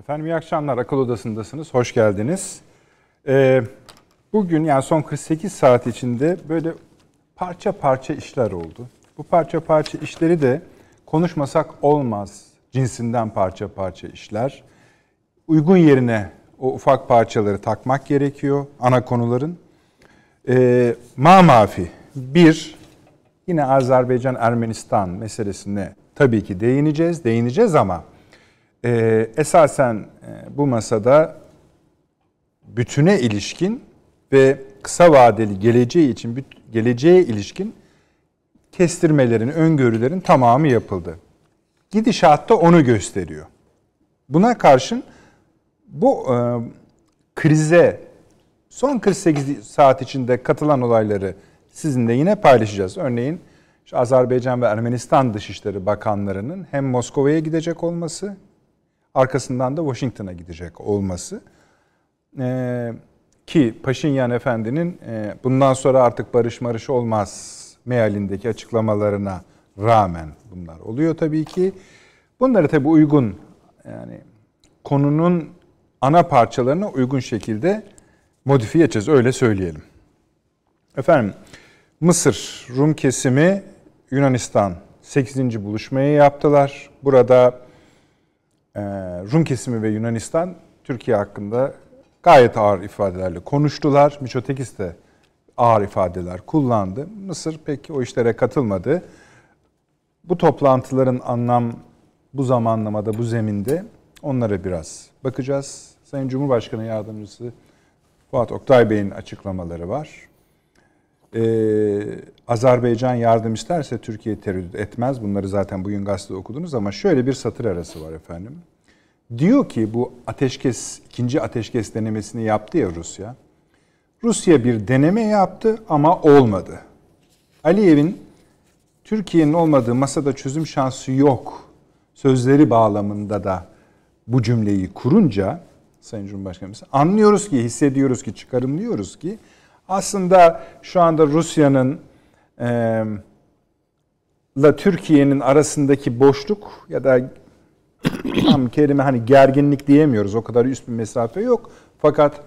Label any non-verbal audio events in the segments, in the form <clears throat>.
Efendim iyi akşamlar. Akıl Odası'ndasınız. Hoş geldiniz. Ee, bugün yani son 48 saat içinde böyle parça parça işler oldu. Bu parça parça işleri de konuşmasak olmaz cinsinden parça parça işler. Uygun yerine o ufak parçaları takmak gerekiyor ana konuların. Ee, ma mafi bir yine Azerbaycan-Ermenistan meselesine tabii ki değineceğiz, değineceğiz ama e, esasen e, bu masada bütüne ilişkin ve kısa vadeli geleceği için geleceğe ilişkin kestirmelerin, öngörülerin tamamı yapıldı. Gidişatta onu gösteriyor. Buna karşın bu e, krize son 48 saat içinde katılan olayları sizinle yine paylaşacağız. Örneğin işte Azerbaycan ve Ermenistan Dışişleri Bakanlarının hem Moskova'ya gidecek olması, arkasından da Washington'a gidecek olması. Ee, ki Paşinyan Efendi'nin e, bundan sonra artık barış marış olmaz mealindeki açıklamalarına rağmen bunlar oluyor tabii ki. Bunları tabii uygun yani konunun ana parçalarına uygun şekilde modifiye edeceğiz öyle söyleyelim. Efendim Mısır Rum kesimi Yunanistan 8. buluşmayı yaptılar. Burada e, Rum kesimi ve Yunanistan Türkiye hakkında gayet ağır ifadelerle konuştular. Miçotekis de ağır ifadeler kullandı. Mısır pek o işlere katılmadı. Bu toplantıların anlam bu zamanlamada, bu zeminde onlara biraz bakacağız. Sayın Cumhurbaşkanı Yardımcısı Fuat Oktay Bey'in açıklamaları var. Ee, Azerbaycan yardım isterse Türkiye tereddüt etmez. Bunları zaten bugün gazetede okudunuz ama şöyle bir satır arası var efendim. Diyor ki bu ateşkes, ikinci ateşkes denemesini yaptı ya Rusya. Rusya bir deneme yaptı ama olmadı. Aliyev'in Türkiye'nin olmadığı masada çözüm şansı yok sözleri bağlamında da bu cümleyi kurunca Sayın Cumhurbaşkanımız anlıyoruz ki, hissediyoruz ki, çıkarımlıyoruz ki aslında şu anda Rusya'nın e, la Türkiye'nin arasındaki boşluk ya da tam kelime hani gerginlik diyemiyoruz. O kadar üst bir mesafe yok. Fakat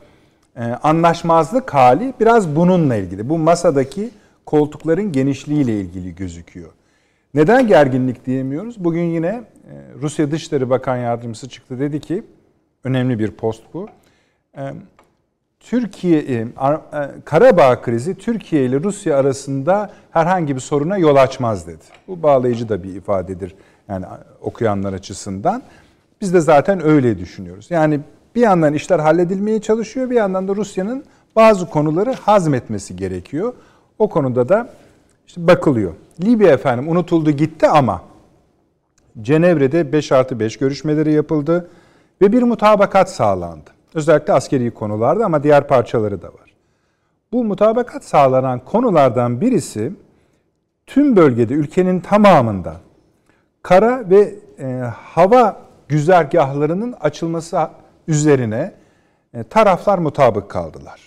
e, anlaşmazlık hali biraz bununla ilgili. Bu masadaki koltukların genişliğiyle ilgili gözüküyor. Neden gerginlik diyemiyoruz? Bugün yine e, Rusya Dışişleri Bakan Yardımcısı çıktı dedi ki önemli bir post bu. E, Türkiye e, Karabağ krizi Türkiye ile Rusya arasında herhangi bir soruna yol açmaz dedi. Bu bağlayıcı da bir ifadedir yani okuyanlar açısından. Biz de zaten öyle düşünüyoruz. Yani bir yandan işler halledilmeye çalışıyor, bir yandan da Rusya'nın bazı konuları hazmetmesi gerekiyor. O konuda da işte bakılıyor. Libya efendim unutuldu gitti ama Cenevre'de 5 artı 5 görüşmeleri yapıldı ve bir mutabakat sağlandı. Özellikle askeri konularda ama diğer parçaları da var. Bu mutabakat sağlanan konulardan birisi tüm bölgede ülkenin tamamında kara ve e, hava güzergahlarının açılması üzerine e, taraflar mutabık kaldılar.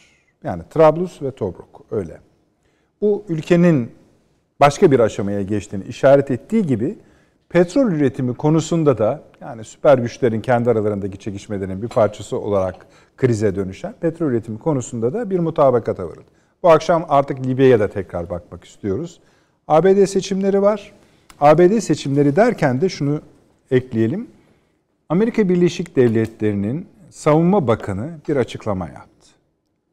Yani Trablus ve Tobruk öyle. Bu ülkenin başka bir aşamaya geçtiğini işaret ettiği gibi petrol üretimi konusunda da yani süper güçlerin kendi aralarındaki çekişmelerin bir parçası olarak krize dönüşen petrol üretimi konusunda da bir mutabakata varıldı. Bu akşam artık Libya'ya da tekrar bakmak istiyoruz. ABD seçimleri var. ABD seçimleri derken de şunu ekleyelim. Amerika Birleşik Devletleri'nin savunma bakanı bir açıklama yaptı.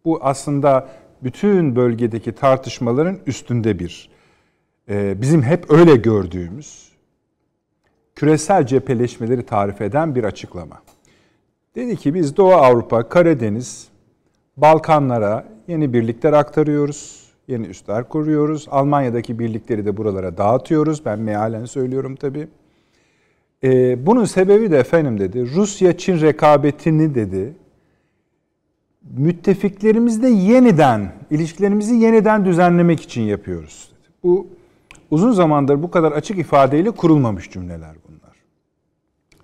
Bu aslında bütün bölgedeki tartışmaların üstünde bir e, bizim hep öyle gördüğümüz küresel cepheleşmeleri tarif eden bir açıklama. Dedi ki biz Doğu Avrupa, Karadeniz, Balkanlara yeni birlikler aktarıyoruz. Yeni üsler kuruyoruz. Almanya'daki birlikleri de buralara dağıtıyoruz. Ben mealen söylüyorum tabii. Ee, bunun sebebi de efendim dedi, Rusya-Çin rekabetini dedi, müttefiklerimizle yeniden, ilişkilerimizi yeniden düzenlemek için yapıyoruz. Dedi. Bu uzun zamandır bu kadar açık ifadeyle kurulmamış cümleler bunlar.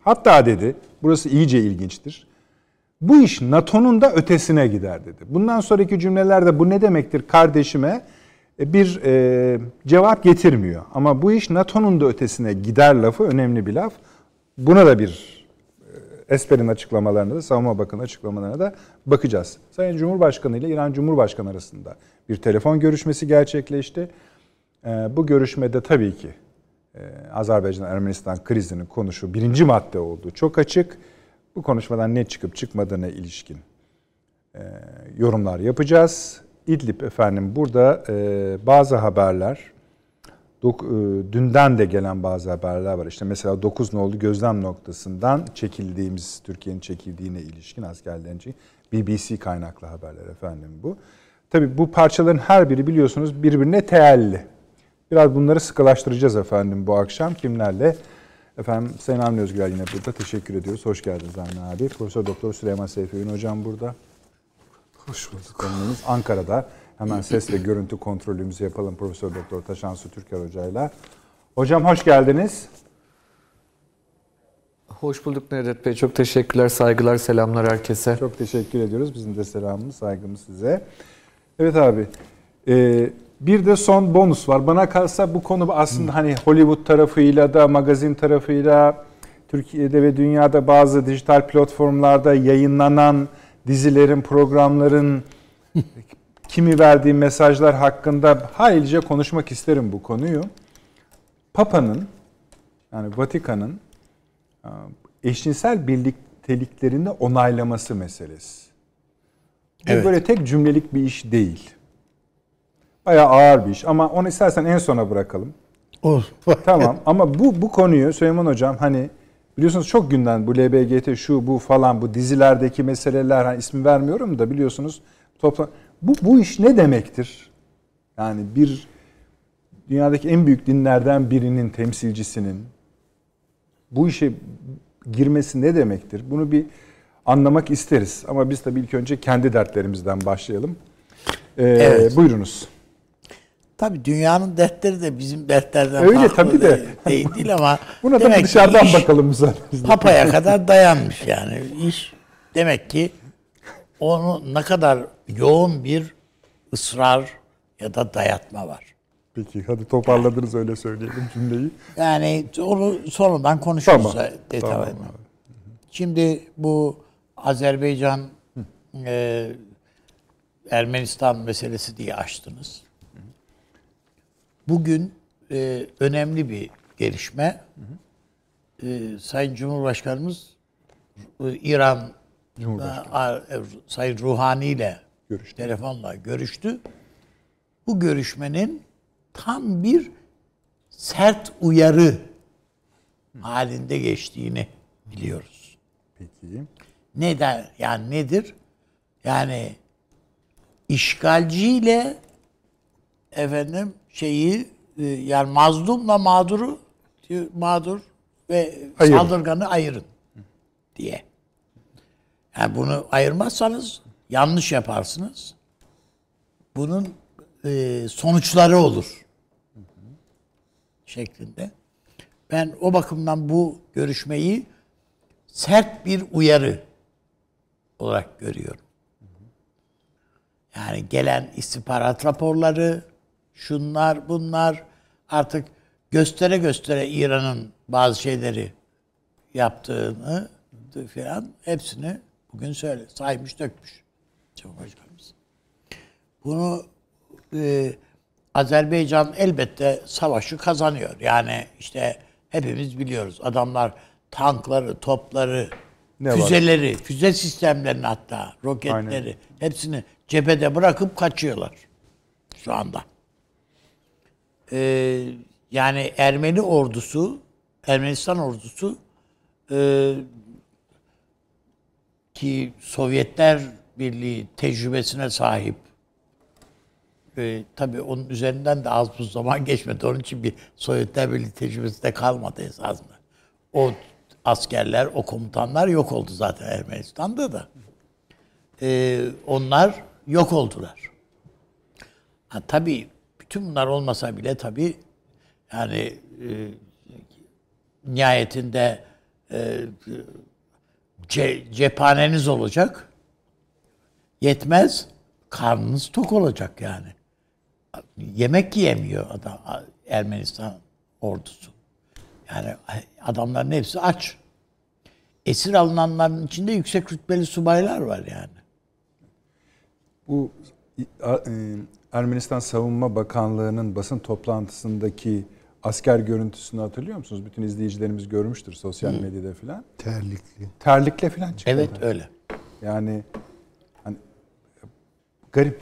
Hatta dedi, burası iyice ilginçtir. Bu iş NATO'nun da ötesine gider dedi. Bundan sonraki cümlelerde bu ne demektir kardeşime e, bir e, cevap getirmiyor. Ama bu iş NATO'nun da ötesine gider lafı önemli bir laf. Buna da bir Esper'in açıklamalarına da, Savunma Bakanı açıklamalarına da bakacağız. Sayın Cumhurbaşkanı ile İran Cumhurbaşkanı arasında bir telefon görüşmesi gerçekleşti. Ee, bu görüşmede tabii ki e, Azerbaycan-Ermenistan krizinin konuşu birinci madde olduğu çok açık. Bu konuşmadan ne çıkıp çıkmadığına ilişkin e, yorumlar yapacağız. İdlib efendim burada e, bazı haberler dünden de gelen bazı haberler var. İşte mesela 9 nolu gözlem noktasından çekildiğimiz, Türkiye'nin çekildiğine ilişkin askerlerince BBC kaynaklı haberler efendim bu. Tabii bu parçaların her biri biliyorsunuz birbirine teelli. Biraz bunları sıkılaştıracağız efendim bu akşam. Kimlerle? Efendim Sayın Avni Özgürel yine burada. Teşekkür ediyoruz. Hoş geldiniz Avni abi. Profesör Doktor Süleyman Seyfi Ün hocam burada. Hoş bulduk. Konumuz Ankara'da. Hemen ses ve görüntü kontrolümüzü yapalım Profesör Doktor Taşansu Türker hocayla. Hocam hoş geldiniz. Hoş bulduk Nedret Bey. Çok teşekkürler, saygılar, selamlar herkese. Çok teşekkür ediyoruz. Bizim de selamımız, saygımız size. Evet abi. Ee, bir de son bonus var. Bana kalsa bu konu aslında hani Hollywood tarafıyla da magazin tarafıyla Türkiye'de ve dünyada bazı dijital platformlarda yayınlanan dizilerin, programların <laughs> kimi verdiği mesajlar hakkında haylice konuşmak isterim bu konuyu. Papa'nın yani Vatikan'ın e, eşcinsel birlikteliklerini onaylaması meselesi. Bu evet. böyle tek cümlelik bir iş değil. Bayağı ağır bir iş ama onu istersen en sona bırakalım. Olur. <laughs> tamam ama bu bu konuyu Süleyman Hocam hani biliyorsunuz çok günden bu LBGT şu bu falan bu dizilerdeki meseleler hani ismi vermiyorum da biliyorsunuz toplam bu, bu iş ne demektir? Yani bir dünyadaki en büyük dinlerden birinin temsilcisinin bu işe girmesi ne demektir? Bunu bir anlamak isteriz. Ama biz tabii ilk önce kendi dertlerimizden başlayalım. Ee, evet. Buyurunuz. Tabii dünyanın dertleri de bizim dertlerden Öyle farklı tabii de. değil, değil ama <laughs> Buna da dışarıdan bakalım müsaadenizle. Papaya kadar dayanmış yani iş. Demek ki onu ne kadar yoğun bir ısrar ya da dayatma var. Peki hadi toparladınız yani, öyle söyleyelim cümleyi. Yani onu sonradan konuşuruz. Tamam. Tamam. Şimdi bu Azerbaycan e, Ermenistan meselesi diye açtınız. Bugün e, önemli bir gelişme. E, Sayın Cumhurbaşkanımız e, İran Cumhurbaşkanı. E, Sayın Ruhani ile görüştü. telefonla görüştü. Bu görüşmenin tam bir sert uyarı halinde geçtiğini biliyoruz. Peki. Neden? Yani nedir? Yani işgalciyle efendim şeyi e, yani mazlumla mağduru mağdur ve ayırın. saldırganı ayırın diye. Yani bunu ayırmazsanız yanlış yaparsınız. Bunun e, sonuçları olur. Şeklinde. Ben o bakımdan bu görüşmeyi sert bir uyarı olarak görüyorum. Yani gelen istihbarat raporları, şunlar bunlar artık göstere göstere İran'ın bazı şeyleri yaptığını filan hepsini bugün söyle saymış dökmüş Cumhurbaşkanımız. Bunu e, Azerbaycan elbette savaşı kazanıyor. Yani işte hepimiz biliyoruz. Adamlar tankları, topları, ne füzeleri, var? füze sistemlerini hatta roketleri Aynen. hepsini cephede bırakıp kaçıyorlar şu anda. Ee, yani Ermeni ordusu, Ermenistan ordusu e, ki Sovyetler Birliği tecrübesine sahip e, tabii onun üzerinden de az bu zaman geçmedi. Onun için bir Sovyetler Birliği tecrübesi de kalmadı esasında. O askerler, o komutanlar yok oldu zaten Ermenistan'da da. E, onlar yok oldular. Ha, tabii bütün bunlar olmasa bile tabii yani e, nihayetinde e, ce, cephaneniz olacak. Yetmez. Karnınız tok olacak yani. Yemek yiyemiyor adam Ermenistan ordusu. Yani adamların hepsi aç. esir alınanların içinde yüksek rütbeli subaylar var yani. Bu e, Ermenistan Savunma Bakanlığı'nın basın toplantısındaki asker görüntüsünü hatırlıyor musunuz? Bütün izleyicilerimiz görmüştür sosyal medyada filan. Terlikli. Terlikle filan çıktı. Evet öyle. Yani hani garip.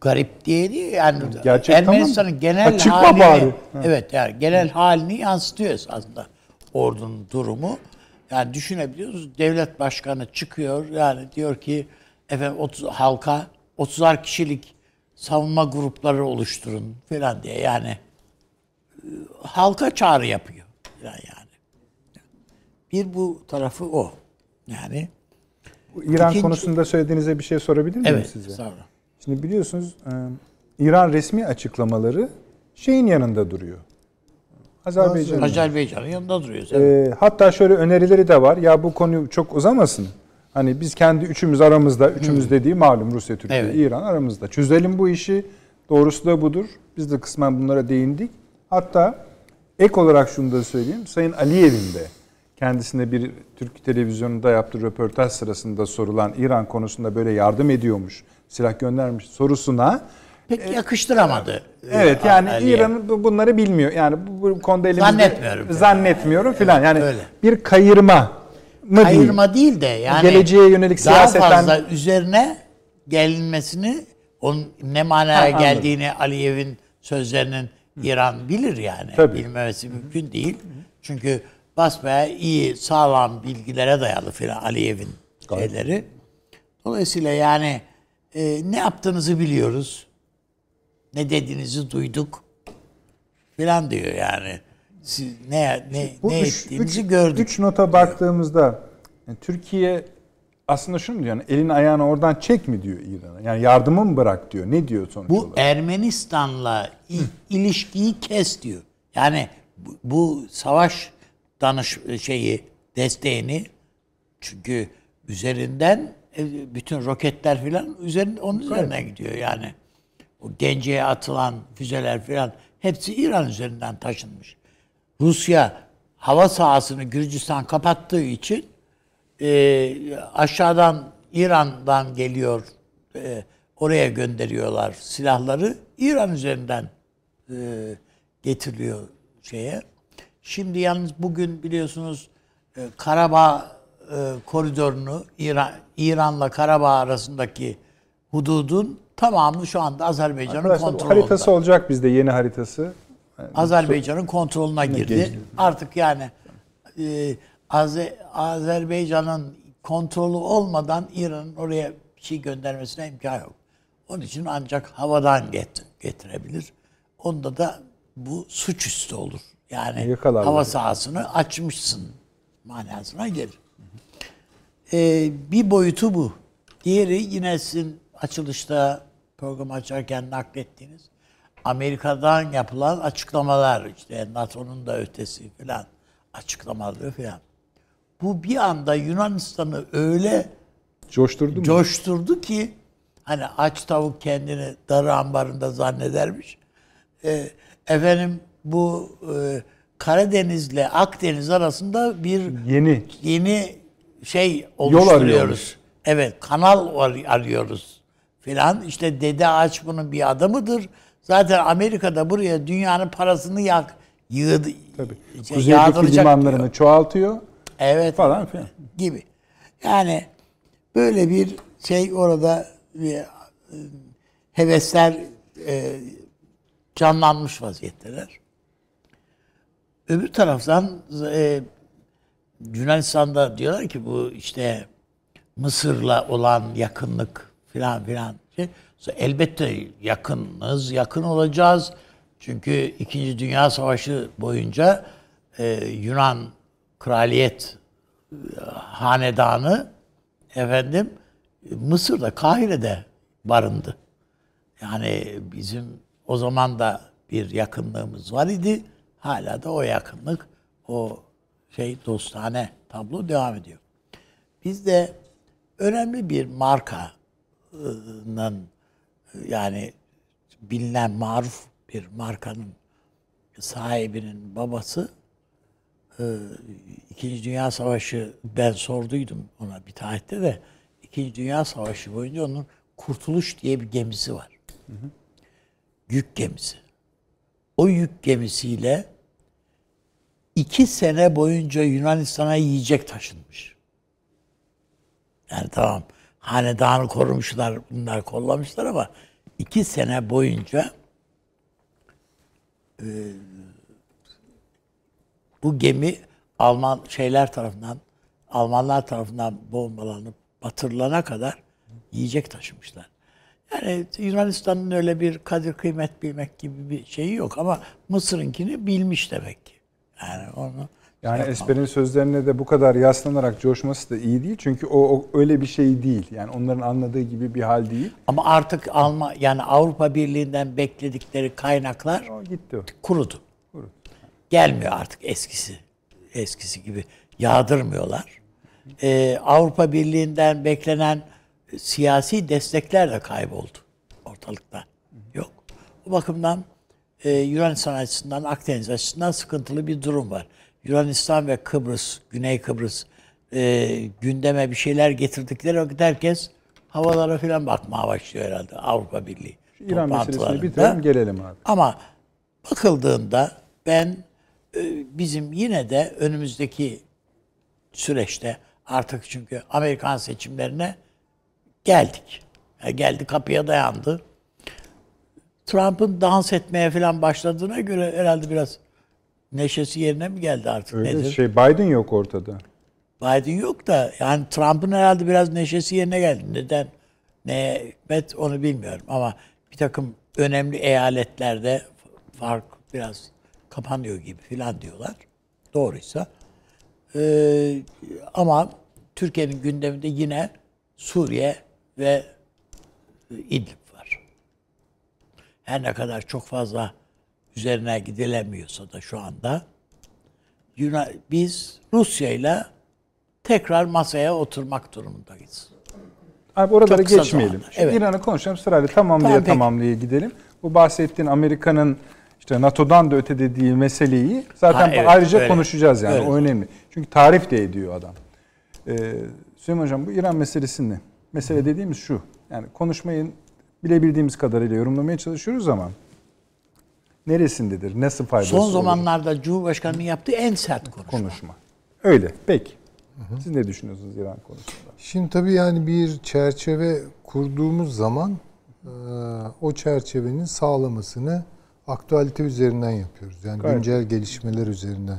Garip diye değil yani Gerçek Ermenistan'ın tamam. genel Açıkla halini bari. Ha. evet yani genel halini yansıtıyor esasında ordunun durumu. Yani düşünebiliyoruz devlet başkanı çıkıyor yani diyor ki efendim 30 halka 30'ar kişilik savunma grupları oluşturun falan diye yani e, halka çağrı yapıyor falan yani. Bir bu tarafı o. Yani İran İkinci- konusunda söylediğinize bir şey sorabilir miyim evet size? sonra. Şimdi biliyorsunuz e, İran resmi açıklamaları şeyin yanında duruyor. Azerbaycan. Azerbaycan'ın yanında duruyor. Evet. E, hatta şöyle önerileri de var. Ya bu konu çok uzamasın. Hani biz kendi üçümüz aramızda, üçümüz dediği malum Rusya, Türkiye, Evet. İran aramızda. Çözelim bu işi. Doğrusu da budur. Biz de kısmen bunlara değindik. Hatta ek olarak şunu da söyleyeyim. Sayın Aliyev'in de kendisine bir Türk televizyonunda yaptığı röportaj sırasında sorulan İran konusunda böyle yardım ediyormuş, silah göndermiş sorusuna Pek yakıştıramadı. Evet yani Aliye. İran bu- bunları bilmiyor. Yani bu, konuda elimizde Zannetmiyorum. zannetmiyorum filan. Yani öyle. bir kayırma mı Kayırma değil de yani Geleceğe yönelik daha siyaseten- fazla üzerine gelinmesini onun ne manaya Ha, geldiğini Aliyev'in sözlerinin İran bilir yani. Tabii. Bilmemesi mümkün değil. Çünkü basbaya iyi sağlam bilgilere dayalı filan Aliyev'in şeyleri. Dolayısıyla yani e, ne yaptığınızı biliyoruz. Ne dediğinizi duyduk filan diyor yani. Siz ne ne Bu ne üç, ettiğinizi üç- gördük. üç nota baktığımızda yani Türkiye aslında şunu diyor yani elini ayağını oradan çek mi diyor İran'a. Yani yardımı mı bırak diyor. Ne diyor sonuç Bu olarak? Ermenistan'la ilişkiyi kes diyor. Yani bu, bu savaş danış şeyi desteğini çünkü üzerinden e, bütün roketler filan üzerinde onun üzerine gidiyor yani. O Gence'ye atılan füzeler filan hepsi İran üzerinden taşınmış. Rusya hava sahasını Gürcistan kapattığı için e, aşağıdan İran'dan geliyor e, oraya gönderiyorlar silahları İran üzerinden e, getiriliyor şeye. Şimdi yalnız bugün biliyorsunuz e, Karabağ e, koridorunu İran İran'la Karabağ arasındaki hududun tamamı şu anda Azerbaycan'ın kontrolünde. haritası olacak bizde yeni haritası. Azerbaycan'ın kontrolüne girdi. geçti. Artık yani e, Aze- Azerbaycan'ın kontrolü olmadan İran'ın oraya bir şey göndermesine imkan yok. Onun için ancak havadan get- getirebilir. Onda da bu suçüstü olur. Yani Yakalarlar. hava sahasını açmışsın manasına gelir. Ee, bir boyutu bu. Diğeri yine sizin açılışta program açarken naklettiğiniz Amerika'dan yapılan açıklamalar işte NATO'nun da ötesi falan açıklamaları falan. Bu bir anda Yunanistan'ı öyle Coşturdu mu? coşturdu ki hani aç tavuk kendini darı ambarında zannedermiş. Ee, efendim bu e, Karadeniz'le Akdeniz arasında bir Yeni. yeni şey oluşturuyoruz. arıyormuş. Evet, kanal ar- arıyoruz filan. İşte Dede Ağaç bunun bir adamıdır. Zaten Amerika'da buraya dünyanın parasını yak yığdı. Tabii. şey, Kuzeydeki limanlarını diyor. çoğaltıyor Evet. falan filan. Gibi. Yani böyle bir şey orada bir e, hevesler e, canlanmış vaziyetteler. Öbür taraftan e, Yunanistan'da diyorlar ki bu işte Mısır'la olan yakınlık filan filan. Şey, elbette yakınız, yakın olacağız. Çünkü İkinci Dünya Savaşı boyunca e, Yunan kraliyet e, hanedanı efendim Mısır'da, Kahire'de barındı. Yani bizim o zaman da bir yakınlığımız var idi. Hala da o yakınlık, o şey dostane tablo devam ediyor. Bizde önemli bir markanın yani bilinen maruf bir markanın sahibinin babası e, İkinci Dünya Savaşı ben sorduydum ona bir tarihte de İkinci Dünya Savaşı boyunca onun Kurtuluş diye bir gemisi var. Yük gemisi. O yük gemisiyle iki sene boyunca Yunanistan'a yiyecek taşınmış. Yani tamam hanedanı korumuşlar, bunlar kollamışlar ama iki sene boyunca e, bu gemi Alman şeyler tarafından, Almanlar tarafından bombalanıp batırılana kadar yiyecek taşımışlar. Yani Yunanistan'ın öyle bir kadir kıymet bilmek gibi bir şeyi yok ama Mısır'ınkini bilmiş demek ki. Yani onu Yani. Esper'in sözlerine de bu kadar yaslanarak coşması da iyi değil. Çünkü o, o öyle bir şey değil. Yani onların anladığı gibi bir hal değil. Ama artık Alman yani Avrupa Birliği'nden bekledikleri kaynaklar O gitti o. kurudu. Kurudu. Gelmiyor artık eskisi eskisi gibi yağdırmıyorlar. Ee, Avrupa Birliği'nden beklenen siyasi destekler de kayboldu ortalıkta. Yok. Bu bakımdan e, Yunanistan açısından, Akdeniz açısından sıkıntılı bir durum var. Yunanistan ve Kıbrıs, Güney Kıbrıs e, gündeme bir şeyler getirdikleri vakit herkes havalara falan bakmaya başlıyor herhalde Avrupa Birliği. İran meselesini bitirelim gelelim abi. Ama bakıldığında ben e, bizim yine de önümüzdeki süreçte artık çünkü Amerikan seçimlerine geldik. Yani geldi kapıya dayandı. Trump'ın dans etmeye falan başladığına göre herhalde biraz neşesi yerine mi geldi artık Öyle nedir? şey Biden yok ortada. Biden yok da yani Trump'ın herhalde biraz neşesi yerine geldi. Neden? Neye hikmet onu bilmiyorum ama bir takım önemli eyaletlerde fark biraz kapanıyor gibi filan diyorlar. Doğruysa. Ee, ama Türkiye'nin gündeminde yine Suriye ve İdlib var. Her ne kadar çok fazla üzerine gidilemiyorsa da şu anda biz Rusya ile tekrar masaya oturmak durumundayız. Abi oralara geçmeyelim. evet. İran'ı konuşalım sırayla tamamlaya Tamam, tamamlaya gidelim. Bu bahsettiğin Amerika'nın işte NATO'dan da öte dediği meseleyi zaten Ha, evet, ayrıca öyle. konuşacağız yani Öyle. o önemli. Çünkü tarif de ediyor adam. Ee, Süleyman Hocam bu İran meselesi ne? Mesele dediğimiz şu. Yani konuşmayı bilebildiğimiz kadarıyla yorumlamaya çalışıyoruz ama neresindedir? Nasıl faydası Son olur zamanlarda Cumhurbaşkanı'nın yaptığı en sert konuşma. konuşma? Öyle. Peki. Siz ne düşünüyorsunuz İran konusunda? Şimdi tabii yani bir çerçeve kurduğumuz zaman e, o çerçevenin sağlamasını aktualite üzerinden yapıyoruz. Yani Gayet. güncel gelişmeler üzerinden.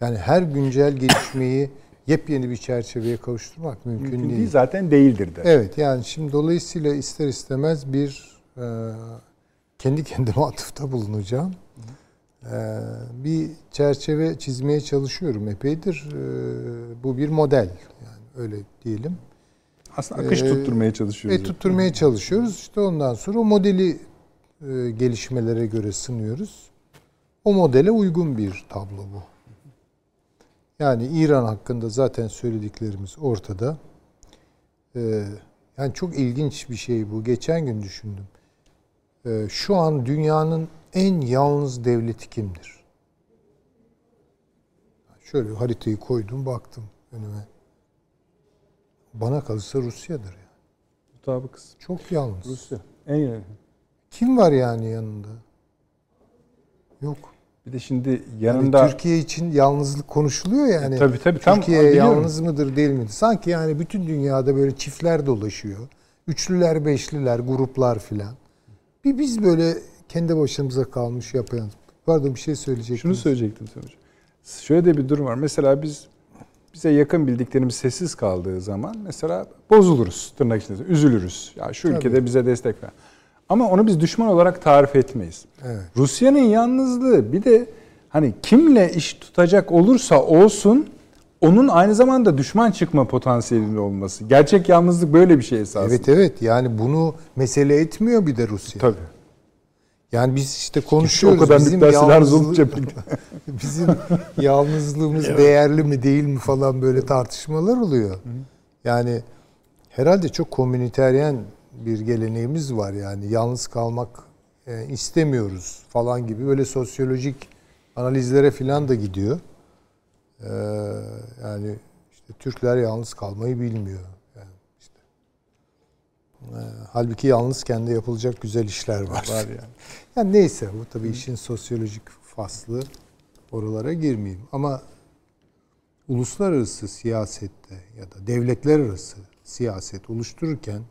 Yani her güncel gelişmeyi <coughs> yepyeni bir çerçeveye kavuşturmak mümkün, Mümkün değil. değil zaten değildir de. Evet yani şimdi dolayısıyla ister istemez bir e, kendi kendime <laughs> atıfta bulunacağım. E, bir çerçeve çizmeye çalışıyorum epeydir. E, bu bir model yani öyle diyelim. Aslında akış Ee, tutturmaya çalışıyoruz. Ve tutturmaya çalışıyoruz. İşte ondan sonra o modeli e, gelişmelere göre sınıyoruz. O modele uygun bir tablo bu. Yani İran hakkında zaten söylediklerimiz ortada. Ee, yani çok ilginç bir şey bu. Geçen gün düşündüm. Ee, şu an dünyanın en yalnız devleti kimdir? Şöyle haritayı koydum, baktım önüme. Bana kalırsa Rusya'dır yani. Mutabıkız. Çok yalnız. Rusya. En yakın. Kim var yani yanında? Yok. Bir de şimdi Yani yanında Türkiye için yalnızlık konuşuluyor yani. E, tabii, tabii, tam Türkiye yalnız mıdır değil midir? Sanki yani bütün dünyada böyle çiftler dolaşıyor. Üçlüler, beşliler, gruplar filan. Bir biz böyle kendi başımıza kalmış yapıyoruz. Pardon bir şey söyleyecektim. şunu söyleyecektim hocam. Şöyle de bir durum var. Mesela biz bize yakın bildiklerimiz sessiz kaldığı zaman mesela bozuluruz tırnak içinde. Üzülürüz. Ya şu Tabii. ülkede bize destek ver. Ama onu biz düşman olarak tarif etmeyiz. Evet. Rusya'nın yalnızlığı bir de hani kimle iş tutacak olursa olsun onun aynı zamanda düşman çıkma potansiyelinde olması. Gerçek yalnızlık böyle bir şey esasında. Evet evet yani bunu mesele etmiyor bir de Rusya. Tabii. Yani biz işte konuşuyoruz. o kadar bizim cepinde. <laughs> bizim yalnızlığımız değerli mi değil mi falan böyle tartışmalar oluyor. Yani herhalde çok komüniteryen bir geleneğimiz var yani yalnız kalmak e, istemiyoruz falan gibi böyle sosyolojik analizlere falan da gidiyor. Ee, yani işte Türkler yalnız kalmayı bilmiyor. Yani işte. Ee, halbuki yalnızken de yapılacak güzel işler var. Var yani. <laughs> Yani neyse bu tabii işin sosyolojik faslı oralara girmeyeyim. Ama uluslararası siyasette ya da devletler arası siyaset oluştururken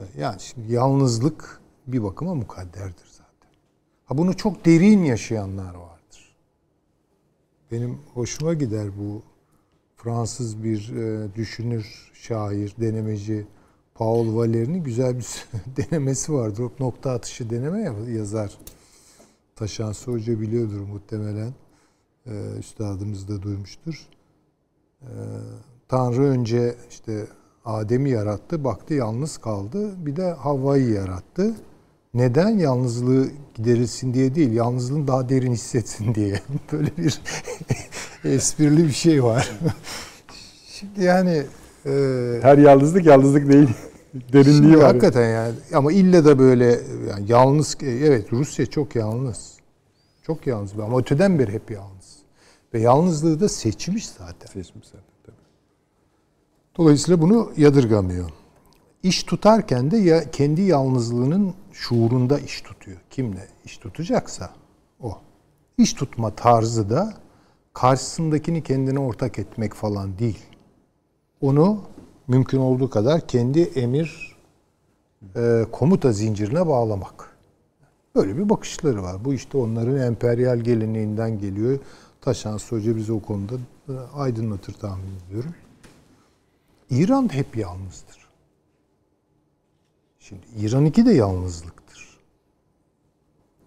e, yani şimdi yalnızlık bir bakıma mukadderdir zaten. Ha bunu çok derin yaşayanlar vardır. Benim hoşuma gider bu Fransız bir e, düşünür, şair, denemeci Paul Valéry'nin güzel bir <laughs> denemesi vardır. O nokta atışı deneme ya- yazar. Taşansı Hoca biliyordur muhtemelen. Ee, üstadımız da duymuştur. Ee, Tanrı önce işte Adem'i yarattı, baktı yalnız kaldı. Bir de Havva'yı yarattı. Neden? Yalnızlığı giderilsin diye değil, yalnızlığını daha derin hissetsin diye. <laughs> Böyle bir <laughs> esprili bir şey var. <laughs> Şimdi yani e, Her yalnızlık yalnızlık değil. Derinliği Şimdi var. hakikaten yani ama ille de böyle yani yalnız evet Rusya çok yalnız. Çok yalnız ama öteden beri hep yalnız. Ve yalnızlığı da seçmiş zaten. Seçmiş zaten, tabii. Dolayısıyla bunu yadırgamıyor. İş tutarken de ya kendi yalnızlığının şuurunda iş tutuyor. Kimle iş tutacaksa o. İş tutma tarzı da karşısındakini kendine ortak etmek falan değil. Onu mümkün olduğu kadar kendi emir e, komuta zincirine bağlamak. Böyle bir bakışları var. Bu işte onların emperyal geleneğinden geliyor. Taşans Hoca bizi o konuda e, aydınlatır tahmin ediyorum. İran hep yalnızdır. Şimdi İran'ınki de yalnızlıktır.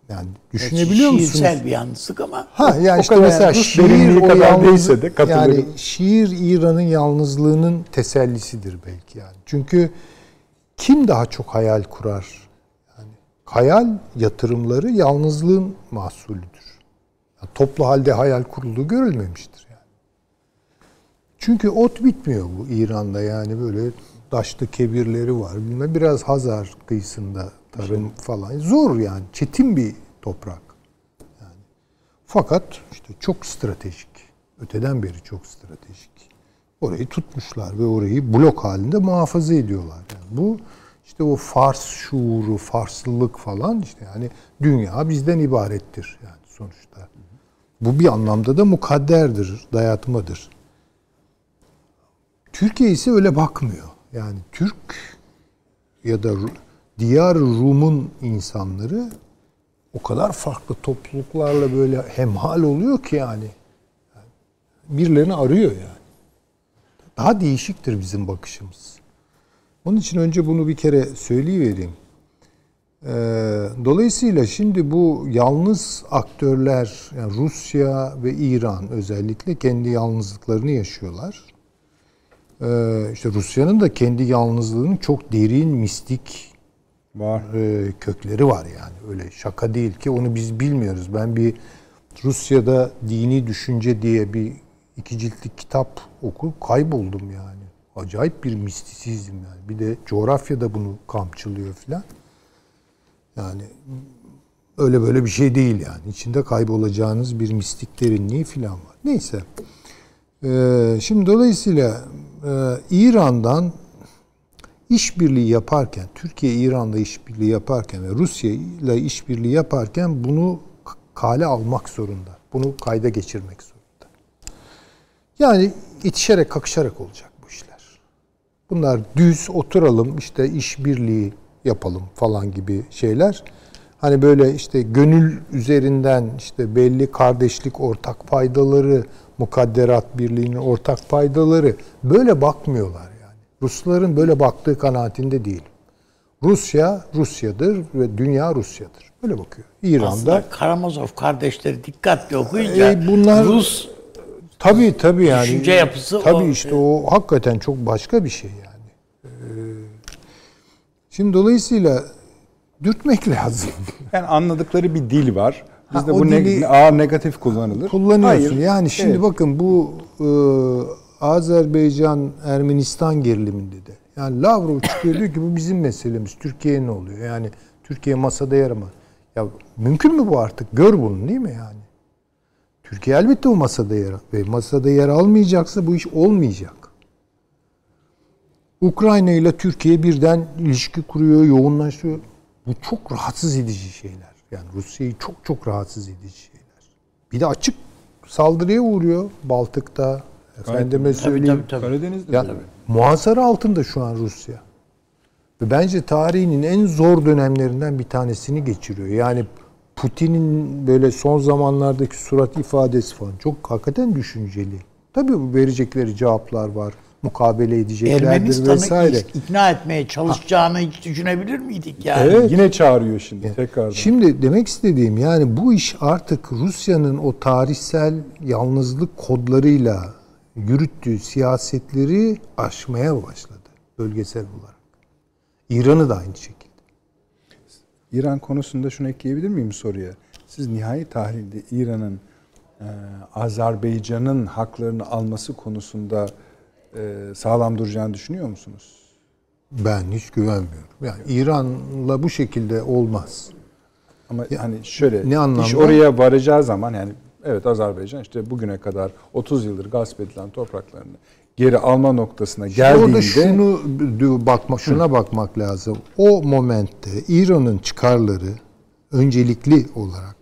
Yani düşünebiliyor musunuz? Şiirsel bir yalnızlık ama Ha yani O işte kadar mesela şiir o kadar yalnız, değilse de katılırım. yani şiir İran'ın yalnızlığının tesellisidir belki yani. Çünkü kim daha çok hayal kurar? Yani hayal yatırımları yalnızlığın mahsulüdür. Yani toplu halde hayal kurulduğu görülmemiştir yani. Çünkü ot bitmiyor bu İran'da yani böyle daşlı kebirleri var. Bilmem biraz Hazar kıyısında tarım falan. Zor yani. Çetin bir toprak. Fakat işte çok stratejik. Öteden beri çok stratejik. Orayı tutmuşlar ve orayı blok halinde muhafaza ediyorlar. Yani bu işte o Fars şuuru, Farslılık falan işte yani dünya bizden ibarettir yani sonuçta. Bu bir anlamda da mukadderdir, dayatmadır. Türkiye ise öyle bakmıyor. Yani Türk ya da diğer Rum'un insanları o kadar farklı topluluklarla böyle hemhal oluyor ki yani. Birilerini arıyor yani. Daha değişiktir bizim bakışımız. Onun için önce bunu bir kere söyleyivereyim. Ee, dolayısıyla şimdi bu yalnız aktörler, yani Rusya ve İran özellikle kendi yalnızlıklarını yaşıyorlar. Ee, işte Rusya'nın da kendi yalnızlığının çok derin, mistik Var. e, kökleri var yani. Öyle şaka değil ki onu biz bilmiyoruz. Ben bir Rusya'da dini düşünce diye bir iki ciltlik kitap oku kayboldum yani. Acayip bir mistisizm yani. Bir de coğrafyada bunu kamçılıyor filan. Yani öyle böyle bir şey değil yani. İçinde kaybolacağınız bir mistik derinliği filan var. Neyse. Ee, şimdi dolayısıyla e, İran'dan işbirliği yaparken, Türkiye İran'la işbirliği yaparken ve Rusya ile işbirliği yaparken bunu kale almak zorunda. Bunu kayda geçirmek zorunda. Yani itişerek kakışarak olacak bu işler. Bunlar düz oturalım işte işbirliği yapalım falan gibi şeyler. Hani böyle işte gönül üzerinden işte belli kardeşlik ortak paydaları, mukadderat birliğinin ortak paydaları böyle bakmıyorlar yani. Rusların böyle baktığı kanaatinde değil. Rusya Rusya'dır ve dünya Rusya'dır. Böyle bakıyor. İran'da aslında Karamazov kardeşleri dikkatli okuyunca E, bunlar- Rus Tabii tabii yani. Düşünce yapısı Tabii o- işte o hakikaten çok başka bir şey yani. Ee, Şimdi dolayısıyla dürtmek <laughs> lazım. Yani anladıkları bir dil var. Bizde bu ne- ağır negatif kullanılır. Kullanıyorsun. Hayır. Yani şimdi Evet. bakın bu e, Azerbaycan Ermenistan geriliminde de. Yani Lavrov çıkıyor diyor ki bu bizim meselemiz. Türkiye'ye ne oluyor? Yani Türkiye masada yer ama. Ya mümkün mü bu artık? Gör bunu değil mi yani? Türkiye elbette o masada yer ve masada yer almayacaksa bu iş olmayacak. Ukrayna ile Türkiye birden ilişki kuruyor, yoğunlaşıyor. Bu çok rahatsız edici şeyler. Yani Rusya'yı çok çok rahatsız edici şeyler. Bir de açık saldırıya uğruyor Baltık'ta. Efendime söyleyeyim. tabii, tabii. Karadeniz'de Ya, tabii. muhasara altında şu an Rusya. Ve bence tarihinin en zor dönemlerinden bir tanesini geçiriyor. Yani Putin'in böyle son zamanlardaki surat ifadesi falan çok hakikaten düşünceli. Tabii bu verecekleri cevaplar var. Mukabele edeceklerdir Ermenistan'ı vesaire. ik- ikna etmeye çalışacağını hiç düşünebilir miydik yani? Evet. Yine çağırıyor şimdi tekrardan. Şimdi demek istediğim yani bu iş artık Rusya'nın o tarihsel yalnızlık kodlarıyla yürüttüğü siyasetleri aşmaya başladı bölgesel olarak. İran'ı da aynı şekilde. İran konusunda şunu ekleyebilir miyim soruya? Siz nihai tahlilde İran'ın e, Azerbaycan'ın haklarını alması konusunda sağlam duracağını düşünüyor musunuz? Ben hiç güvenmiyorum. Yani İran'la bu şekilde olmaz. Ama hani şöyle ne anlamda? iş oraya varacağı zaman yani evet Azerbaycan işte bugüne kadar 30 yıldır gasp edilen topraklarını geri alma noktasına geldiğinde Orada şunu bakma, şuna bakmak lazım. O momentte İran'ın çıkarları öncelikli olarak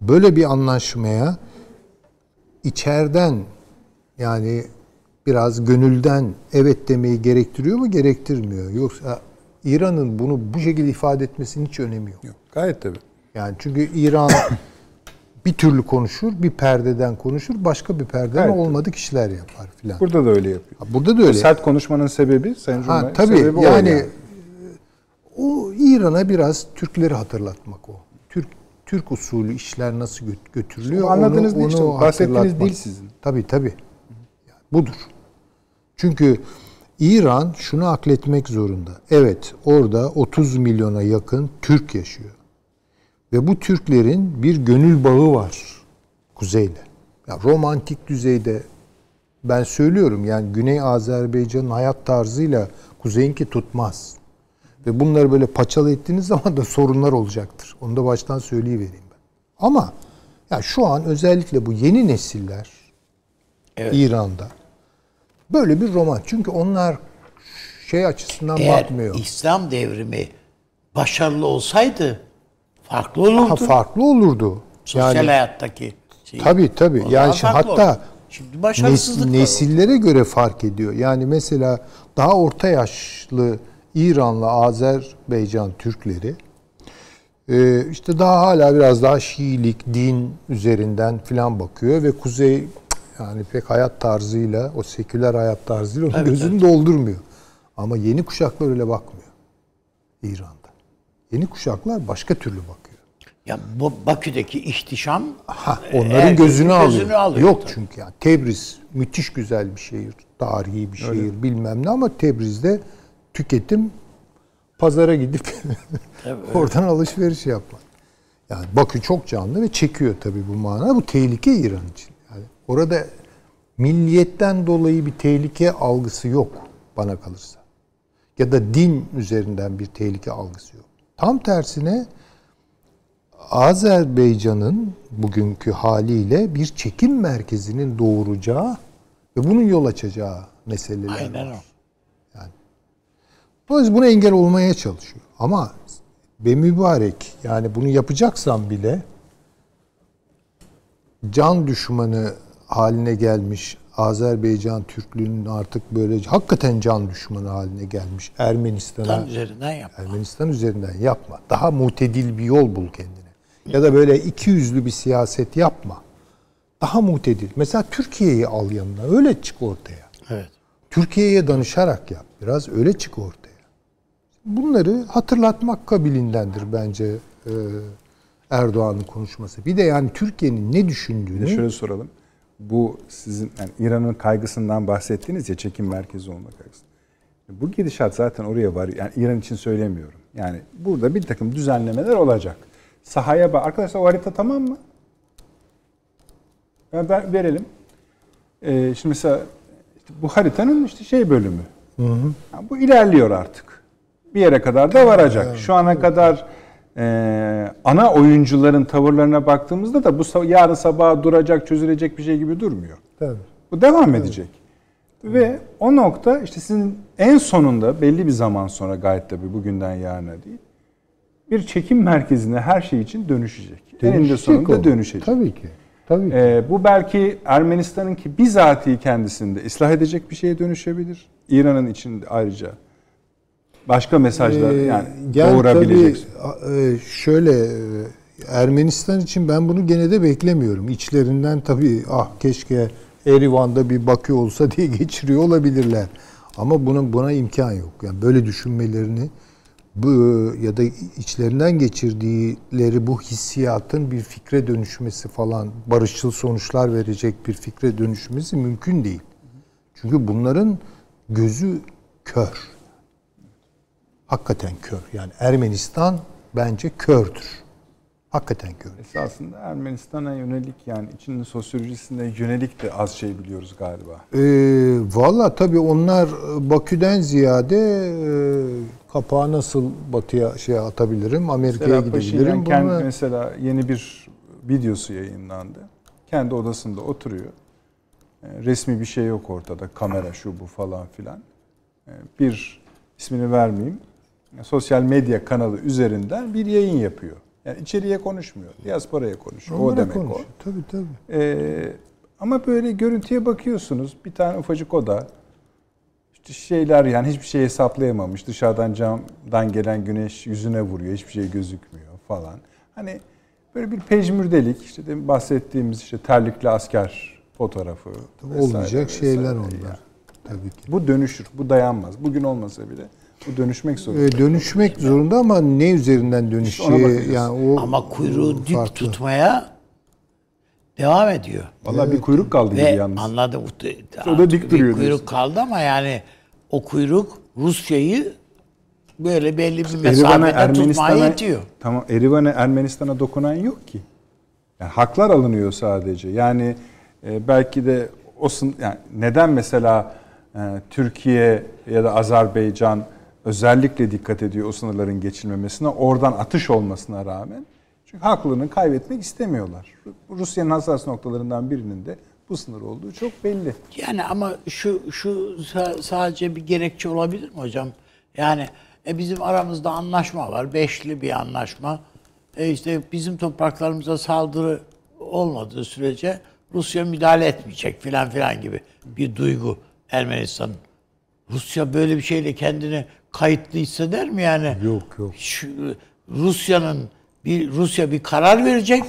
böyle bir anlaşmaya içeriden yani biraz gönülden evet demeyi gerektiriyor mu gerektirmiyor. Yoksa İran'ın bunu bu şekilde ifade etmesinin hiç önemi yok. Yok, gayet tabii. Yani çünkü İran <coughs> bir türlü konuşur, bir perdeden konuşur, başka bir perdeden Evet. olmadık işler yapar filan. Burada da öyle yapıyor. Ha, Burada da öyle. sert konuşmanın sebebi Sayın Ha, Cumhurbaşkanı tabii sebebi o yani, o İran'a biraz Türkleri hatırlatmak o. Türk Türk usulü işler nasıl gö- götürülüyor? O anladığınız onu, değil işte, onu bahsettiğiniz hatırlatmak. değil sizin. Tabii tabii. Yani budur. Çünkü İran şunu akletmek zorunda. Evet orada 30 milyona yakın Türk yaşıyor. Ve bu Türklerin bir gönül bağı var kuzeyle. Ya romantik düzeyde ben söylüyorum yani Güney Azerbaycan'ın hayat tarzıyla kuzeyinki tutmaz. Ve bunları böyle paçalı ettiğiniz <laughs> zaman da sorunlar olacaktır. Onu da baştan söyleyivereyim ben. Ama ya şu an özellikle bu yeni nesiller İran'da böyle bir roman. Çünkü onlar şey açısından Eğer bakmıyor. İslam devrimi başarılı olsaydı farklı olurdu. Daha farklı olurdu. Sosyal Yani hayattaki şey. tabii tabii. Yani şimdi hatta şimdi başarısızlık nes- nesillere göre fark ediyor. Yani mesela daha orta yaşlı İranlı Azerbaycan Türkleri e, işte daha hala biraz daha Şiilik, din üzerinden filan bakıyor ve Kuzey yani pek hayat tarzıyla, o seküler hayat tarzıyla onun Evet, gözünü doldurmuyor. Ama yeni kuşaklar öyle bakmıyor İran'da. Yeni kuşaklar başka türlü bakıyor. Ya bu Bakü'deki ihtişam Ha, onların herkesin gözünü, alıyor. gözünü alıyor Yok tabii. çünkü yani Tebriz müthiş güzel bir şehir, tarihi bir şehir bilmem ne ama Tebriz'de tüketim pazara gidip <laughs> oradan alışveriş yapmak. Yani Bakü çok canlı ve çekiyor tabii bu manada. Bu tehlike İran için. Yani orada milliyetten dolayı bir tehlike algısı yok bana kalırsa. Ya da din üzerinden bir tehlike algısı yok. Tam tersine Azerbaycan'ın bugünkü haliyle bir çekim merkezinin doğuracağı ve bunun yol açacağı meseleler aynen var. o. Dolayısıyla buna engel olmaya çalışıyor. Ama be mübarek yani bunu yapacaksan bile can düşmanı haline gelmiş Azerbaycan Türklüğünün artık böyle hakikaten can düşmanı haline gelmiş Ermenistan'a üzerinden yap. Ermenistan üzerinden yapma. Daha mutedil bir yol bul kendine. Ya da böyle iki yüzlü bir siyaset yapma. Daha mutedil. Mesela Türkiye'yi al yanına. Öyle çık ortaya. Evet. Türkiye'ye danışarak yap. Biraz öyle çık ortaya. Bunları hatırlatmak kabilindendir bence e, Erdoğan'ın konuşması. Bir de yani Türkiye'nin ne Bir de düşündüğünü şöyle soralım. Bu sizin yani İran'ın kaygısından bahsettiğiniz ya çekim merkezi olma kaygısı. Bu gidişat zaten oraya var. Yani İran için söylemiyorum. Yani burada bir takım düzenlemeler olacak. Sahaya bak. Arkadaşlar o harita tamam mı? Ben, ben verelim. Ee, şimdi mesela işte bu haritanın işte şey bölümü. Yani bu ilerliyor artık. Bir yere kadar da varacak. Şu ana kadar e, ana oyuncuların tavırlarına baktığımızda da bu yarın sabah duracak, çözülecek bir şey gibi durmuyor. Tabii. Bu devam edecek. Ve o nokta işte sizin en sonunda belli bir zaman sonra gayet tabii bugünden yarına değil bir çekim merkezine her şey için dönüşecek. Eninde Dönüşecek sonunda o. dönüşecek. Tabii ki. Tabii ki. Ee, bu belki Ermenistan'ın ki bizatihi kendisinde ıslah edecek bir şeye dönüşebilir. İran'ın içinde ayrıca başka mesajlar Ee, yani, yani doğurabilecek. tabii, e, şöyle e, Ermenistan için ben bunu gene de beklemiyorum. İçlerinden tabii ah keşke Erivan'da bir Bakü olsa diye <laughs> geçiriyor olabilirler. Ama bunun buna imkan yok. Yani böyle düşünmelerini bu ya da içlerinden geçirdikleri bu hissiyatın bir fikre dönüşmesi falan barışçıl sonuçlar verecek bir fikre dönüşmesi mümkün değil. Çünkü bunların gözü kör hakikaten kör. Yani Ermenistan bence kördür. Hakikaten kör. Esasında Ermenistan'a yönelik yani içinin sosyolojisine yönelik de az şey biliyoruz galiba. Ee, Valla tabii onlar e, Bakü'den ziyade e, kapağı nasıl batıya şey atabilirim, Amerika'ya Paşinyan gidebilirim. kendi Bunu, mesela yeni bir videosu yayınlandı. Kendi odasında oturuyor. E, Resmi bir şey yok ortada. Kamera şu bu falan filan. E, Bir ismini vermeyeyim. Sosyal medya kanalı üzerinden bir yayın yapıyor. Yani içeriye konuşmuyor. Diasporaya konuşuyor. o onlara demek konuşuyor. o. Tabii tabii. Ee, ama böyle görüntüye bakıyorsunuz. Bir tane ufacık oda. İşte şeyler yani hiçbir şey hesaplayamamış. Dışarıdan camdan gelen güneş yüzüne vuruyor. Hiçbir şey gözükmüyor falan. Hani böyle bir pejmürdelik. işte demin bahsettiğimiz işte terlikli asker fotoğrafı. vesaire, Olmayacak vesaire. şeyler onlar. Yani Tabii ki. bu dönüşür. Bu dayanmaz. Bugün olmasa bile bu dönüşmek zorunda. Ee, dönüşmek zorunda ama ne üzerinden dönüşeceği yani o Ama kuyruğu dik farklı. tutmaya devam ediyor. Vallahi bir kuyruk kaldı gibi Ve yalnız. anladım. O da dik Bir duruyor kuyruk diyorsun. kaldı ama yani o kuyruk Rusya'yı böyle belli bir mesafede tutmaya yetiyor. tamam Erivan'a Ermenistan'a dokunan yok ki. Yani haklar alınıyor sadece. Yani e, belki de o yani neden mesela e, Türkiye ya da Azerbaycan özellikle dikkat ediyor o sınırların geçilmemesine, oradan atış olmasına rağmen. Çünkü haklarını kaybetmek istemiyorlar. Rusya'nın hassas noktalarından birinin de bu sınır olduğu çok belli. Yani ama şu şu sa- sadece bir gerekçe olabilir mi hocam? Yani e, bizim aramızda anlaşma var. Beşli bir anlaşma. E işte bizim topraklarımıza saldırı olmadığı sürece Rusya müdahale etmeyecek filan filan gibi bir duygu Ermenistan'ın. Rusya böyle bir şeyle kendini kayıtlı hisseder mi yani? Yok, yok. Şu, Rusya'nın bir Rusya bir karar verecek.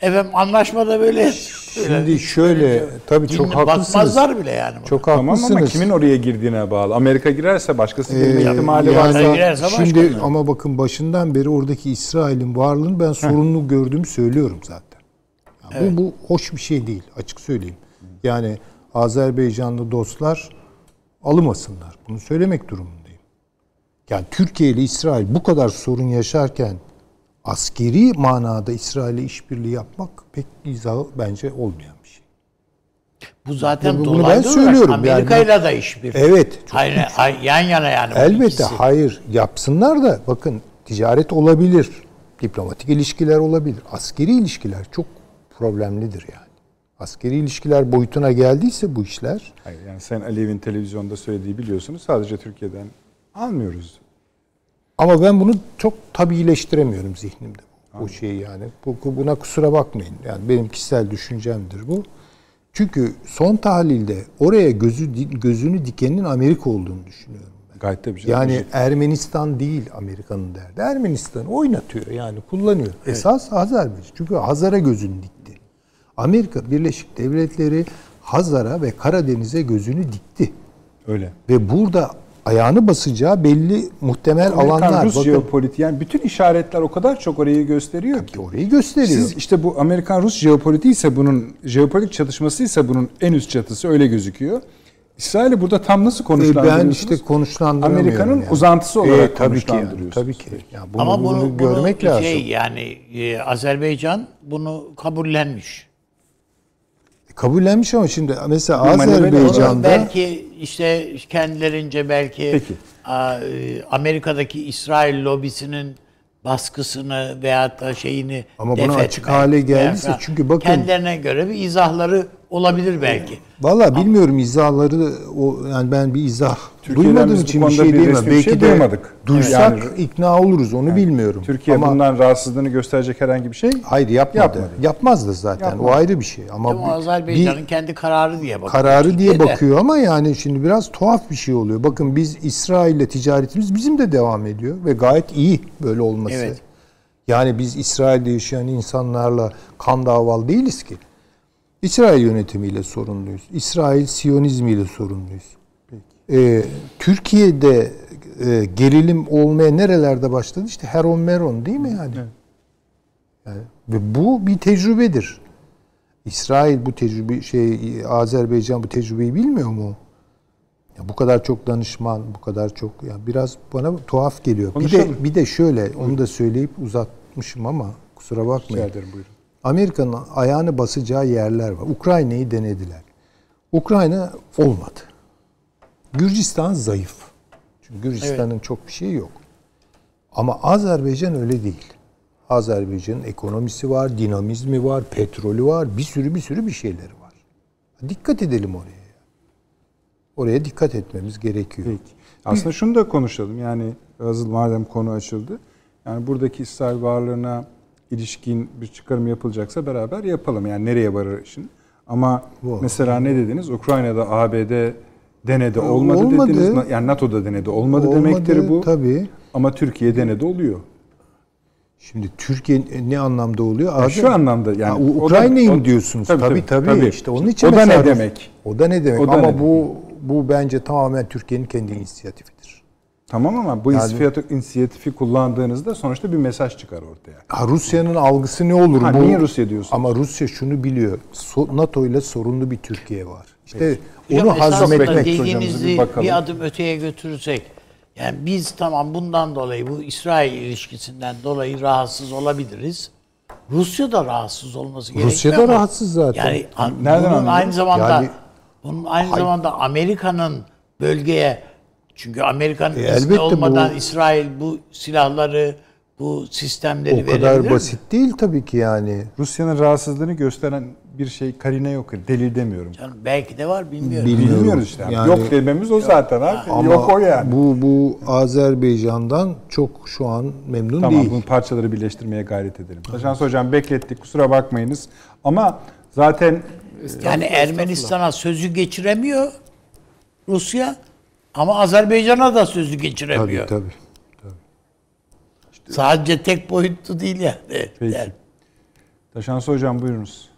Efendim anlaşmada böyle Şimdi şöyle tabii çok dinle- haklısınız. bakmazlar bile yani. buna. Çok Tamam haklısınız. ama kimin oraya girdiğine bağlı. Amerika girerse başkası girme Ee, ihtimali yani var. girerse şimdi türlü. ama bakın başından beri oradaki İsrail'in varlığını ben sorunlu gördüğümü söylüyorum zaten. Yani Bu, bu hoş bir şey değil açık söyleyeyim. Yani Azerbaycanlı dostlar alınmasınlar. Bunu söylemek durumundayım. Yani Türkiye ile İsrail bu kadar sorun yaşarken askeri manada İsrail'le işbirliği yapmak pek izahı bence olmayan bir şey. Bu zaten Bunu- bunu dolaylı ben olarak söylüyorum Amerika'yla da işbirliği. Evet, Hayır, hayır, yan yana yani. Elbette ikisi. hayır yapsınlar da bakın ticaret olabilir. Diplomatik ilişkiler olabilir. Askeri ilişkiler çok problemlidir yani. Askeri ilişkiler boyutuna geldiyse bu işler Hayır, yani sen Alev'in televizyonda söylediği biliyorsunuz sadece Türkiye'den almıyoruz. Ama ben bunu çok tabiileştiremiyorum zihnimde. O şeyi yani. Bu, buna kusura bakmayın. Yani benim kişisel düşüncemdir bu. Çünkü son tahlilde oraya gözü gözünü dikenin Amerika olduğunu düşünüyorum. Gayet tabii. canım. Yani Ermenistan değil Amerika'nın derdi. Ermenistan oynatıyor yani kullanıyor. Esas Azerbaycan. Çünkü Hazar'a gözünü dikti. Amerika Birleşik Devletleri Hazar'a ve Karadeniz'e gözünü dikti. öyle. Ve burada ayağını basacağı belli muhtemel Amerikan alanlar. Rus Bakın jeopolitiği yani bütün işaretler o kadar çok orayı gösteriyor ki. orayı gösteriyor. Siz işte bu Amerikan Rus jeopolitiği ise bunun jeopolitik çatışması ise bunun en üst çatısı öyle gözüküyor. İsrail'i burada tam nasıl konuşlandırıyorsunuz? ben işte konuşlandıramıyorum. Amerika'nın yani. uzantısı olarak Ee, tabii ki yani, tabii ki. Yani bunu, Ama bunu, bunu görmek bunu lazım. şey yani e, Azerbaycan bunu kabullenmiş. Kabullenmiş ama şimdi mesela Azerbaycan'da Belki işte kendilerince belki Peki. e, Amerika'daki İsrail lobisinin baskısını veyahut da şeyini Ama buna açık hale geldiyse çünkü bakın- kendilerine göre bir izahları olabilir belki. Valla bilmiyorum izahları o yani ben bir izah Türkiye'den duymadığım bu için bir şey diyemem. bir Belki şey de duymadık. duysak Yani- ikna oluruz onu bilmiyorum. Türkiye Ama bundan rahatsızlığını gösterecek herhangi bir şey hayır yapmadı. Yapmadı. Yapmaz da zaten. Yapmadı. O ayrı bir şey. Ama bir- Azerbaycan'ın kendi kararı diye bakıyor. kararı diye bakıyor ama yani şimdi biraz tuhaf bir şey oluyor. Bakın biz İsrail'le ticaretimiz bizim de devam ediyor ve gayet iyi böyle olması. Evet. Yani biz İsrail'de yaşayan insanlarla kan davalı değiliz ki. İsrail yönetimiyle sorunluyuz. İsrail Siyonizmiyle sorunluyuz. Ee, Türkiye'de e, gerilim olmaya nerelerde başladı? İşte Heron Meron değil mi yani? yani? Ve bu bir tecrübedir. İsrail bu tecrübe şey Azerbaycan bu tecrübeyi bilmiyor mu? Ya bu kadar çok danışman, bu kadar çok ya biraz bana tuhaf geliyor. Bir Konuşalım. de bir de şöyle onu da söyleyip uzatmışım ama kusura rica bakmayın. ederim buyurun. Amerika'nın ayağını basacağı yerler var. Ukrayna'yı denediler. Ukrayna olmadı. Gürcistan zayıf. Çünkü Gürcistan'ın çok bir şeyi yok. Ama Azerbaycan öyle değil. Azerbaycan'ın ekonomisi var, dinamizmi var, petrolü var, bir sürü bir sürü bir şeyleri var. Dikkat edelim oraya. Oraya dikkat etmemiz gerekiyor. Peki. Aslında şunu da konuşalım. Yani hazır madem konu açıldı. Yani buradaki İsrail varlığına ilişkin bir çıkarım yapılacaksa beraber yapalım. Yani nereye varır işin. Ama Bu. mesela ne dediniz? Ukrayna'da ABD denedi olmadı, olmadı. dediniz. Yani NATO'da denedi olmadı, Olmadı, demektir bu. Tabii. Ama Türkiye denedi oluyor. Şimdi Türkiye ne anlamda oluyor? Azer- şu anlamda yani Ha, o da- Ukrayna'yı o- mı diyorsunuz? Tabii, Tabii tabii, tabii. İşte onun için o da ne demek? O da ne demek? Da ama ne bu bu bence tamamen Türkiye'nin kendi inisiyatifidir. Tamam ama bu Yani- inisiyatifi, inisiyatifi kullandığınızda sonuçta bir mesaj çıkar ortaya. Ha, Rusya'nın algısı ne olur? Ha, bu? niye Rusya diyorsun? Ama Rusya şunu biliyor. So- NATO ile sorunlu bir Türkiye var. İşte Hocam onu esasında hazmetmek. bir dediğinizi bir, bakalım. adım öteye götürürsek yani biz tamam bundan dolayı bu İsrail ilişkisinden dolayı rahatsız olabiliriz. Rusya da rahatsız olması gerekiyor. Rusya da rahatsız zaten. Yani an- Nereden bunun anladın? aynı zamanda Yani- bunun aynı zamanda Amerika'nın bölgeye çünkü Amerika'nın E, izni olmadan bu- İsrail bu silahları bu sistemleri O verebilir kadar mi? basit değil tabii ki yani. Rusya'nın rahatsızlığını gösteren bir şey karine yok. Delil demiyorum. Canım belki de var bilmiyorum. Bilmiyorum. Bilmiyoruz işte. Yani- yok dememiz o zaten abi. Ama yok o yani. bu bu Azerbaycan'dan çok şu an memnun tamam değil. bu parçaları birleştirmeye gayret edelim. Taşans hocam beklettik kusura bakmayınız. Ama zaten Yani Ermenistan'a sözü geçiremiyor Rusya ama Azerbaycan'a da sözü Tabii geçiremiyor. tabii. Sadece tek boyutlu değil yani. Peki. Yani Taşans hocam buyurunuz.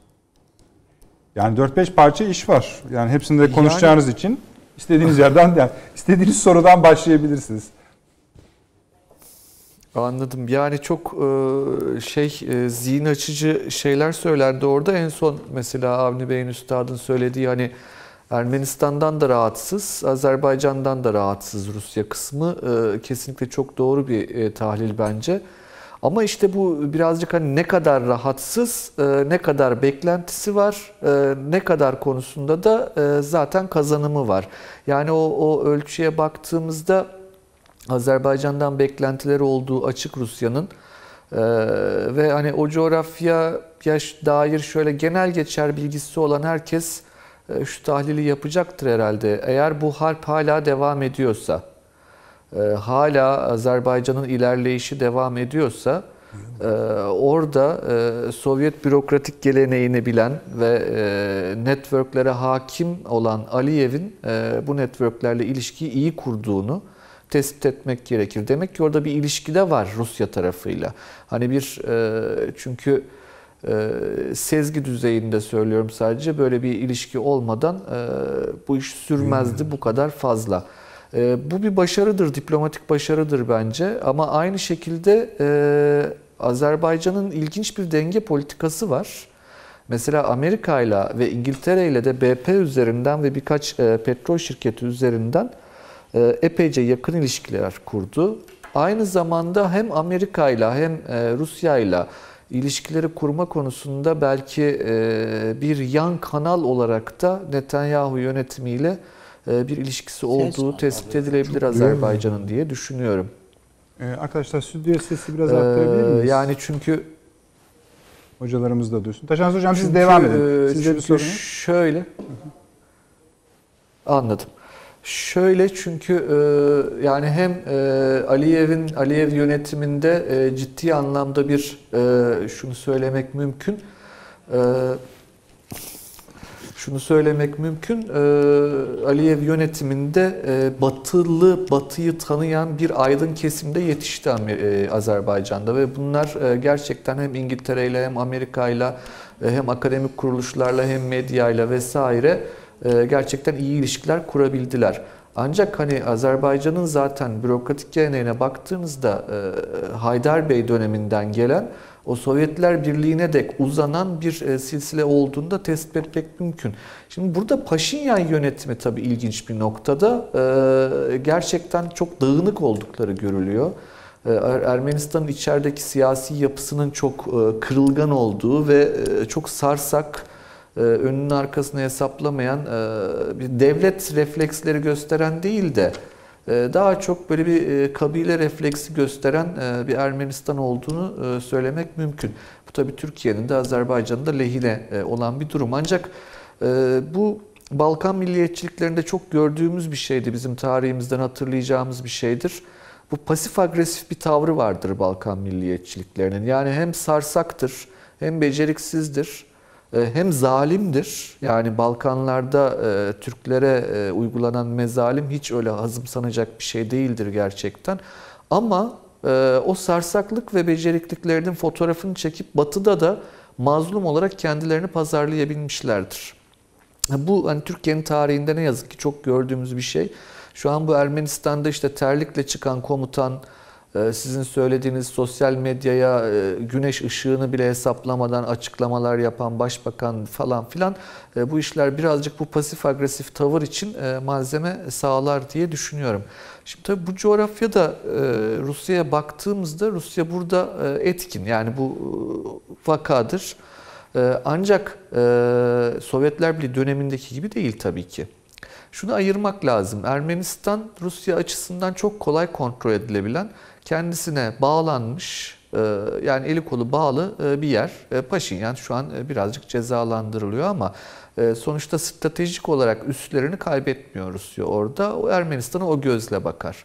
Yani 4-5 parça iş var. Yani hepsini de konuşacağınız için istediğiniz yerden yani istediğiniz sorudan başlayabilirsiniz. Anladım. Yani çok e, şey e, zihin açıcı şeyler söylendi orada. En son mesela Avni Bey'in üstadın söylediği hani Ermenistan'dan da rahatsız, Azerbaycan'dan da rahatsız Rusya kısmı e, kesinlikle çok doğru bir e, tahlil bence. Ama işte bu birazcık hani ne kadar rahatsız, e, ne kadar beklentisi var, e, ne kadar konusunda da e, zaten kazanımı var. Yani o, o ölçüye baktığımızda Azerbaycan'dan beklentileri olduğu açık Rusya'nın Ee, ve hani o coğrafya yaş dair şöyle genel geçer bilgisi olan herkes şu tahlili yapacaktır herhalde. Eğer bu harp hala devam ediyorsa, e, hala Azerbaycan'ın ilerleyişi devam ediyorsa e, orada e, Sovyet bürokratik geleneğini bilen ve e, networklere hakim olan Aliyev'in e, bu networklerle ilişkiyi iyi kurduğunu tespit etmek gerekir. Demek ki orada bir ilişki de var Rusya tarafıyla. Hani bir e, çünkü e, sezgi düzeyinde söylüyorum sadece böyle bir ilişki olmadan e, bu iş sürmezdi bu kadar fazla. E, bu bir başarıdır, diplomatik başarıdır bence. Ama aynı şekilde e, Azerbaycan'ın ilginç bir denge politikası var. Mesela Amerika ile ve İngiltere ile de BP üzerinden ve birkaç e, petrol şirketi üzerinden e, epeyce yakın ilişkiler kurdu. Aynı zamanda hem Amerika ile hem e, Rusya ile ilişkileri kurma konusunda belki e, bir yan kanal olarak da Netanyahu yönetimiyle e, bir ilişkisi olduğu tespit edilebilir Azerbaycan'ın diye düşünüyorum. Ee, arkadaşlar stüdyo sesi biraz Ee, arttırabilir miyiz? yani çünkü Hocalarımız da duysun. Taşans Hocam siz Çünkü, devam edin. e, Sizde bir sorunuz. Şöyle. Anladım. Şöyle çünkü e, yani hem e, Aliyev'in Aliyev yönetiminde e, ciddi anlamda bir e, şunu söylemek mümkün. E, şunu söylemek mümkün. E, Aliyev yönetiminde e, batılı, batıyı tanıyan bir aydın kesimde yetişti e, Azerbaycan'da ve bunlar e, gerçekten hem İngiltere ile hem Amerika ile hem akademik kuruluşlarla hem medyayla vesaire e, gerçekten iyi ilişkiler kurabildiler. Ancak hani Azerbaycan'ın zaten bürokratik geleneğine baktığınızda e, Haydar Bey döneminden gelen o Sovyetler Birliği'ne dek uzanan bir e, silsile olduğunu da tespit etmek mümkün. Şimdi burada Paşinyan yönetimi tabii ilginç bir noktada. E, gerçekten çok dağınık oldukları görülüyor. Er- Ermenistan'ın içerideki siyasi yapısının çok kırılgan olduğu ve çok sarsak, önünün arkasını hesaplamayan e, bir devlet refleksleri gösteren değil de e, daha çok böyle bir e, kabile refleksi gösteren e, bir Ermenistan olduğunu e, söylemek mümkün. Bu tabii Türkiye'nin de Azerbaycan'ın da lehine e, olan bir durum. Ancak e, bu Balkan milliyetçiliklerinde çok gördüğümüz bir şeydi. Bizim tarihimizden hatırlayacağımız bir şeydir. Bu pasif agresif bir tavrı vardır Balkan milliyetçiliklerinin. Yani hem sarsaktır, hem beceriksizdir, e, hem zalimdir. Yani Balkanlarda e, Türklere e, uygulanan mezalim hiç öyle hazımsanacak bir şey değildir gerçekten. Ama e, o sarsaklık ve becerikliklerinin fotoğrafını çekip Batı'da da mazlum olarak kendilerini pazarlayabilmişlerdir. Bu hani Türkiye'nin tarihinde ne yazık ki çok gördüğümüz bir şey. Şu an bu Ermenistan'da işte terlikle çıkan komutan, e, sizin söylediğiniz sosyal medyaya e, güneş ışığını bile hesaplamadan açıklamalar yapan başbakan falan filan e, bu işler birazcık bu pasif agresif tavır için e, malzeme sağlar diye düşünüyorum. Şimdi tabii bu coğrafyada Rusya'ya baktığımızda Rusya burada etkin yani bu vakadır. Ancak Sovyetler Birliği dönemindeki gibi değil tabii ki. Şunu ayırmak lazım. Ermenistan Rusya açısından çok kolay kontrol edilebilen, kendisine bağlanmış, e, yani eli kolu bağlı e, bir yer. E, Paşinyan şu an birazcık cezalandırılıyor ama sonuçta stratejik olarak üslerini kaybetmiyor Rusya orada. O Ermenistan'a o gözle bakar.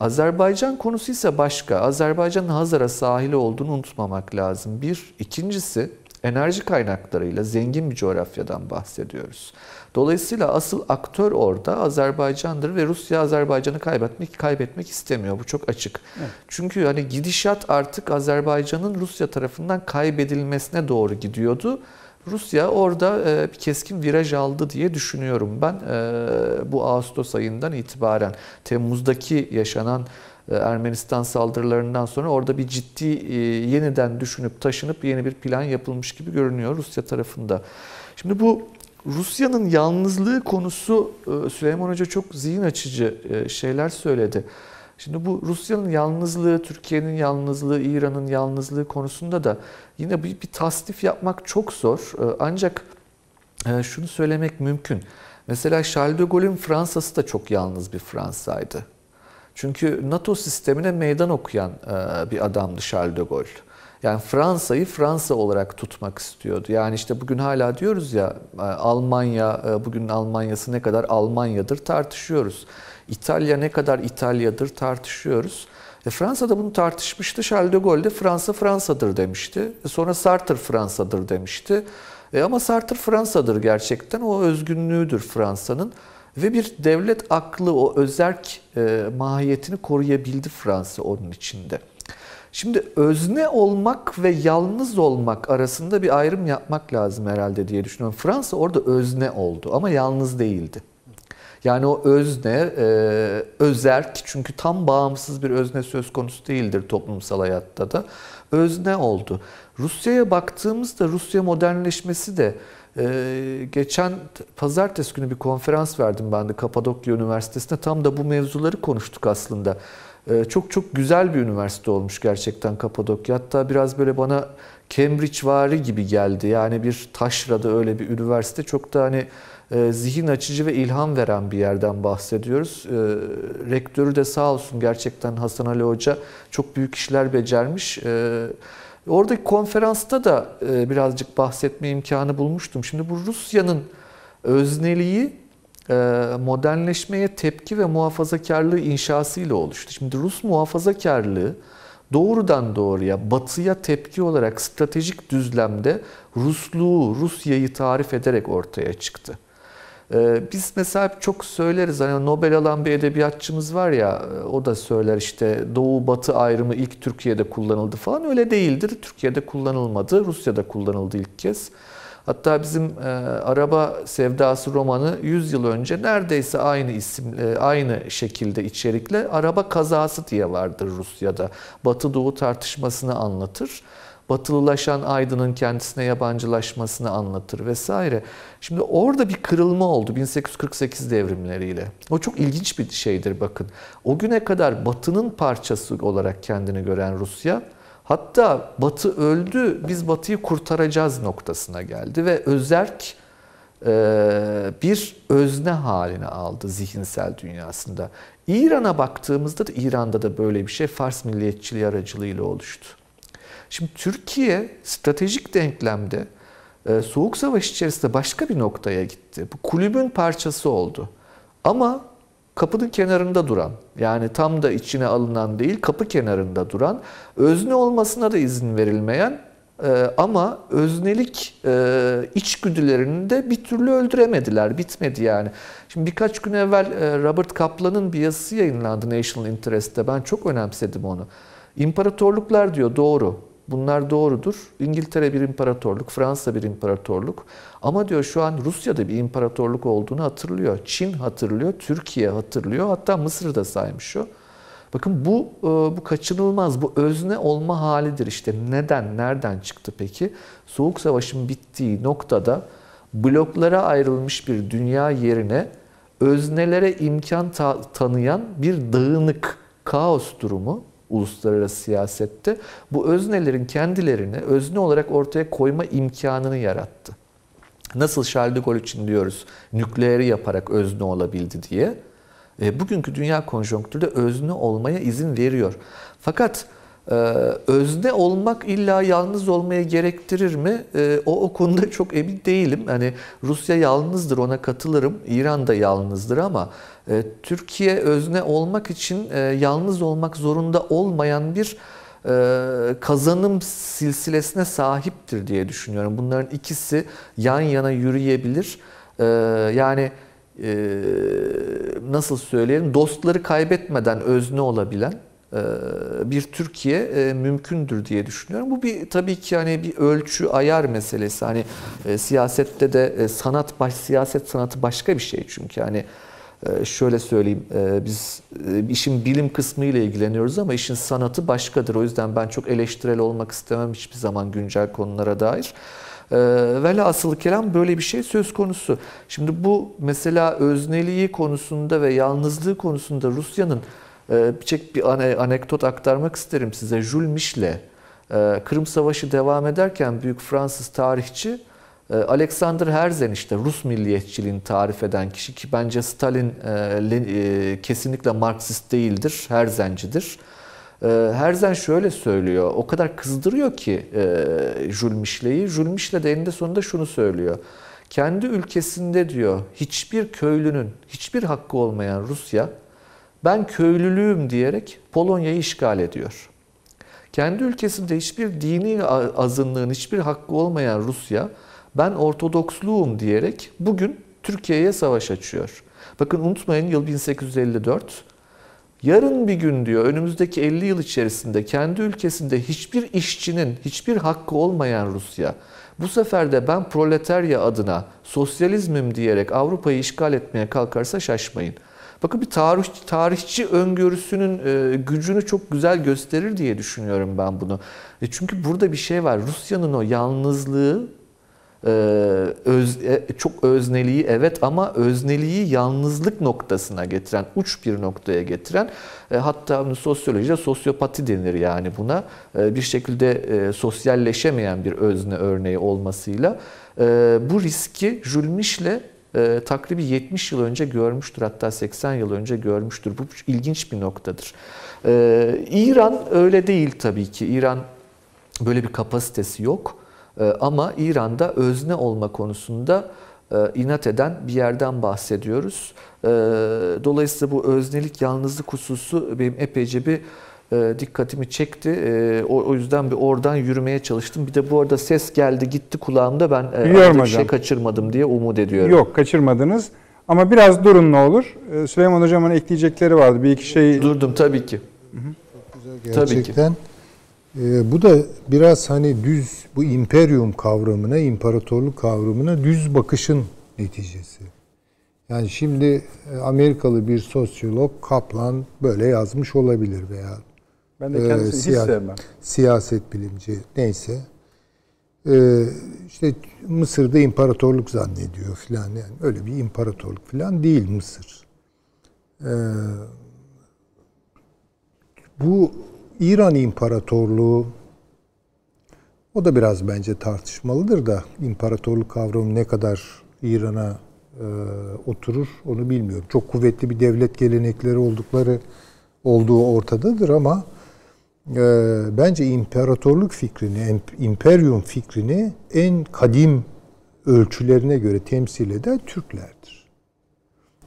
Azerbaycan konusu ise başka. Azerbaycan'ın Hazar'a sahili olduğunu unutmamak lazım. Bir. ikincisi enerji kaynaklarıyla zengin bir coğrafyadan bahsediyoruz. Dolayısıyla asıl aktör orada Azerbaycan'dır ve Rusya Azerbaycan'ı kaybetmek kaybetmek istemiyor. Bu çok açık. Çünkü hani gidişat artık Azerbaycan'ın Rusya tarafından kaybedilmesine doğru gidiyordu. Rusya orada e, bir keskin viraj aldı diye düşünüyorum ben e, bu Ağustos ayından itibaren. Temmuz'daki yaşanan Ermenistan saldırılarından sonra orada bir ciddi e, yeniden düşünüp taşınıp yeni bir plan yapılmış gibi görünüyor Rusya tarafında. Şimdi bu Rusya'nın yalnızlığı konusu e, Süleyman Hoca çok zihin açıcı e, şeyler söyledi. Şimdi bu Rusya'nın yalnızlığı, Türkiye'nin yalnızlığı, İran'ın yalnızlığı konusunda da yine bir, bir tasnif yapmak çok zor. E, Ancak e, şunu söylemek mümkün. Mesela Charles de Gaulle'ün Fransa'sı da çok yalnız bir Fransa'ydı. Çünkü NATO sistemine meydan okuyan e, bir adamdı Charles de Gaulle. Yani Fransa'yı Fransa olarak tutmak istiyordu. Yani işte bugün hala diyoruz ya e, Almanya, e, bugün Almanya'sı ne kadar Almanya'dır tartışıyoruz. İtalya ne kadar İtalya'dır tartışıyoruz. E Fransa da bunu tartışmıştı. Charles de Gaulle de Fransa Fransa'dır demişti. E sonra Sartre Fransa'dır demişti. E ama Sartre Fransa'dır gerçekten. O özgünlüğüdür Fransa'nın. Ve bir devlet aklı o özerk e, mahiyetini koruyabildi Fransa onun içinde. Şimdi özne olmak ve yalnız olmak arasında bir ayrım yapmak lazım herhalde diye düşünüyorum. Fransa orada özne oldu ama yalnız değildi. Yani o özne, e, özerk çünkü tam bağımsız bir özne söz konusu değildir toplumsal hayatta da. Özne oldu. Rusya'ya baktığımızda Rusya modernleşmesi de e, geçen pazartesi günü bir konferans verdim ben de Kapadokya Üniversitesi'nde. Tam da bu mevzuları konuştuk aslında. E, çok çok güzel bir üniversite olmuş gerçekten Kapadokya. Hatta biraz böyle bana Cambridge vari gibi geldi. Yani bir taşrada öyle bir üniversite çok da hani e, zihin açıcı ve ilham veren bir yerden bahsediyoruz. E, rektörü de sağ olsun gerçekten Hasan Ali Hoca çok büyük işler becermiş. E, oradaki konferansta da e, birazcık bahsetme imkanı bulmuştum. Şimdi bu Rusya'nın özneliği e, modernleşmeye tepki ve muhafazakarlığı inşasıyla oluştu. Şimdi Rus muhafazakarlığı doğrudan doğruya batıya tepki olarak stratejik düzlemde Rusluğu, Rusya'yı tarif ederek ortaya çıktı. Ee, biz mesela çok söyleriz hani Nobel alan bir edebiyatçımız var ya o da söyler işte Doğu Batı ayrımı ilk Türkiye'de kullanıldı falan öyle değildir. Türkiye'de kullanılmadı, Rusya'da kullanıldı ilk kez. Hatta bizim e, Araba Sevdası romanı 100 yıl önce neredeyse aynı isim, e, aynı şekilde içerikle araba kazası diye vardır Rusya'da. Batı Doğu tartışmasını anlatır. Batılılaşan aydının kendisine yabancılaşmasını anlatır vesaire. Şimdi orada bir kırılma oldu 1848 devrimleriyle. O çok ilginç bir şeydir bakın. O güne kadar Batı'nın parçası olarak kendini gören Rusya Hatta Batı öldü, biz Batı'yı kurtaracağız noktasına geldi ve özerk e, bir özne haline aldı zihinsel dünyasında. İran'a baktığımızda da İran'da da böyle bir şey Fars milliyetçiliği aracılığıyla oluştu. Şimdi Türkiye stratejik denklemde e, Soğuk Savaş içerisinde başka bir noktaya gitti. Bu kulübün parçası oldu. Ama kapının kenarında duran, yani tam da içine alınan değil, kapı kenarında duran, özne olmasına da izin verilmeyen e, ama öznelik e, içgüdülerini de bir türlü öldüremediler, bitmedi yani. Şimdi birkaç gün evvel e, Robert Kaplan'ın bir yazısı yayınlandı National Interest'te. Ben çok önemsedim onu. İmparatorluklar diyor doğru. Bunlar doğrudur. İngiltere bir imparatorluk, Fransa bir imparatorluk. Ama diyor şu an Rusya'da bir imparatorluk olduğunu hatırlıyor. Çin hatırlıyor, Türkiye hatırlıyor. Hatta Mısır da saymış o. Bakın bu e, bu kaçınılmaz, bu özne olma halidir işte. Neden, nereden çıktı peki? Soğuk Savaş'ın bittiği noktada bloklara ayrılmış bir dünya yerine öznelere imkan ta- tanıyan bir dağınık kaos durumu uluslararası siyasette bu öznelerin kendilerini özne olarak ortaya koyma imkanını yarattı. Nasıl Charles de Gaulle için diyoruz nükleeri yaparak özne olabildi diye. E, bugünkü dünya konjonktürde özne olmaya izin veriyor. Fakat e, özne olmak illa yalnız olmaya gerektirir mi? E, o, o konuda çok emin değilim. Hani Rusya yalnızdır ona katılırım. İran da yalnızdır ama e, Türkiye özne olmak için e, yalnız olmak zorunda olmayan bir e, kazanım silsilesine sahiptir diye düşünüyorum. Bunların ikisi yan yana yürüyebilir. E, yani e, nasıl söyleyelim dostları kaybetmeden özne olabilen bir Türkiye e, mümkündür diye düşünüyorum. Bu bir tabii ki hani bir ölçü ayar meselesi. Hani e, siyasette de sanat baş siyaset sanatı başka bir şey çünkü hani şöyle söyleyeyim biz işin bilim kısmı ile ilgileniyoruz ama işin sanatı başkadır. O yüzden ben çok eleştirel olmak istemem hiçbir zaman güncel konulara dair. Velhasılı kelam böyle bir şey söz konusu. Şimdi bu mesela özneliği konusunda ve yalnızlığı konusunda Rusya'nın bir bir anekdot aktarmak isterim size. Jules Michelet, Kırım Savaşı devam ederken büyük Fransız tarihçi Alexander Herzen işte Rus milliyetçiliğini tarif eden kişi ki bence Stalin kesinlikle Marksist değildir, Herzencidir. Herzen şöyle söylüyor, o kadar kızdırıyor ki Jules Michelet'i. Jules Michelet de eninde sonunda şunu söylüyor. Kendi ülkesinde diyor hiçbir köylünün hiçbir hakkı olmayan Rusya ben köylülüğüm diyerek Polonya'yı işgal ediyor. Kendi ülkesinde hiçbir dini azınlığın hiçbir hakkı olmayan Rusya ben Ortodoksluğum diyerek bugün Türkiye'ye savaş açıyor. Bakın unutmayın yıl 1854. Yarın bir gün diyor önümüzdeki 50 yıl içerisinde kendi ülkesinde hiçbir işçinin hiçbir hakkı olmayan Rusya bu sefer de ben proletarya adına sosyalizmim diyerek Avrupa'yı işgal etmeye kalkarsa şaşmayın. Bakın bir tarih, tarihçi öngörüsünün e, gücünü çok güzel gösterir diye düşünüyorum ben bunu. E çünkü burada bir şey var. Rusya'nın o yalnızlığı e, öz, çok özneliği evet ama özneliği yalnızlık noktasına getiren, uç bir noktaya getiren hatta sosyolojide sosyopati denir yani buna. Bir şekilde sosyalleşemeyen bir özne örneği olmasıyla bu riski Jules Michelet e, takribi 70 yıl önce görmüştür hatta 80 yıl önce görmüştür. Bu ilginç bir noktadır. E, İran öyle değil tabii ki. İran böyle bir kapasitesi yok. E, ama İran'da özne olma konusunda e, inat eden bir yerden bahsediyoruz. Dolayısıyla bu öznelik, yalnızlık hususu benim epeyce bir e, dikkatimi çekti. E, o, o yüzden bir oradan yürümeye çalıştım. Bir de bu arada ses geldi gitti kulağımda ben e, bir şey kaçırmadım diye umut ediyorum. Yok kaçırmadınız. Ama biraz durun ne olur. Süleyman Hocam'ın ekleyecekleri vardı. Bir iki şey Durdum tabii ki. Güzel Tabii ki. gerçekten. Ee, bu da biraz hani düz bu imperium kavramına, imparatorluk kavramına düz bakışın neticesi. Yani şimdi Amerikalı bir sosyolog Kaplan böyle yazmış olabilir veya ben de Ee, kendisini hiç siyah- sevmem. siyaset bilimci neyse. Ee, işte Mısır'da imparatorluk zannediyor filan yani öyle bir imparatorluk filan değil Mısır. Ee, bu İran İmparatorluğu o da biraz bence tartışmalıdır da imparatorluk kavramı ne kadar İran'a e, oturur onu bilmiyorum. Çok kuvvetli bir devlet gelenekleri oldukları olduğu ortadadır ama e, bence imparatorluk fikrini, imperium fikrini en kadim ölçülerine göre temsil eden Türklerdir.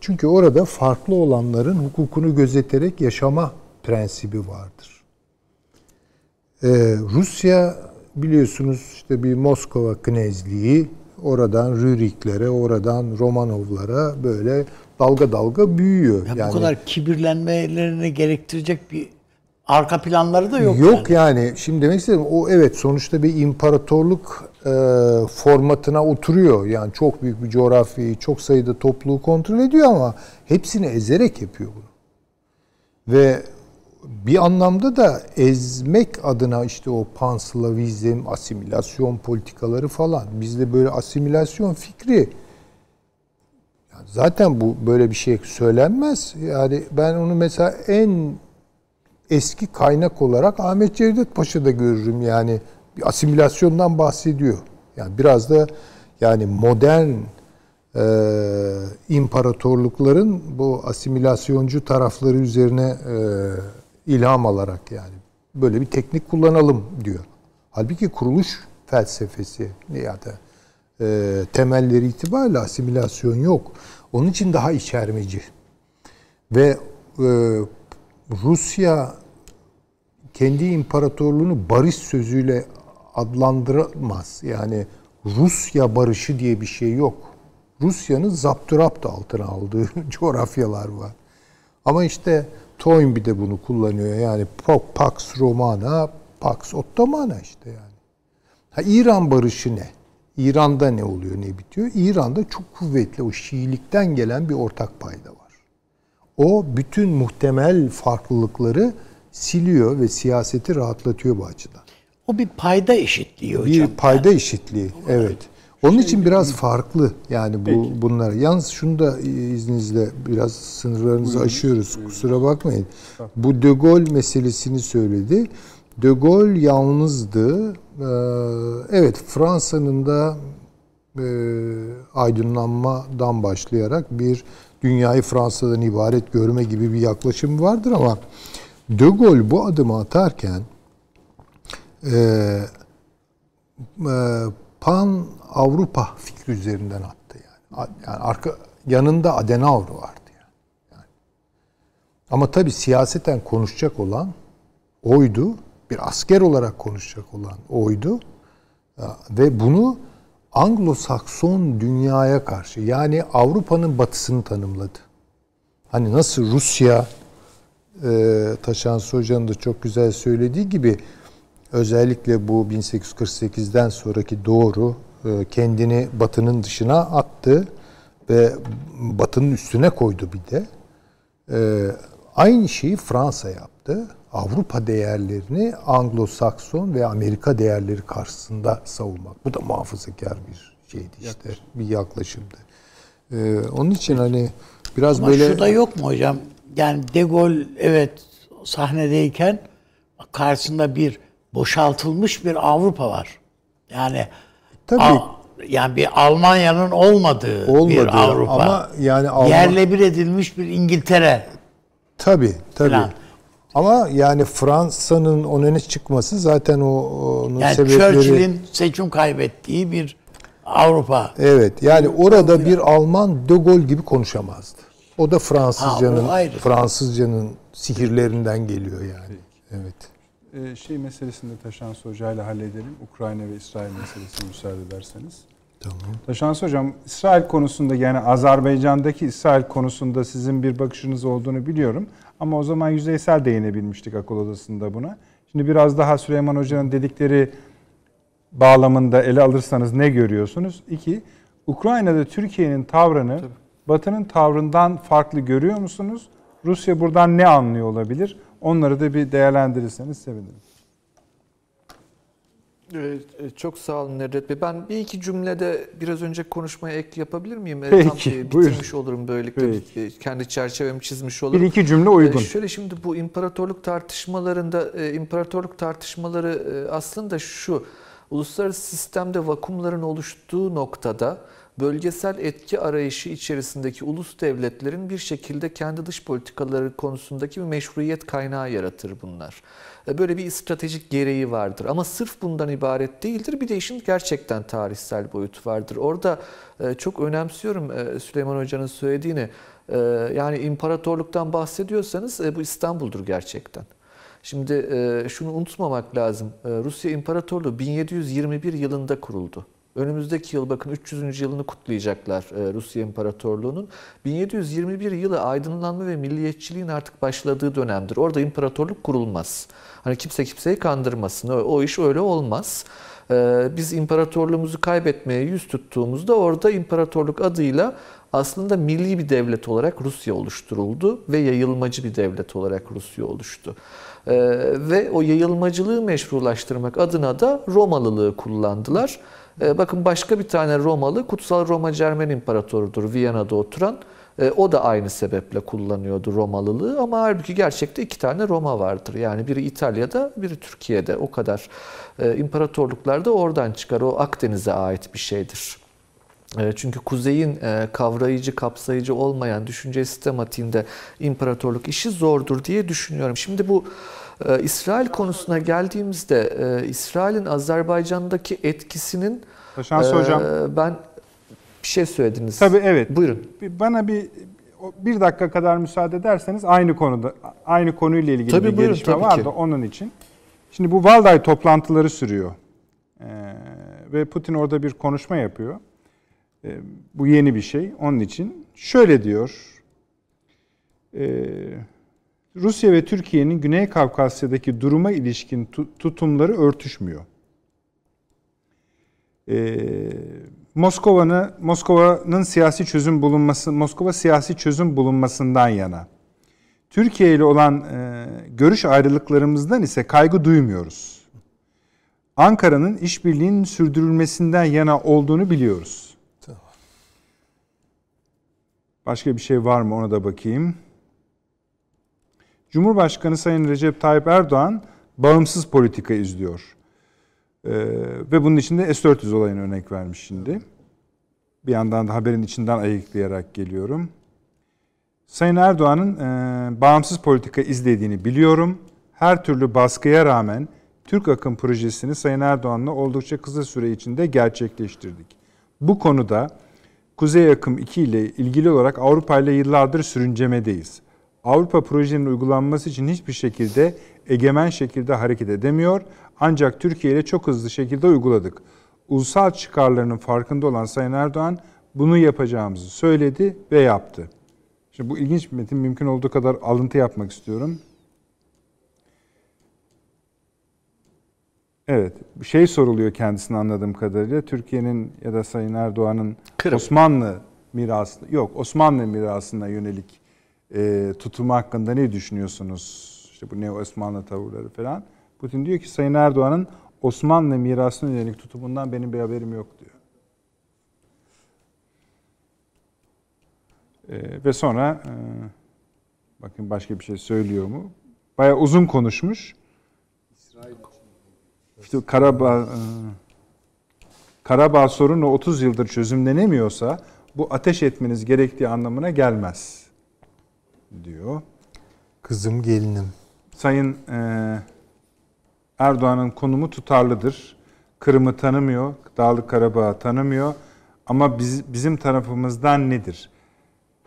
Çünkü orada farklı olanların hukukunu gözeterek yaşama prensibi vardır. Ee, Rusya biliyorsunuz işte bir Moskova knezliği, oradan Rüriklere, oradan Romanovlara böyle dalga dalga büyüyor. Ya bu kadar kibirlenmelerini gerektirecek bir arka planları da yok. Yok yani. yani. Şimdi demek istedim o evet sonuçta bir imparatorluk e, formatına oturuyor. Yani çok büyük bir coğrafyayı, çok sayıda topluluğu kontrol ediyor ama hepsini ezerek yapıyor bunu. Ve bir anlamda da ezmek adına işte o panslavizm, asimilasyon politikaları falan. Bizde böyle asimilasyon fikri yani zaten bu böyle bir şey söylenmez. Yani ben onu mesela en eski kaynak olarak Ahmet Cevdet Paşa'da görürüm yani bir asimilasyondan bahsediyor. Yani biraz da yani modern e, imparatorlukların bu asimilasyoncu tarafları üzerine e, ilham alarak yani böyle bir teknik kullanalım diyor. Halbuki kuruluş felsefesi ya da e, temelleri itibariyle asimilasyon yok. Onun için daha içermeci. Ve e, Rusya kendi imparatorluğunu barış sözüyle adlandıramaz. Yani Rusya barışı diye bir şey yok. Rusya'nın zapturapt altına aldığı <laughs> coğrafyalar var. Ama işte Toynbee de bunu kullanıyor. Yani Pax Romana, Pax Ottomana işte yani. Ha, İran barışı ne? İran'da ne oluyor, ne bitiyor? İran'da çok kuvvetli o Şiilikten gelen bir ortak payda var. O bütün muhtemel farklılıkları siliyor ve siyaseti rahatlatıyor bu açıdan. O bir payda eşitliği hocam. Bir payda eşitliği, evet. Onun için biraz farklı yani bu bunlar. Yalnız şunu da izninizle biraz sınırlarınızı aşıyoruz. Kusura bakmayın. Bu De Gaulle meselesini söyledi. De Gaulle yalnızdı. Ee, evet Fransa'nın da e, aydınlanmadan başlayarak bir dünyayı Fransa'dan ibaret görme gibi bir yaklaşım vardır ama De Gaulle bu adımı atarken e, e, pan Avrupa fikri üzerinden attı yani. Yani arka yanında Adenauer vardı yani. yani. Ama tabii siyaseten konuşacak olan oydu. Bir asker olarak konuşacak olan oydu. Ya, Ve bunu Anglo-Sakson dünyaya karşı yani Avrupa'nın batısını tanımladı. Hani nasıl Rusya e, Taşan Hoca'nın da çok güzel söylediği gibi özellikle bu 1848'den sonraki doğru e, kendini Batı'nın dışına attı ve Batı'nın üstüne koydu bir de. E, aynı şeyi Fransa yaptı. Avrupa değerlerini Anglo-Sakson ve Amerika değerleri karşısında savunmak. Bu da muhafazakar bir şeydi işte. Bir yaklaşımdı. E, onun için hani biraz Ama böyle şu da yok mu hocam? Yani De Gaulle evet sahnedeyken karşısında bir boşaltılmış bir Avrupa var. Yani Tabii. A- yani bir Almanya'nın olmadığı Olmadı bir Avrupa. ama yani Alman, yerle bir edilmiş bir İngiltere tabii tabii. falan. Ama yani Fransa'nın onun öne çıkması zaten o onun Yani sebepleri Churchill'in seçim kaybettiği bir Avrupa. Evet yani orada bir Alman De Gaulle gibi konuşamazdı. O da Fransızcanın Ha, o. Fransızcanın sihirlerinden geliyor yani. Evet. Ee, şey meselesini de Taşans Hoca ile halledelim. Ukrayna ve İsrail meselesini müsaade ederseniz. Tamam. Taşans Hocam, İsrail konusunda yani Azerbaycan'daki İsrail konusunda sizin bir bakışınız olduğunu biliyorum. Ama o zaman yüzeysel değinebilmiştik akıl odasında buna. Şimdi biraz daha Süleyman Hoca'nın dedikleri bağlamında ele alırsanız ne görüyorsunuz? İki, Ukrayna'da Türkiye'nin tavrını Batı'nın tavrından farklı görüyor musunuz? Rusya buradan ne anlıyor olabilir? Onları da bir değerlendirirseniz sevinirim. Evet, e, Çok sağ olun Nedret Bey. Ben bir iki cümlede biraz önce konuşmaya ek yapabilir miyim? Peki, Tam e, buyurun. bitirmiş olurum böylelikle. Peki. Kendi çerçevemi çizmiş olurum. Bir iki cümle uygun. E, Şöyle şimdi bu imparatorluk tartışmalarında e, imparatorluk tartışmaları e, aslında şu uluslararası sistemde vakumların oluştuğu noktada bölgesel etki arayışı içerisindeki ulus devletlerin bir şekilde kendi dış politikaları konusundaki bir meşruiyet kaynağı yaratır bunlar. E, Böyle bir stratejik gereği vardır ama sırf bundan ibaret değildir. Bir de işin gerçekten tarihsel boyutu vardır. Orada e, çok önemsiyorum e, Süleyman Hoca'nın söylediğini. Yani imparatorluktan bahsediyorsanız bu İstanbul'dur gerçekten. Şimdi şunu unutmamak lazım. Rusya İmparatorluğu 1721 yılında kuruldu. Önümüzdeki yıl bakın 300. yılını kutlayacaklar e, Rusya İmparatorluğu'nun. 1721 yılı aydınlanma ve milliyetçiliğin artık başladığı dönemdir. Orada imparatorluk kurulmaz. Hani kimse kimseyi kandırmasın. O, iş öyle olmaz. E, Biz imparatorluğumuzu kaybetmeye yüz tuttuğumuzda orada imparatorluk adıyla aslında milli bir devlet olarak Rusya oluşturuldu ve yayılmacı bir devlet olarak Rusya oluştu. Ee, ve o yayılmacılığı meşrulaştırmak adına da Romalılığı kullandılar. Ee, bakın başka bir tane Romalı Kutsal Roma Cermen İmparatorudur Viyana'da oturan. Ee, o da aynı sebeple kullanıyordu Romalılığı ama halbuki gerçekte iki tane Roma vardır. Yani biri İtalya'da, biri Türkiye'de. O kadar e, imparatorluklar da oradan çıkar. O Akdeniz'e ait bir şeydir. E, Çünkü kuzeyin e, kavrayıcı, kapsayıcı olmayan düşünce sistematiğinde imparatorluk işi zordur diye düşünüyorum. Şimdi bu e, İsrail konusuna geldiğimizde e, İsrail'in Azerbaycan'daki etkisinin Taşans e, Hocam. ben bir şey söylediniz. Tabii evet. Buyurun. Bana bir bir dakika kadar müsaade ederseniz aynı konuda aynı konuyla ilgili Tabii, bir buyurun, gelişme tabii var ki. onun için. Şimdi bu Valday toplantıları sürüyor. Ee, ve Putin orada bir konuşma yapıyor. Ee, bu yeni bir şey. Onun için şöyle diyor. Ee, Rusya ve Türkiye'nin Güney Kafkasya'daki duruma ilişkin tu- tutumları örtüşmüyor. Ee, Moskova'nın Moskova'nın siyasi çözüm bulunması Moskova siyasi çözüm bulunmasından yana. Türkiye ile olan e, görüş ayrılıklarımızdan ise kaygı duymuyoruz. Ankara'nın işbirliğinin sürdürülmesinden yana olduğunu biliyoruz. Başka bir şey var mı ona da bakayım. Cumhurbaşkanı Sayın Recep Tayyip Erdoğan bağımsız politika izliyor. Ee, ve bunun içinde S-400 olayını örnek vermiş şimdi. Bir yandan da haberin içinden ayıklayarak geliyorum. Sayın Erdoğan'ın e, bağımsız politika izlediğini biliyorum. Her türlü baskıya rağmen Türk Akım projesini Sayın Erdoğan'la oldukça kısa süre içinde gerçekleştirdik. Bu konuda Kuzey Akım 2 ile ilgili olarak Avrupa ile yıllardır sürüncemedeyiz. Avrupa projenin uygulanması için hiçbir şekilde egemen şekilde hareket edemiyor. Ancak Türkiye ile çok hızlı şekilde uyguladık. Ulusal çıkarlarının farkında olan Sayın Erdoğan bunu yapacağımızı söyledi ve yaptı. Şimdi bu ilginç bir metin. Mümkün olduğu kadar alıntı yapmak istiyorum. Evet, bir şey soruluyor kendisine anladığım kadarıyla. Türkiye'nin ya da Sayın Erdoğan'ın. Osmanlı mirası, yok Osmanlı mirasına yönelik e, tutumu hakkında ne düşünüyorsunuz? İşte bu neo Osmanlı tavırları falan. Putin diyor ki Sayın Erdoğan'ın Osmanlı mirasına yönelik tutumundan benim bir haberim yok diyor. E, ve sonra e, bakın başka bir şey söylüyor mu? Bayağı uzun konuşmuş. İşte Karabağ e, Karabağ sorunu 30 yıldır çözümlenemiyorsa bu ateş etmeniz gerektiği anlamına gelmez diyor. Kızım gelinim. Sayın e, Erdoğan'ın konumu tutarlıdır. Kırım'ı tanımıyor, Dağlık Karabağ'ı tanımıyor. Ama biz, bizim tarafımızdan nedir?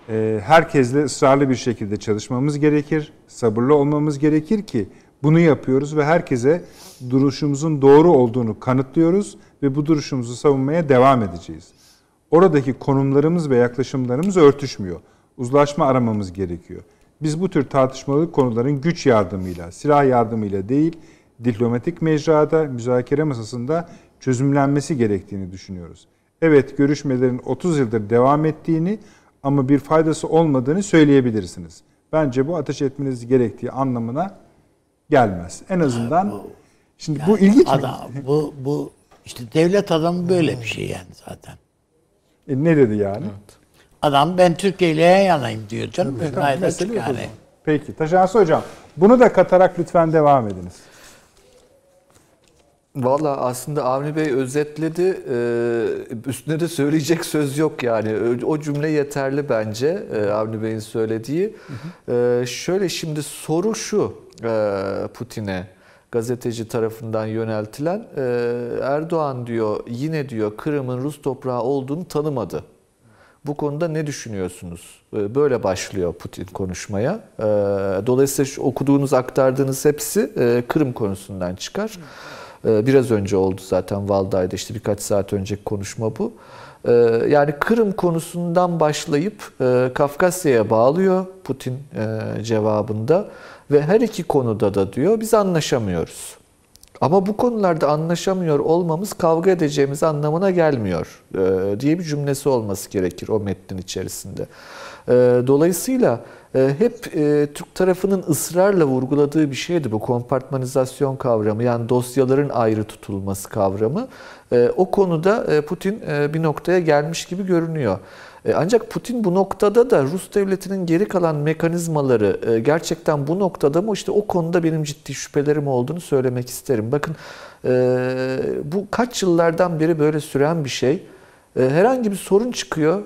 E, herkesle ısrarlı bir şekilde çalışmamız gerekir, sabırlı olmamız gerekir ki bunu yapıyoruz ve herkese duruşumuzun doğru olduğunu kanıtlıyoruz ve bu duruşumuzu savunmaya devam edeceğiz. Oradaki konumlarımız ve yaklaşımlarımız örtüşmüyor. Uzlaşma aramamız gerekiyor. Biz bu tür tartışmalı konuların güç yardımıyla, silah yardımıyla değil, diplomatik mecrada, müzakere masasında çözümlenmesi gerektiğini düşünüyoruz. Evet, görüşmelerin 30 yıldır devam ettiğini ama bir faydası olmadığını söyleyebilirsiniz. Bence bu ateş etmeniz gerektiği anlamına gelmez. En azından şimdi bu ilginç mi? Adam, bu, bu işte devlet adamı böyle bir şey yani zaten. E, ne dedi yani? Adam ben Türkiye ile yan yanayım diyor canım. Tamam, mesele yok o yani. Peki. Taşansı Hocam, bunu da katarak lütfen devam ediniz. Valla aslında Avni Bey özetledi. Ee, Üstüne de söyleyecek söz yok yani. O cümle yeterli bence Avni Bey'in söylediği. Ee, Şöyle şimdi soru şu Putin'e gazeteci tarafından yöneltilen Erdoğan diyor yine diyor Kırım'ın Rus toprağı olduğunu tanımadı. Bu konuda ne düşünüyorsunuz? Ee, Böyle başlıyor Putin konuşmaya. Ee, Dolayısıyla okuduğunuz, aktardığınız hepsi e, Kırım konusundan çıkar. Ee, Biraz önce oldu zaten Valday'da işte birkaç saat önceki konuşma bu. Yani Kırım konusundan başlayıp e, Kafkasya'ya bağlıyor Putin e, cevabında ve her iki konuda da diyor biz anlaşamıyoruz. Ama bu konularda anlaşamıyor olmamız kavga edeceğimiz anlamına gelmiyor e, diye bir cümlesi olması gerekir o metnin içerisinde. E, dolayısıyla e, hep Türk tarafının ısrarla vurguladığı bir şeydi bu kompartmanizasyon kavramı yani dosyaların ayrı tutulması kavramı. O konuda Putin bir noktaya gelmiş gibi görünüyor. E, Ancak Putin bu noktada da Rus devletinin geri kalan mekanizmaları e, gerçekten bu noktada mı işte o konuda benim ciddi şüphelerim olduğunu söylemek isterim. Bakın e, bu kaç yıllardan beri böyle süren bir şey. Herhangi bir sorun çıkıyor.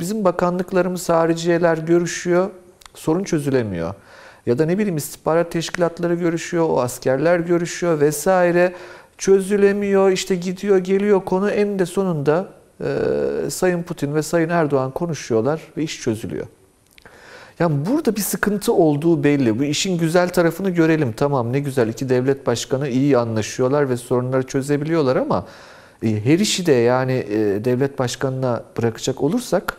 Bizim bakanlıklarımız, hariciyeler görüşüyor. Sorun çözülemiyor. Ya da ne bileyim istihbarat teşkilatları görüşüyor, o askerler görüşüyor vesaire. Çözülemiyor, işte gidiyor geliyor konu en de sonunda e, Sayın Putin ve Sayın Erdoğan konuşuyorlar ve iş çözülüyor. Yani burada bir sıkıntı olduğu belli. Bu işin güzel tarafını görelim. Tamam ne güzel iki devlet başkanı iyi anlaşıyorlar ve sorunları çözebiliyorlar ama e, her işi de yani e, devlet başkanına bırakacak olursak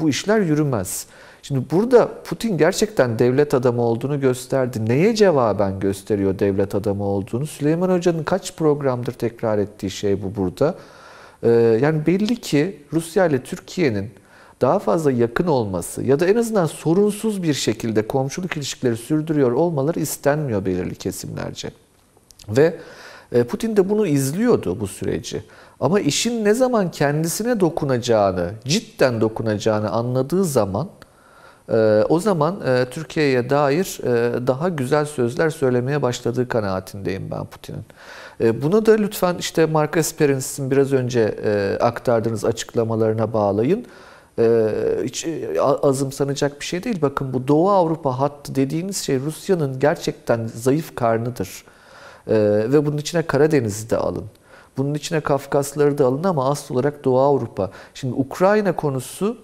bu işler yürümez. Şimdi burada Putin gerçekten devlet adamı olduğunu gösterdi. Neye cevaben gösteriyor devlet adamı olduğunu? Süleyman Hoca'nın kaç programdır tekrar ettiği şey bu burada. Ee, yani belli ki Rusya ile Türkiye'nin daha fazla yakın olması ya da en azından sorunsuz bir şekilde komşuluk ilişkileri sürdürüyor olmaları istenmiyor belirli kesimlerce. Ve e, Putin de bunu izliyordu bu süreci. Ama işin ne zaman kendisine dokunacağını, cidden dokunacağını anladığı zaman e, o zaman e, Türkiye'ye dair daha güzel sözler söylemeye başladığı kanaatindeyim ben Putin'in. E, Bunu da lütfen işte Mark Esperance'in biraz önce e, aktardığınız açıklamalarına bağlayın. E, Hiç e, azımsanacak bir şey değil. Bakın bu Doğu Avrupa hattı dediğiniz şey Rusya'nın gerçekten zayıf karnıdır. E, Ve bunun içine Karadeniz'i de alın. Bunun içine Kafkasları da alın ama asıl olarak Doğu Avrupa. Şimdi Ukrayna konusu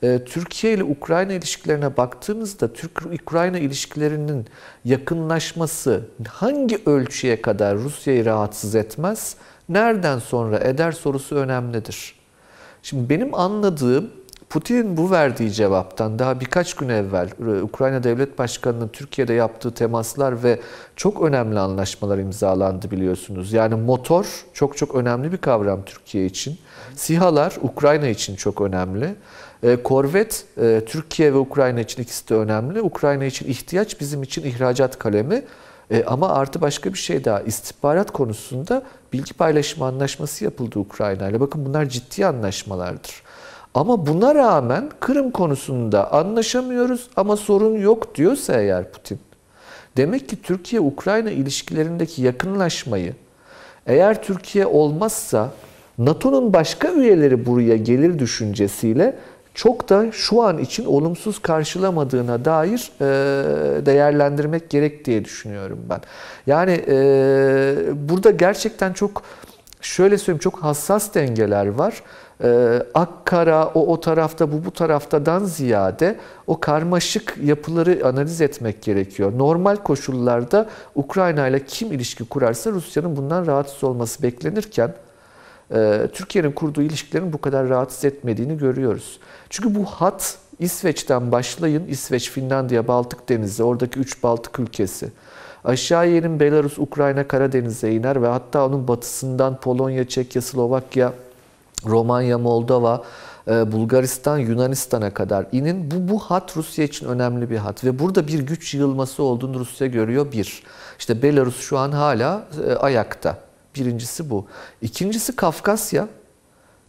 Türkiye ile Ukrayna ilişkilerine baktığımızda Türk-Ukrayna ilişkilerinin yakınlaşması hangi ölçüye kadar Rusya'yı rahatsız etmez, nereden sonra eder sorusu önemlidir. Şimdi benim anladığım Putin'in bu verdiği cevaptan daha birkaç gün evvel e, Ukrayna Devlet Başkanı'nın Türkiye'de yaptığı temaslar ve çok önemli anlaşmalar imzalandı biliyorsunuz. Yani motor çok çok önemli bir kavram Türkiye için. SİHA'lar Ukrayna için çok önemli. E, Korvet e, Türkiye ve Ukrayna için ikisi de önemli. Ukrayna için ihtiyaç bizim için ihracat kalemi. E, ama artı başka bir şey daha istihbarat konusunda bilgi paylaşımı anlaşması yapıldı Ukrayna ile. Bakın bunlar ciddi anlaşmalardır. Ama buna rağmen Kırım konusunda anlaşamıyoruz ama sorun yok diyorsa eğer Putin. Demek ki Türkiye-Ukrayna ilişkilerindeki yakınlaşmayı eğer Türkiye olmazsa NATO'nun başka üyeleri buraya gelir düşüncesiyle çok da şu an için olumsuz karşılamadığına dair e, değerlendirmek gerek diye düşünüyorum ben. Yani e, burada gerçekten çok şöyle söyleyeyim çok hassas dengeler var. Ee, Akkara o o tarafta bu bu taraftadan ziyade o karmaşık yapıları analiz etmek gerekiyor. Normal koşullarda Ukrayna ile kim ilişki kurarsa Rusya'nın bundan rahatsız olması beklenirken e, Türkiye'nin kurduğu ilişkilerin bu kadar rahatsız etmediğini görüyoruz. Çünkü bu hat İsveç'ten başlayın. İsveç, Finlandiya, Baltık Denizi, oradaki üç Baltık ülkesi. Aşağı inin Belarus, Ukrayna, Karadeniz'e iner ve hatta onun batısından Polonya, Çekya, Slovakya, Romanya, Moldova, e, Bulgaristan, Yunanistan'a kadar inin. Bu, bu hat Rusya için önemli bir hat ve burada bir güç yığılması olduğunu Rusya görüyor bir. İşte Belarus şu an hala e, ayakta. Birincisi bu. İkincisi Kafkasya.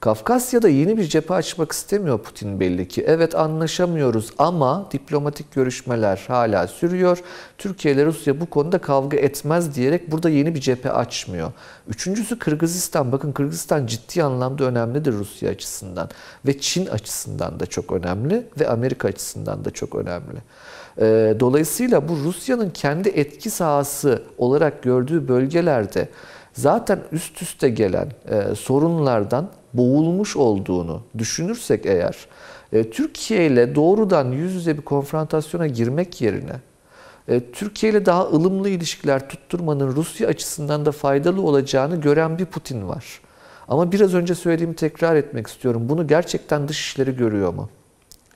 Kafkasya'da yeni bir cephe açmak istemiyor Putin belli ki. Evet anlaşamıyoruz ama diplomatik görüşmeler hala sürüyor. Türkiye ile Rusya bu konuda kavga etmez diyerek burada yeni bir cephe açmıyor. Üçüncüsü Kırgızistan. Bakın Kırgızistan ciddi anlamda önemlidir Rusya açısından. Ve Çin açısından da çok önemli ve Amerika açısından da çok önemli. Ee, dolayısıyla bu Rusya'nın kendi etki sahası olarak gördüğü bölgelerde zaten üst üste gelen e, sorunlardan boğulmuş olduğunu düşünürsek eğer e, Türkiye ile doğrudan yüz yüze bir konfrontasyona girmek yerine e, Türkiye ile daha ılımlı ilişkiler tutturmanın Rusya açısından da faydalı olacağını gören bir Putin var. Ama biraz önce söylediğimi tekrar etmek istiyorum. Bunu gerçekten dışişleri görüyor mu?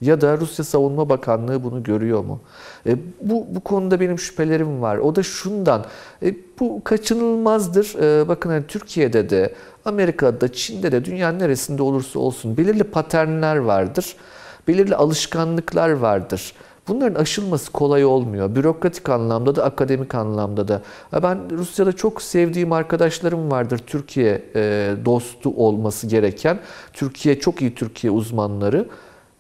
Ya da Rusya Savunma Bakanlığı bunu görüyor mu? E, bu, bu konuda benim şüphelerim var. O da şundan, e, bu kaçınılmazdır. E, bakın hani Türkiye'de de, Amerika'da, Çin'de de, dünyanın neresinde olursa olsun belirli paternler vardır. Belirli alışkanlıklar vardır. Bunların aşılması kolay olmuyor. Bürokratik anlamda da, akademik anlamda da. Ben Rusya'da çok sevdiğim arkadaşlarım vardır. Türkiye e, dostu olması gereken. Türkiye çok iyi Türkiye uzmanları.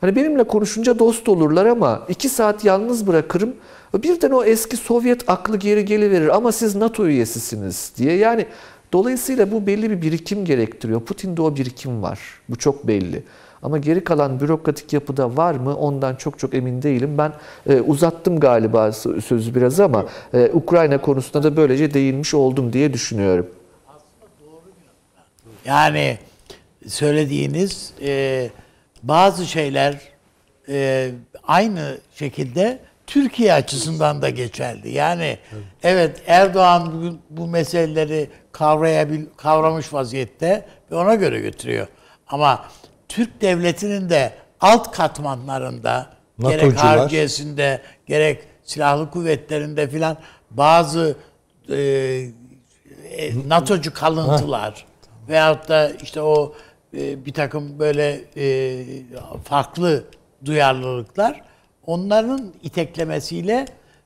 Hani benimle konuşunca dost olurlar ama iki saat yalnız bırakırım. Birden o eski Sovyet aklı geri geliverir ama siz NATO üyesisiniz diye. Yani dolayısıyla bu belli bir birikim gerektiriyor. Putin'de o birikim var. Bu çok belli. Ama geri kalan bürokratik yapıda var mı ondan çok çok emin değilim. Ben e, uzattım galiba sözü biraz ama e, Ukrayna konusunda da böylece değinmiş oldum diye düşünüyorum. Yani söylediğiniz e, bazı şeyler e, aynı şekilde Türkiye açısından da geçerli. Yani evet, evet Erdoğan bu, bu meseleleri kavrayabil kavramış vaziyette ve ona göre götürüyor. Ama Türk devletinin de alt katmanlarında NATO'cular. gerek harciyesinde gerek silahlı kuvvetlerinde filan bazı e, e, NATO'cu kalıntılar ha. veyahut da işte o e, bir takım böyle e, farklı duyarlılıklar onların iteklemesiyle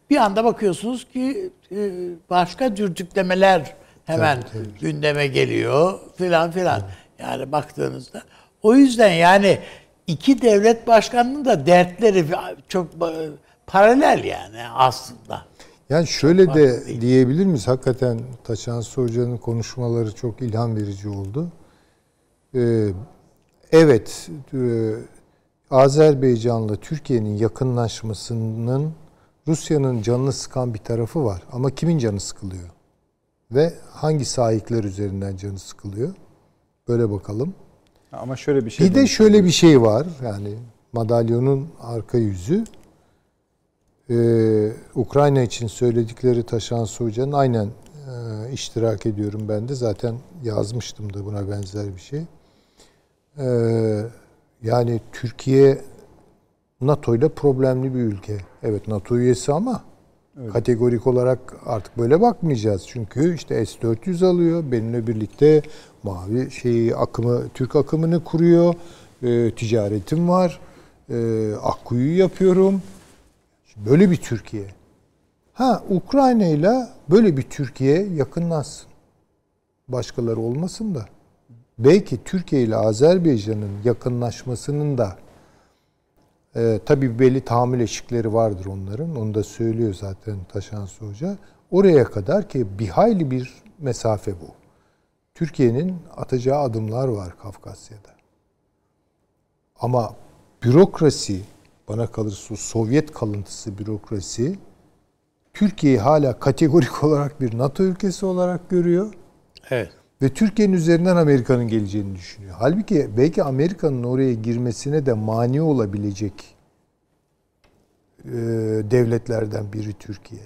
bir anda bakıyorsunuz ki e, başka dürtüklemeler hemen tabii, tabii. gündeme geliyor filan filan. Yani baktığınızda o yüzden yani iki devlet başkanının da dertleri çok paralel yani aslında. Yani şöyle çok de diyebilir miyiz? Hakikaten Taçan Hoca'nın konuşmaları çok ilham verici oldu. Ee, evet, e, Azerbaycan'la Türkiye'nin yakınlaşmasının Rusya'nın canını sıkan bir tarafı var. Ama kimin canı sıkılıyor? Ve hangi sahipler üzerinden canı sıkılıyor? Böyle bakalım. Ama şöyle bir şey. Bir de şöyle bir şey var. Yani madalyonun arka yüzü. Ee, Ukrayna için söyledikleri Taşan Hoca'nın aynen e, iştirak ediyorum ben de. Zaten yazmıştım da buna benzer bir şey. Ee, yani Türkiye NATO ile problemli bir ülke. Evet NATO üyesi ama evet. kategorik olarak artık böyle bakmayacağız. Çünkü işte S-400 alıyor. Benimle birlikte mavi şeyi akımı Türk akımını kuruyor. E, ticaretim var. E, Akkuyu yapıyorum. Böyle bir Türkiye. Ha Ukrayna ile böyle bir Türkiye yakınlaşsın. Başkaları olmasın da belki Türkiye ile Azerbaycan'ın yakınlaşmasının da e, tabii belli tahammül eşikleri vardır onların. Onu da söylüyor zaten Taşansı Hoca. Oraya kadar ki bir hayli bir mesafe bu. Türkiye'nin atacağı adımlar var Kafkasya'da. Ama bürokrasi, bana kalırsa Sovyet kalıntısı bürokrasi, Türkiye'yi hala kategorik <laughs> olarak bir NATO ülkesi olarak görüyor. Evet. Ve Türkiye'nin üzerinden Amerika'nın geleceğini düşünüyor. Halbuki belki Amerika'nın oraya girmesine de mani olabilecek e, devletlerden biri Türkiye.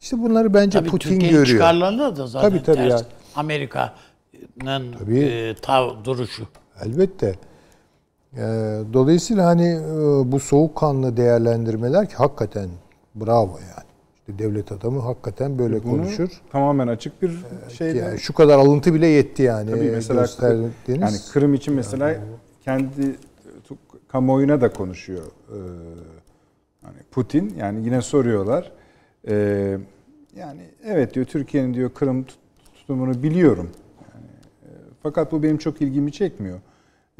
İşte bunları bence Tabii Putin Türkiye'nin görüyor. çıkarlarına da zaten Tabii, tabii ters. ya. Amerika'nın Tabii. e, tav duruşu. Elbette. Ee, dolayısıyla hani e, bu soğukkanlı değerlendirmeler ki hakikaten bravo yani. İşte devlet adamı hakikaten böyle Bunu konuşur. tamamen açık bir şeyde. Yani şu kadar alıntı bile yetti yani. Tabii mesela gösterdiğiniz. yani Kırım için mesela kendi tu- kamuoyuna da konuşuyor. Ee, hani Putin yani yine soruyorlar. Ee, yani evet diyor Türkiye'nin diyor Kırım tut- tutumunu biliyorum. Yani, e, fakat bu benim çok ilgimi çekmiyor.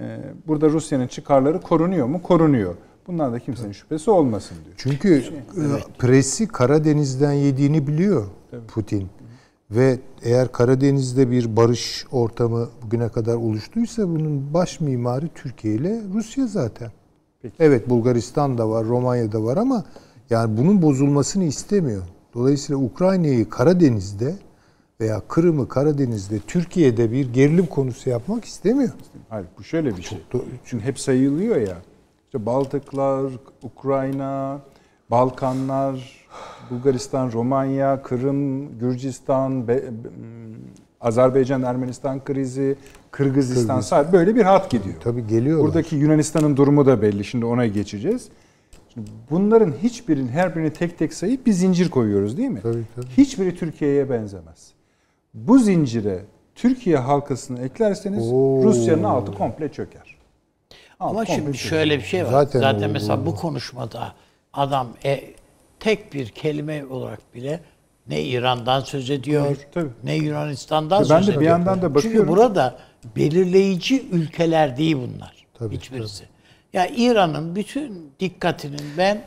Ee, burada Rusya'nın çıkarları korunuyor mu? Korunuyor. Bundan da kimsenin şüphesi olmasın diyor. Çünkü e, presi Karadeniz'den yediğini biliyor Putin. Ve eğer Karadeniz'de bir barış ortamı bugüne kadar oluştuysa bunun baş mimarı Türkiye ile Rusya zaten. Peki. Evet Bulgaristan da var, Romanya da var ama yani bunun bozulmasını istemiyor. Dolayısıyla Ukrayna'yı Karadeniz'de veya Kırım'ı Karadeniz'de Türkiye'de bir gerilim konusu yapmak istemiyor. Hayır bu şöyle bir şey. Çünkü hep sayılıyor ya. İşte Baltıklar, Ukrayna, Balkanlar, Bulgaristan, Romanya, Kırım, Gürcistan, Be- m, Azerbaycan, Ermenistan krizi, Kırgızistan sadece böyle bir hat gidiyor. Tabii geliyorlar. Buradaki Yunanistan'ın durumu da belli. Şimdi ona geçeceğiz. Şimdi bunların hiçbirinin her birini tek tek sayıp bir zincir koyuyoruz değil mi? Tabii, tabii. Hiçbiri Türkiye'ye benzemez. Bu zincire Türkiye halkasını eklerseniz. Rusya'nın altı komple çöker. Ama komple şimdi şöyle bir şey var. Zaten Zaten, mesela bu konuşmada adam e, tek bir kelime olarak bile ne İran'dan söz ediyor, Tabii, tabii. ne Yunanistan'dan Ben söz de bir ediyor. yandan da bakıyorum. Çünkü burada belirleyici ülkeler değil bunlar. Tabii, hiçbirisi. Ya İran'ın bütün dikkatinin ben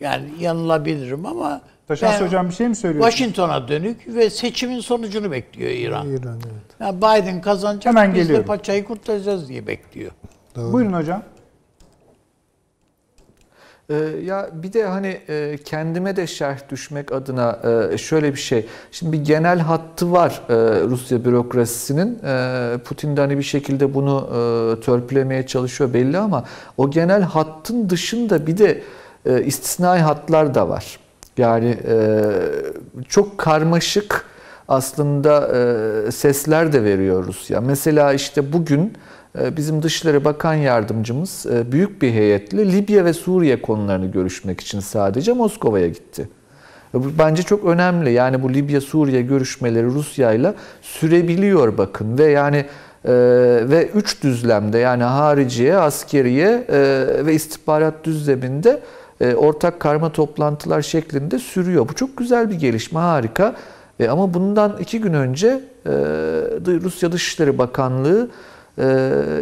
yani yanılabilirim ama Taşans ben Hocam bir şey mi söylüyorsun? Washington'a dönük ve seçimin sonucunu bekliyor İran. İran evet. Ya Biden kazanacak Hemen biz de geliyorum. paçayı kurtaracağız diye bekliyor. Buyurun hocam. Ee, ya bir de hani e, kendime de şerh düşmek adına e, şöyle bir şey. Şimdi bir genel hattı var e, Rusya bürokrasisinin. Putin de hani bir şekilde bunu törpülemeye çalışıyor belli ama o genel hattın dışında bir de istisnai hatlar da var. Yani çok karmaşık aslında sesler de veriyor Rusya. Mesela işte bugün bizim Dışişleri Bakan Yardımcımız e, büyük bir heyetle Libya ve Suriye konularını görüşmek için sadece Moskova'ya gitti. Ve bu Bence çok önemli. Yani bu Libya-Suriye görüşmeleri Rusya ile sürebiliyor bakın ve yani e, ve üç düzlemde yani hariciye, askeriye e, ve istihbarat düzleminde e, ortak karma toplantılar şeklinde sürüyor. Bu çok güzel bir gelişme, harika. E, ama bundan iki gün önce e, Rusya Dışişleri Bakanlığı e,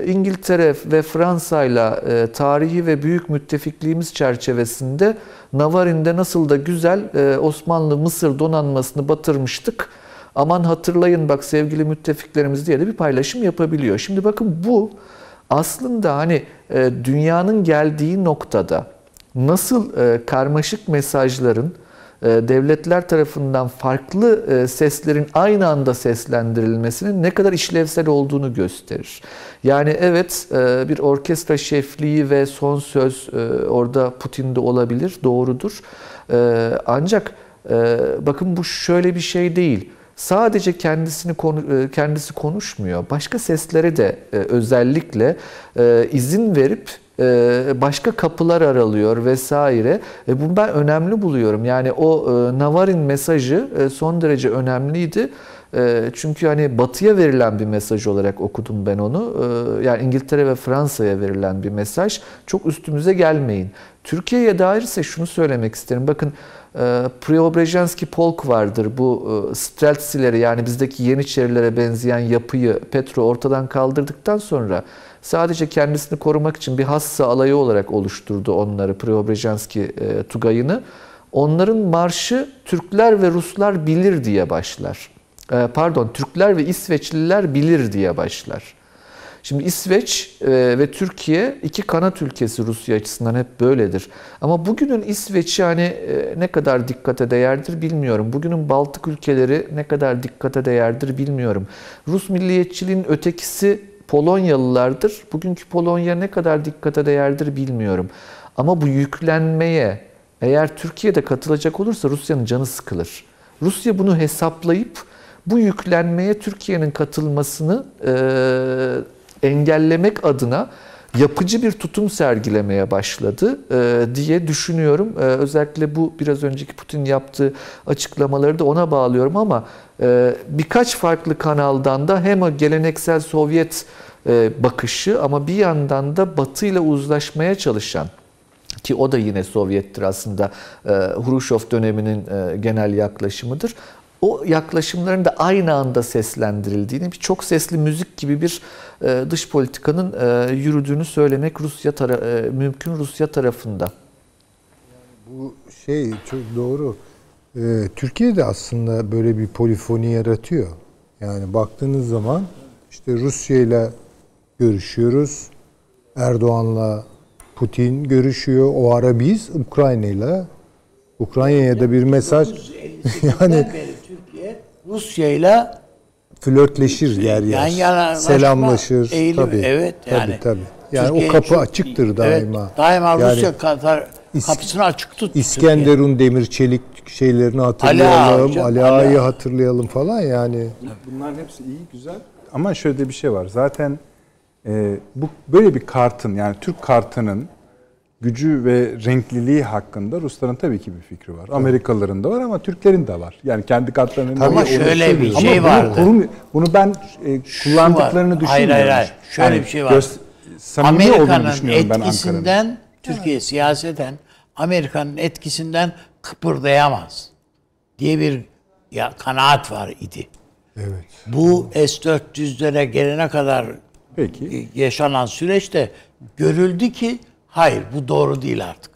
İngiltere ve Fransa ile e, tarihi ve büyük müttefikliğimiz çerçevesinde Navarin'de nasıl da güzel e, Osmanlı-Mısır donanmasını batırmıştık. Aman hatırlayın bak sevgili müttefiklerimiz diye de bir paylaşım yapabiliyor. Şimdi bakın bu aslında hani e, dünyanın geldiği noktada nasıl karmaşık mesajların devletler tarafından farklı e, seslerin aynı anda seslendirilmesinin ne kadar işlevsel olduğunu gösterir. Yani evet e, bir orkestra şefliği ve son söz e, orada Putin'de olabilir, doğrudur. E, Ancak e, bakın bu şöyle bir şey değil. Sadece kendisini e, kendisi konuşmuyor. Başka seslere de e, özellikle e, izin verip başka kapılar aralıyor vesaire. Bunu ben önemli buluyorum. Yani o Navarin mesajı son derece önemliydi. Çünkü hani Batı'ya verilen bir mesaj olarak okudum ben onu. Yani İngiltere ve Fransa'ya verilen bir mesaj. Çok üstümüze gelmeyin. Türkiye'ye dair ise şunu söylemek isterim. Bakın Preobrazhenski Polk vardır. Bu e, Streltsileri yani bizdeki Yeniçerilere benzeyen yapıyı Petro ortadan kaldırdıktan sonra sadece kendisini korumak için bir hassa alayı olarak oluşturdu onları Preobrazhenski e, Tugayı'nı. Onların marşı Türkler ve Ruslar bilir diye başlar. e, pardon Türkler ve İsveçliler bilir diye başlar. Şimdi İsveç e, ve Türkiye iki kanat ülkesi Rusya açısından hep böyledir. Ama bugünün İsveç'i hani e, ne kadar dikkate değerdir bilmiyorum. Bugünün Baltık ülkeleri ne kadar dikkate değerdir bilmiyorum. Rus milliyetçiliğin ötekisi Polonyalılardır. Bugünkü Polonya ne kadar dikkate değerdir bilmiyorum. Ama bu yüklenmeye eğer Türkiye de katılacak olursa Rusya'nın canı sıkılır. Rusya bunu hesaplayıp bu yüklenmeye Türkiye'nin katılmasını e, engellemek adına yapıcı bir tutum sergilemeye başladı e, diye düşünüyorum. E, özellikle bu biraz önceki Putin yaptığı açıklamaları da ona bağlıyorum ama e, birkaç farklı kanaldan da hem o geleneksel Sovyet e, bakışı ama bir yandan da Batı ile uzlaşmaya çalışan ki o da yine Sovyettir aslında e, Hruşov döneminin e, genel yaklaşımıdır. O yaklaşımların da aynı anda seslendirildiğini, bir çok sesli müzik gibi bir e, dış politikanın e, yürüdüğünü söylemek Rusya tara- e, mümkün Rusya tarafında. Bu şey çok doğru. Ee, Türkiye de aslında böyle bir polifoni yaratıyor. Yani baktığınız zaman işte Rusya ile görüşüyoruz. Erdoğan'la Putin görüşüyor. O ara biz Ukrayna ile Ukrayna'ya da bir mesaj yani Rusya ile flörtleşir yer yer. yan yana selamlaşır. eğilim, tabii. evet Tabii, yani. tabii. Yani Türkiye o kapı çok- açıktır daima. Evet, daima Yani Rusya Katar İs- kapısını açık tut. Türkiye. İskenderun demir çelik şeylerini hatırlayalım. Ali Ağa'yı Ağa. hatırlayalım falan yani. Bunların hepsi iyi, güzel. Ama şöyle bir şey var. Zaten e, bu böyle bir kartın yani Türk kartının gücü ve renkliliği hakkında Rusların tabii ki bir fikri var. Amerikalıların da var ama Türklerin de var. Yani kendi Tabii da Ama şöyle bir Ama şey bunu vardı. kurum- bunu ben e, kullandıklarını düşünmüyorum. Hayır, hayır, hayır. Şöyle bir şey var. göz- Amerika'nın düşünüyorum ben etkisinden Türkiye siyaseten Amerika'nın etkisinden kıpırdayamaz diye bir ya kanaat var idi. Evet. Bu S-400'lere gelene kadar Peki. yaşanan süreçte görüldü ki hayır bu doğru değil artık.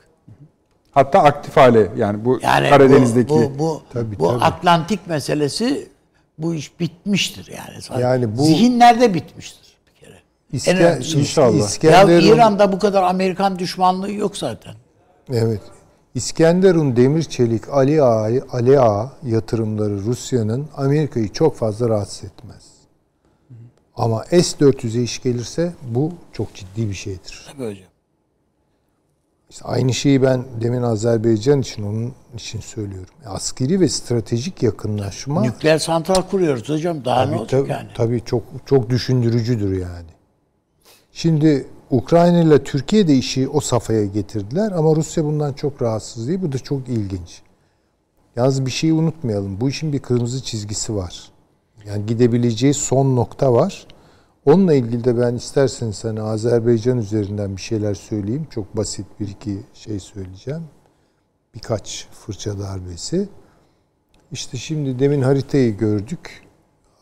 Hatta aktif hale yani bu Yani Karadeniz'deki bu, bu, bu, Tabii, bu tabii. Atlantik meselesi bu iş bitmiştir yani. Yani bu- zihinlerde bitmiştir bir kere. İske, En. İnşallah. Ya İskenderun, İran'da bu kadar Amerikan düşmanlığı yok zaten. evet. İskenderun demir çelik Ali Ağa, Ali Ağa yatırımları Rusya'nın Amerika'yı çok fazla rahatsız etmez. Ama S-400'e iş gelirse bu çok ciddi bir şeydir. Tabii hocam. İşte aynı şeyi ben demin Azerbaycan için onun için söylüyorum. Askeri ve stratejik yakınlaşma Nükleer santral kuruyoruz hocam. Daha ne tabii, olacak tabii, yani? tabii çok çok düşündürücüdür yani. Şimdi Ukrayna ile Türkiye de işi o safhaya getirdiler ama Rusya bundan çok rahatsız değil. Bu da çok ilginç. Yalnız bir şeyi unutmayalım. Bu işin bir kırmızı çizgisi var. Yani gidebileceği son nokta var. Onunla ilgili de ben isterseniz hani Azerbaycan üzerinden bir şeyler söyleyeyim. Çok basit bir iki şey söyleyeceğim. Birkaç fırça darbesi. İşte şimdi demin haritayı gördük.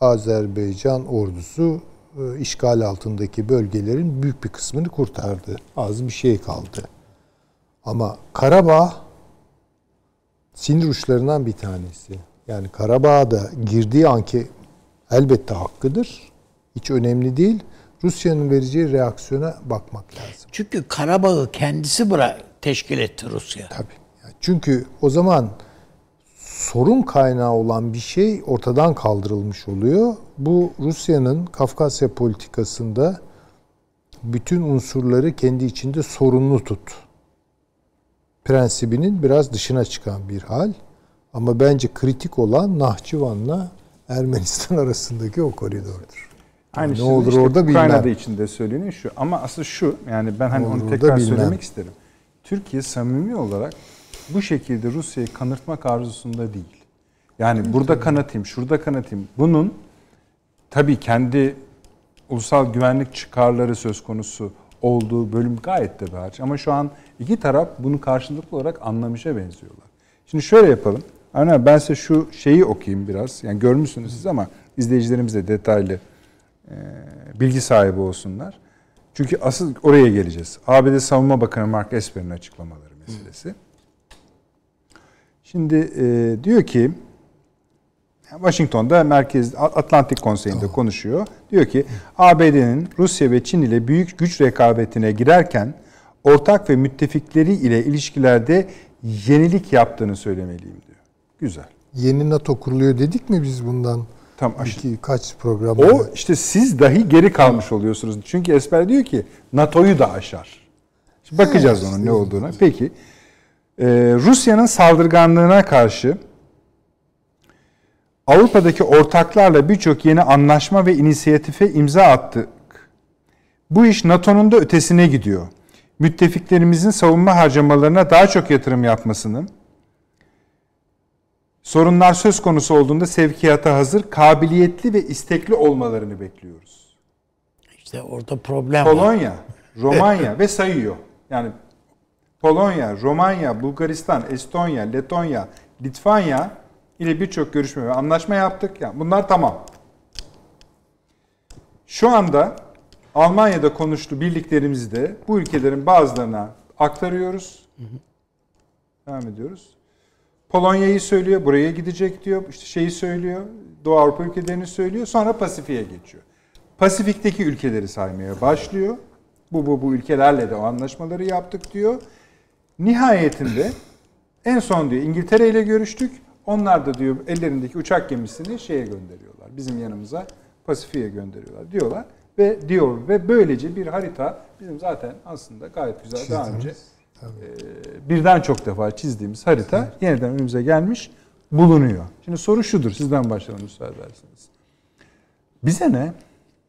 Azerbaycan ordusu e, işgal altındaki bölgelerin büyük bir kısmını kurtardı. Az bir şey kaldı. Ama Karabağ sinir uçlarından bir tanesi. Yani Karabağ'da girdiği anki elbette hakkıdır. Hiç önemli değil. Rusya'nın vereceği reaksiyona bakmak lazım. Çünkü Karabağ'ı kendisi bırak teşkil etti Rusya. Tabii. Çünkü o zaman sorun kaynağı olan bir şey ortadan kaldırılmış oluyor. Bu Rusya'nın Kafkasya politikasında bütün unsurları kendi içinde sorunlu tut. Prensibinin biraz dışına çıkan bir hal. Ama bence kritik olan Nahçıvan'la Ermenistan <laughs> arasındaki o koridordur. Aynı ne şey olur işte orada Ukrayna'da bilmem. içinde söyleniyor şu. Ama asıl şu yani ben hani onu tekrar bilmem. söylemek isterim. Türkiye samimi olarak bu şekilde Rusya'yı kanırtmak arzusunda değil. Yani burada kanatayım, şurada kanatayım. Bunun tabii kendi ulusal güvenlik çıkarları söz konusu olduğu bölüm gayet de harç. Ama şu an iki taraf bunu karşılıklı olarak anlamışa benziyorlar. Şimdi şöyle yapalım. Ana ben size şu şeyi okuyayım biraz. Yani görmüşsünüz siz ama izleyicilerimiz de detaylı bilgi sahibi olsunlar. Çünkü asıl oraya geleceğiz. ABD Savunma Bakanı Mark Esper'in açıklamaları meselesi. Şimdi e, diyor ki Washington'da Merkez Atlantik Konseyi'nde konuşuyor. Diyor ki ABD'nin Rusya ve Çin ile büyük güç rekabetine girerken ortak ve müttefikleri ile ilişkilerde yenilik yaptığını söylemeliyim diyor. Güzel. Yeni NATO kuruluyor dedik mi biz bundan? Tam aşı- iki, kaç program O işte siz dahi geri kalmış oluyorsunuz. Çünkü Esper diyor ki NATO'yu da aşar. Şimdi bakacağız onun ne olduğuna. Peki e, Rusya'nın saldırganlığına karşı Avrupa'daki ortaklarla birçok yeni anlaşma ve inisiyatife imza attık. Bu iş NATO'nun da ötesine gidiyor. Müttefiklerimizin savunma harcamalarına daha çok yatırım yapmasını, sorunlar söz konusu olduğunda sevkiyata hazır, kabiliyetli ve istekli olmalarını bekliyoruz. İşte orada problem var. Polonya, <laughs> Romanya ve sayıyor. Yani Polonya, Romanya, Bulgaristan, Estonya, Letonya, Litvanya ile birçok görüşme ve anlaşma yaptık. Yani bunlar tamam. Şu anda Almanya'da konuştu birliklerimizi de bu ülkelerin bazılarına aktarıyoruz. Devam ediyoruz. Polonya'yı söylüyor, buraya gidecek diyor. İşte şeyi söylüyor, Doğu Avrupa ülkelerini söylüyor. Sonra Pasifik'e geçiyor. Pasifik'teki ülkeleri saymaya başlıyor. Bu bu bu ülkelerle de o anlaşmaları yaptık diyor. Nihayetinde <clears throat> en son diyor İngiltere ile görüştük. Onlar da diyor ellerindeki uçak gemisini şeye gönderiyorlar. Bizim yanımıza Pasifik'e gönderiyorlar diyorlar. Ve diyor ve böylece bir harita bizim zaten aslında gayet güzel daha önce e, birden çok defa çizdiğimiz harita yeniden önümüze gelmiş bulunuyor. Şimdi soru şudur sizden başlayalım müsaade ederseniz. Bize ne?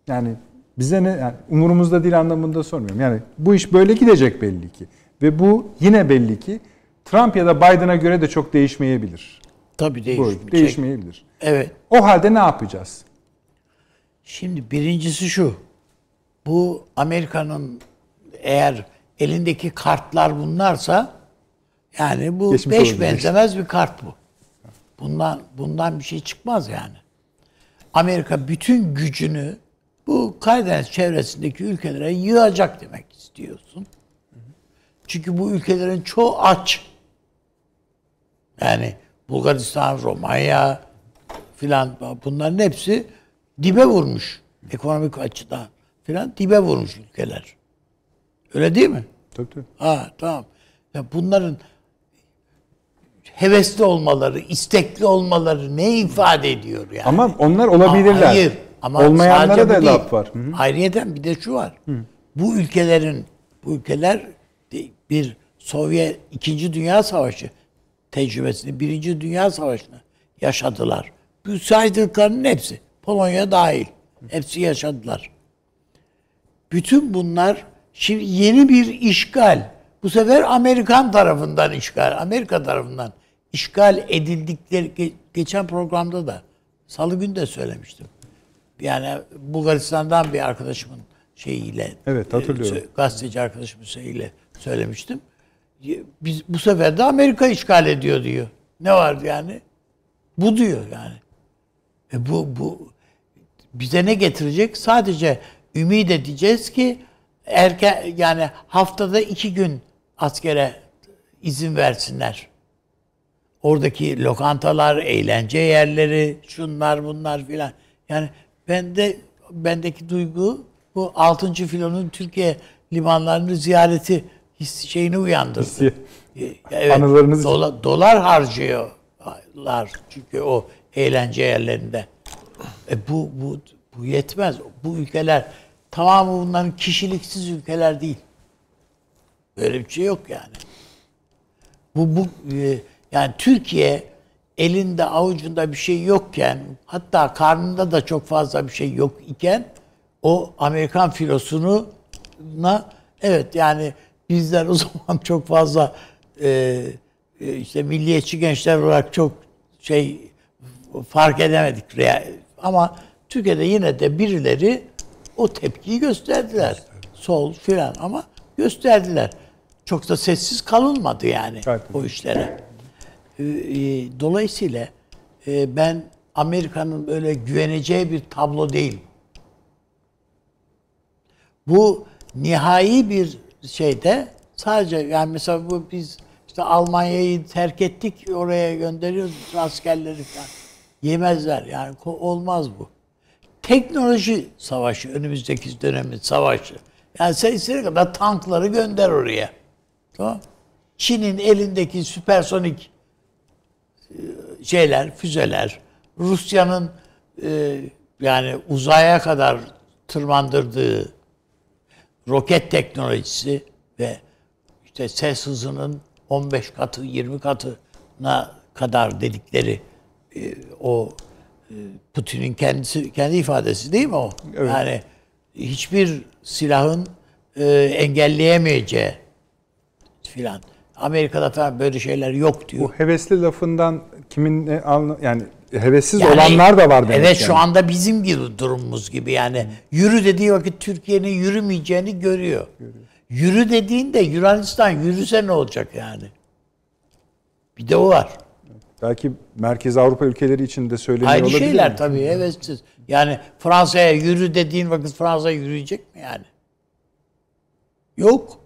Yani bize ne? Yani umurumuzda değil anlamında sormuyorum. Yani bu iş böyle gidecek belli ki. Ve bu yine belli ki Trump ya da Biden'a göre de çok değişmeyebilir. Tabii Bu değişmeyecek. değişmeyebilir. Evet. O halde ne yapacağız? Şimdi birincisi şu. Bu Amerika'nın eğer elindeki kartlar bunlarsa yani bu Geçmiş beş benzemez bir kart bu. Bundan bundan bir şey çıkmaz yani. Amerika bütün gücünü bu Karadeniz çevresindeki ülkelere yığacak demek istiyorsun. Çünkü bu ülkelerin çoğu aç. Yani Bulgaristan, Romanya filan bunların hepsi dibe vurmuş. Ekonomik açıdan filan dibe vurmuş ülkeler. Öyle değil mi? Tabii tabii. Ha tamam. Ya bunların hevesli olmaları, istekli olmaları ne ifade ediyor yani? Ama onlar olabilirler. Hayır. Ama Olmayanlara da değil. laf var. Hı hı. Ayrıyeten bir de şu var. Bu ülkelerin bu ülkeler bir Sovyet 2. Dünya Savaşı tecrübesini, Birinci Dünya Savaşı'nı yaşadılar. Bu saydıklarının hepsi, Polonya dahil, hepsi yaşadılar. Bütün bunlar şimdi yeni bir işgal. Bu sefer Amerikan tarafından işgal, Amerika tarafından işgal edildikleri ge- geçen programda da salı günü de söylemiştim. Yani Bulgaristan'dan bir arkadaşımın şeyiyle Evet, hatırlıyorum. e, sö- gazeteci arkadaşımın şeyiyle söylemiştim. Biz bu sefer de Amerika işgal ediyor diyor. Ne var yani? Bu diyor yani. E bu bu bize ne getirecek? Sadece ümit edeceğiz ki erken yani haftada iki gün askere izin versinler. Oradaki lokantalar, eğlence yerleri, şunlar bunlar filan. Yani bende bendeki duygu bu 6. filonun Türkiye limanlarını ziyareti his, şeyini uyandırdı. Hissi. E, Evet, Anılarınız için. dola- dolar harcıyorlar çünkü o eğlence yerlerinde. E bu bu bu yetmez. Bu ülkeler tamamı bunların kişiliksiz ülkeler değil. Böyle bir şey yok yani. Bu bu e, yani Türkiye elinde avucunda bir şey yokken hatta karnında da çok fazla bir şey yok iken o Amerikan filosunu na evet yani bizler o <laughs> zaman çok fazla e, e, işte milliyetçi gençler olarak çok şey fark edemedik ama Türkiye'de yine de birileri o tepkiyi gösterdiler. Sol filan ama gösterdiler. Çok da sessiz kalınmadı yani Gayet o işlere. Ee, e, Dolayısıyla e, ben Amerika'nın böyle güveneceği bir tablo değil. Bu nihai bir şeyde sadece yani mesela bu biz işte Almanya'yı terk ettik oraya gönderiyoruz askerleri falan. Yemezler. Yani olmaz bu. Teknoloji savaşı, önümüzdeki dönemin savaşı. Yani sen istediğin kadar tankları gönder oraya. Tamam. Çin'in elindeki süpersonik e, şeyler, füzeler, Rusya'nın e, yani uzaya kadar tırmandırdığı roket teknolojisi ve işte ses hızının 15 katı, 20 katına kadar dedikleri e, o Putin'in kendisi kendi ifadesi değil mi o? Evet. Yani hiçbir silahın e, engelleyemeyeceği filan. Amerika'da falan böyle şeyler yok diyor. Bu hevesli lafından kimin ne yani hevessiz Yani- olanlar da var demek Evet yani. şu anda bizim gibi durumumuz gibi yani yürü dediği vakit Türkiye'nin yürümeyeceğini görüyor. Yürü dediğinde Yunanistan yürüse ne olacak yani? Bir de o var. Belki Merkez Avrupa ülkeleri için de söyleniyor Aynı olabilir şeyler mi? tabii hevetsiz. Yani Fransa'ya yürü dediğin vakit Fransa yürüyecek mi yani? Yok.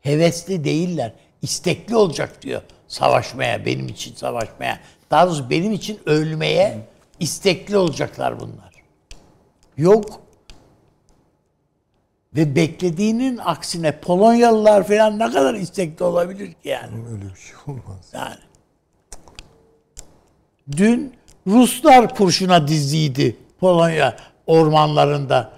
Hevesli değiller. İstekli olacak diyor savaşmaya, benim için savaşmaya. Daha doğrusu benim için ölmeye istekli olacaklar bunlar. Yok. Ve beklediğinin aksine Polonyalılar falan ne kadar istekli olabilir ki yani? Öyle bir şey olmaz. Yani. Dün Ruslar kurşuna diziydi Polonya ormanlarında.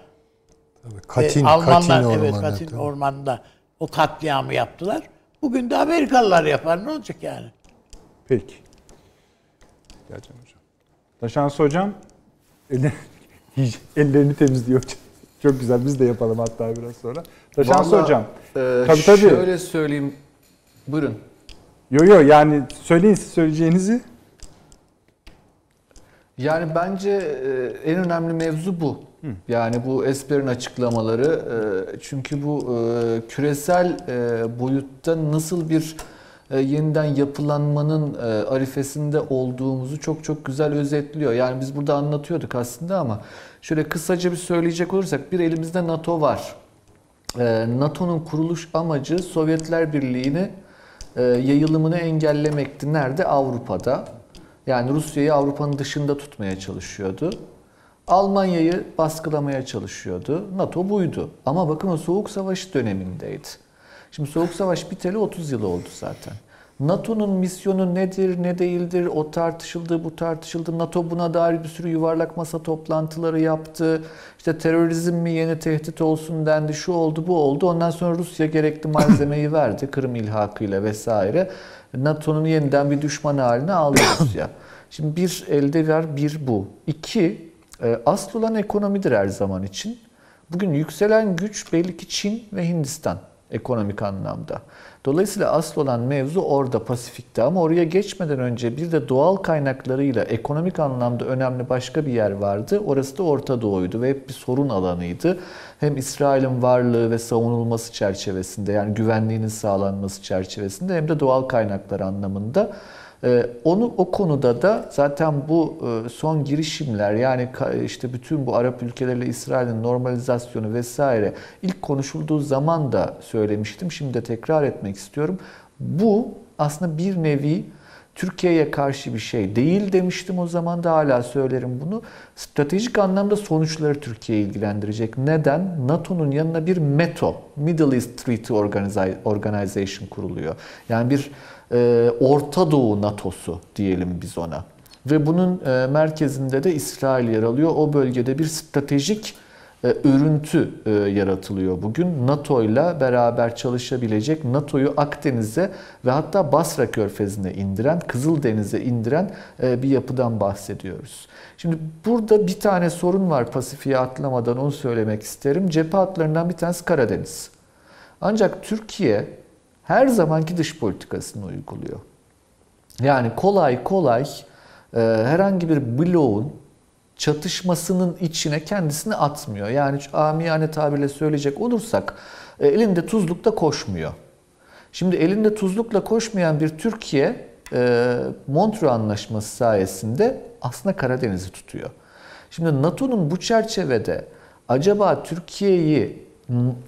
Tabii, Katin, Ve Almanlar Katin evet ormanı, Katin tabii. ormanında o katliamı yaptılar. Bugün de Amerikalılar yapar ne olacak yani? Peki. Geleceğim hocam. Taşansı hocam <laughs> ellerini temizliyor. Çok güzel. Biz de yapalım hatta biraz sonra. Taşansı Vallahi, hocam. e, tabii tabii. Şöyle söyleyeyim. Buyurun. Yo yo yani söyleyin siz söyleyeceğinizi. Yani bence e, en önemli mevzu bu. Yani bu Esper'in açıklamaları. e, Çünkü bu e, küresel boyutta nasıl bir yeniden yapılanmanın arifesinde olduğumuzu çok çok güzel özetliyor. Yani biz burada anlatıyorduk aslında ama şöyle kısaca bir söyleyecek olursak bir elimizde NATO var. NATO'nun kuruluş amacı Sovyetler Birliği'ni yayılımını engellemekti. Nerede? Avrupa'da. Yani Rusya'yı Avrupa'nın dışında tutmaya çalışıyordu. Almanya'yı baskılamaya çalışıyordu. NATO buydu. Ama bakın o Soğuk Savaş dönemindeydi. Şimdi Soğuk Savaş biteli 30 yıl oldu zaten. NATO'nun misyonu nedir, ne değildir o tartışıldı, bu tartışıldı. NATO buna dair bir sürü yuvarlak masa toplantıları yaptı. İşte terörizm mi yeni tehdit olsun dendi, şu oldu, bu oldu. Ondan sonra Rusya gerekli malzemeyi <coughs> verdi, Kırım ilhakıyla vesaire. NATO'nun yeniden bir düşman haline aldı Rusya. <clears throat> Şimdi bir elde var, bir bu. İki, e, asıl olan ekonomidir her zaman için. Bugün yükselen güç belli ki Çin ve Hindistan ekonomik anlamda. Dolayısıyla asıl olan mevzu orada Pasifik'te ama oraya geçmeden önce bir de doğal kaynaklarıyla ekonomik anlamda önemli başka bir yer vardı. Orası da Orta Doğu'ydu ve hep bir sorun alanıydı. Hem İsrail'in varlığı ve savunulması çerçevesinde yani güvenliğinin sağlanması çerçevesinde hem de doğal kaynaklar anlamında. Ee, onu o konuda da zaten bu e, son girişimler yani işte bütün bu Arap ülkeleriyle İsrail'in normalizasyonu vesaire ilk konuşulduğu zaman da söylemiştim. Şimdi de tekrar etmek istiyorum. Bu aslında bir nevi Türkiye'ye karşı bir şey değil demiştim o zaman da hala söylerim bunu. Stratejik anlamda sonuçları Türkiye'yi ilgilendirecek. Neden? NATO'nun yanına bir METO, Middle East Treaty Organiza- Organization kuruluyor. Yani bir e, Orta Doğu NATO'su diyelim biz ona. Ve bunun e, merkezinde de İsrail yer alıyor. O bölgede bir stratejik e, örüntü e, yaratılıyor bugün. NATO ile beraber çalışabilecek, NATO'yu Akdeniz'e ve hatta Basra Körfezi'ne indiren, Kızıldeniz'e indiren bir yapıdan bahsediyoruz. Şimdi burada bir tane sorun var Pasifik'e atlamadan onu söylemek isterim. Cephe hatlarından bir tanesi Karadeniz. Ancak Türkiye her zamanki dış politikasını uyguluyor. Yani kolay kolay e, herhangi bir bloğun çatışmasının içine kendisini atmıyor. Yani amiyane tabirle söyleyecek olursak e, elinde tuzlukla koşmuyor. Şimdi elinde tuzlukla koşmayan bir Türkiye e, Montreux Anlaşması sayesinde aslında Karadeniz'i tutuyor. Şimdi NATO'nun bu çerçevede acaba Türkiye'yi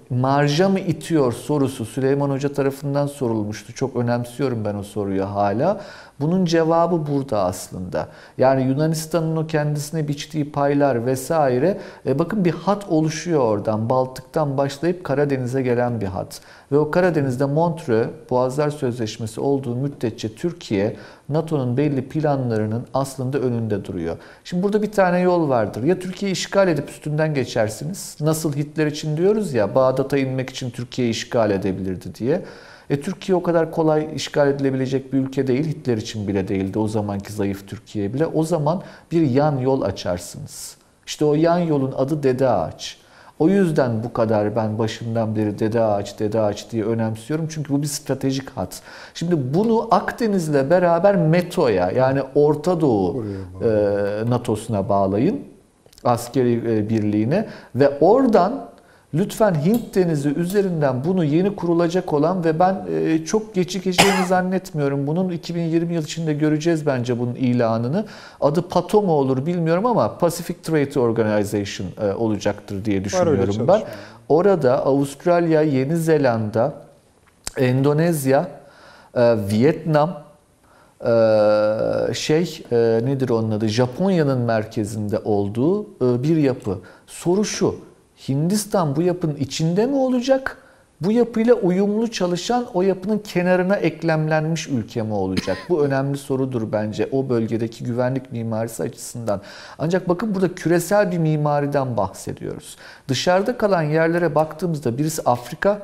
marja mı itiyor sorusu Süleyman Hoca tarafından sorulmuştu. Çok önemsiyorum ben o soruyu hala. Bunun cevabı burada aslında. Yani Yunanistan'ın o kendisine biçtiği paylar vesaire e, bakın bir hat oluşuyor oradan. Baltık'tan başlayıp Karadeniz'e gelen bir hat. Ve o Karadeniz'de Montreux Boğazlar Sözleşmesi olduğu müddetçe Türkiye NATO'nun belli planlarının aslında önünde duruyor. Şimdi burada bir tane yol vardır. Ya Türkiye'yi işgal edip üstünden geçersiniz. Nasıl Hitler için diyoruz ya Bağdat'a inmek için Türkiye'yi işgal edebilirdi diye. E, Türkiye o kadar kolay işgal edilebilecek bir ülke değil. Hitler için bile değildi o zamanki zayıf Türkiye bile. O zaman bir yan yol açarsınız. İşte o yan yolun adı Dede Ağaç. O yüzden bu kadar ben başından beri Dede Ağaç, Dede Ağaç diye önemsiyorum. Çünkü bu bir stratejik hat. Şimdi bunu Akdeniz'le beraber METO'ya yani Orta Doğu e, NATO'suna bağlayın. Askeri e, birliğine ve oradan Lütfen Hint Denizi üzerinden bunu yeni kurulacak olan ve ben e, çok geçikeceğini zannetmiyorum. Bunun 2020 yıl içinde göreceğiz bence bunun ilanını. Adı PATO mu olur bilmiyorum ama Pacific Trade Organization e, olacaktır diye düşünüyorum ben. Orada Avustralya, Yeni Zelanda, Endonezya, e, Vietnam, şey nedir onun adı Japonya'nın merkezinde olduğu bir yapı. Soru şu Hindistan bu yapının içinde mi olacak? Bu yapıyla uyumlu çalışan o yapının kenarına eklemlenmiş ülke mi olacak? Bu önemli sorudur bence o bölgedeki güvenlik mimarisi açısından. Ancak bakın burada küresel bir mimariden bahsediyoruz. Dışarıda kalan yerlere baktığımızda birisi Afrika,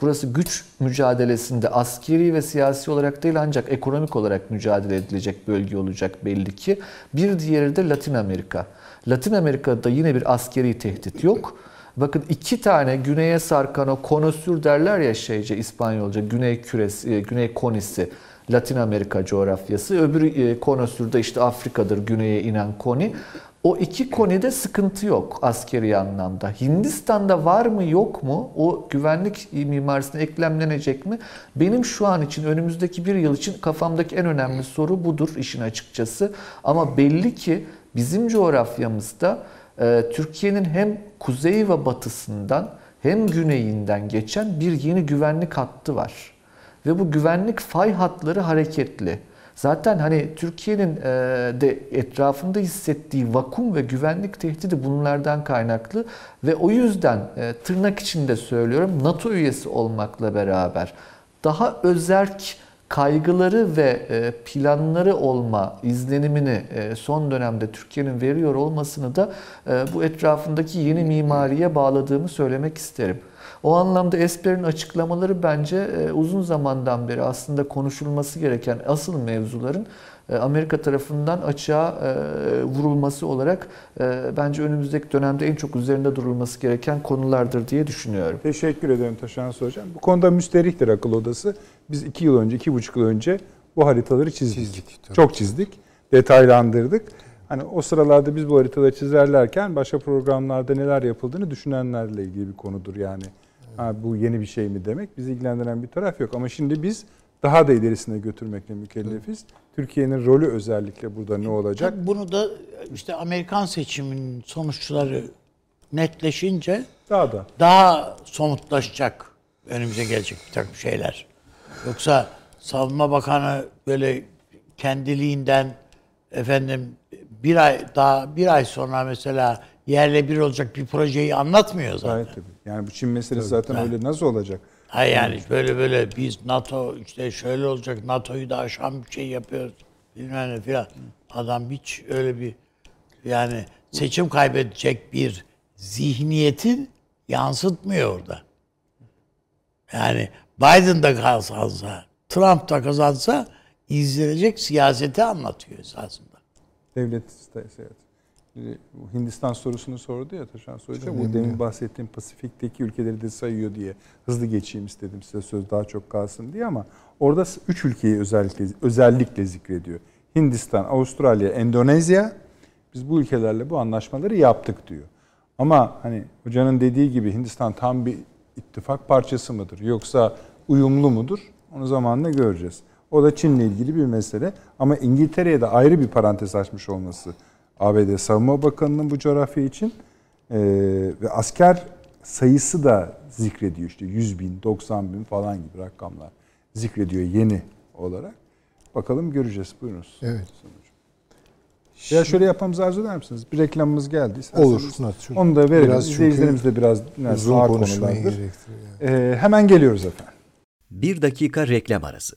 Burası güç mücadelesinde askeri ve siyasi olarak değil ancak ekonomik olarak mücadele edilecek bölge olacak belli ki. Bir diğeri de Latin Amerika. Latin Amerika'da yine bir askeri tehdit yok. Bakın iki tane güneye sarkan o konosür derler ya şeyce İspanyolca güney küresi, e, güney konisi. Latin Amerika coğrafyası. Öbürü e, konosürde işte Afrika'dır güneye inen koni. O iki konide sıkıntı yok askeri anlamda. Hindistan'da var mı yok mu? O güvenlik mimarisine eklemlenecek mi? Benim şu an için önümüzdeki bir yıl için kafamdaki en önemli soru budur işin açıkçası. Ama belli ki bizim coğrafyamızda e, Türkiye'nin hem kuzey ve batısından hem güneyinden geçen bir yeni güvenlik hattı var. Ve bu güvenlik fay hatları hareketli. Zaten hani Türkiye'nin e, de etrafında hissettiği vakum ve güvenlik tehdidi bunlardan kaynaklı ve o yüzden e, tırnak içinde söylüyorum NATO üyesi olmakla beraber daha özerk kaygıları ve e, planları olma izlenimini e, son dönemde Türkiye'nin veriyor olmasını da e, bu etrafındaki yeni mimariye bağladığımı söylemek isterim. O anlamda Esper'in açıklamaları bence uzun zamandan beri aslında konuşulması gereken asıl mevzuların Amerika tarafından açığa e, vurulması olarak bence önümüzdeki dönemde en çok üzerinde durulması gereken konulardır diye düşünüyorum. Teşekkür ederim Taşan Hocam. Bu konuda müsterihtir akıl odası. Biz iki yıl önce, iki buçuk yıl önce bu haritaları çizdik. Çizdik, tabii. Çok çizdik. Detaylandırdık. Hani o sıralarda biz bu haritaları çizerlerken başka programlarda neler yapıldığını düşünenlerle ilgili bir konudur yani. Ha, bu yeni bir şey mi demek? Bizi ilgilendiren bir taraf yok. Ama şimdi biz daha da ilerisine götürmekle mükellefiz. Türkiye'nin rolü özellikle burada ne olacak? Tabii bunu da işte Amerikan seçiminin sonuçları netleşince Daha da. daha somutlaşacak önümüze gelecek bir takım şeyler. Yoksa Savunma Bakanı böyle kendiliğinden efendim bir ay daha bir ay sonra mesela yerle bir olacak bir projeyi anlatmıyor zaten. Gayet tabii. Yani bu Çin meselesi zaten öyle nasıl olacak? Hayır yani böyle böyle biz NATO işte şöyle olacak NATO'yu da aşan bir şey yapıyoruz bilmem ne filan. Adam hiç öyle bir yani seçim kaybedecek bir zihniyetin yansıtmıyor orada. Yani Biden da kazansa, Trump da kazansa izlenecek siyaseti anlatıyor esasında. Devlet Hindistan sorusunu sordu ya Taşan Hocam. Bu demin bahsettiğim Pasifik'teki ülkeleri de sayıyor diye hızlı geçeyim istedim size söz daha çok kalsın diye ama orada üç ülkeyi özellikle özellikle zikrediyor. Hindistan, Avustralya, Endonezya. Biz bu ülkelerle bu anlaşmaları yaptık diyor. Ama hani hocanın dediği gibi Hindistan tam bir ittifak parçası mıdır yoksa uyumlu mudur? Onu zamanla göreceğiz. O da Çin'le ilgili bir mesele. Ama İngiltere'ye de ayrı bir parantez açmış olması ABD Savunma Bakanı'nın bu coğrafya için e, ve asker sayısı da zikrediyor işte 100 bin, 90 bin falan gibi rakamlar zikrediyor yeni olarak. Bakalım göreceğiz. Buyurunuz. Evet. Ya şöyle yapmamızı arzu eder misiniz? Bir reklamımız geldi. İsterseniz Olur. Onu da verelim. Biraz İzleyicilerimiz de biraz Uzun konuşmayı gerektiriyor. yani. Ee, hemen geliyoruz efendim. Bir dakika reklam arası.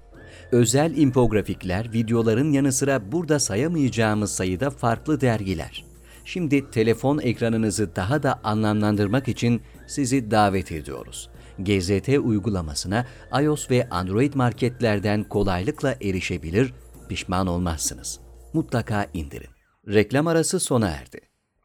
Özel infografikler, videoların yanı sıra burada sayamayacağımız sayıda farklı dergiler. Şimdi telefon ekranınızı daha da anlamlandırmak için sizi davet ediyoruz. GZT uygulamasına iOS ve Android marketlerden kolaylıkla erişebilir, pişman olmazsınız. Mutlaka indirin. Reklam arası sona erdi.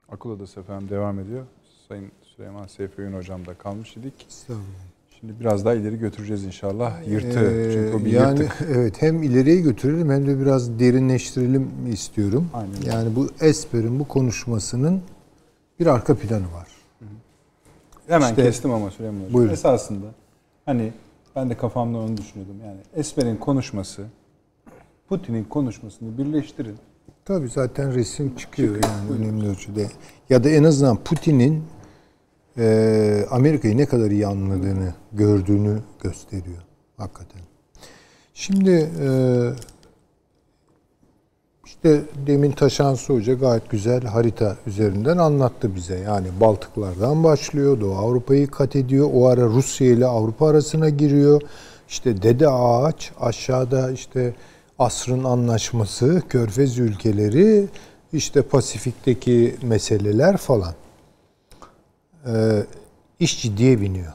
Akıl Odası efendim devam ediyor. Sayın Süleyman Seyfi hocam da kalmış idik. Estağfurullah. Şimdi biraz daha ileri götüreceğiz inşallah. Yırtı. Ee, Çünkü o bir yani yırtık. evet hem ileriye götürelim hem de biraz derinleştirelim istiyorum. Aynen. Yani bu Esper'in bu konuşmasının bir arka planı var. Hemen işte- kestim ama Süleyman Hocam. Buyurun. Esasında hani ben de kafamda onu düşünüyordum. Yani Esmer'in konuşması Putin'in konuşmasını birleştirin. Tabii zaten resim çıkıyor yani önemli ölçüde. Ya da en azından Putin'in e, Amerika'yı ne kadar iyi anladığını, gördüğünü gösteriyor hakikaten. Şimdi e, işte demin Taşansı Hoca gayet güzel harita üzerinden anlattı bize. Yani Baltıklardan başlıyor, Doğu Avrupa'yı kat ediyor. O ara Rusya ile Avrupa arasına giriyor. İşte Dede Ağaç, aşağıda işte asrın anlaşması, Körfez ülkeleri, işte Pasifik'teki meseleler falan. Ee, iş ciddiye biniyor.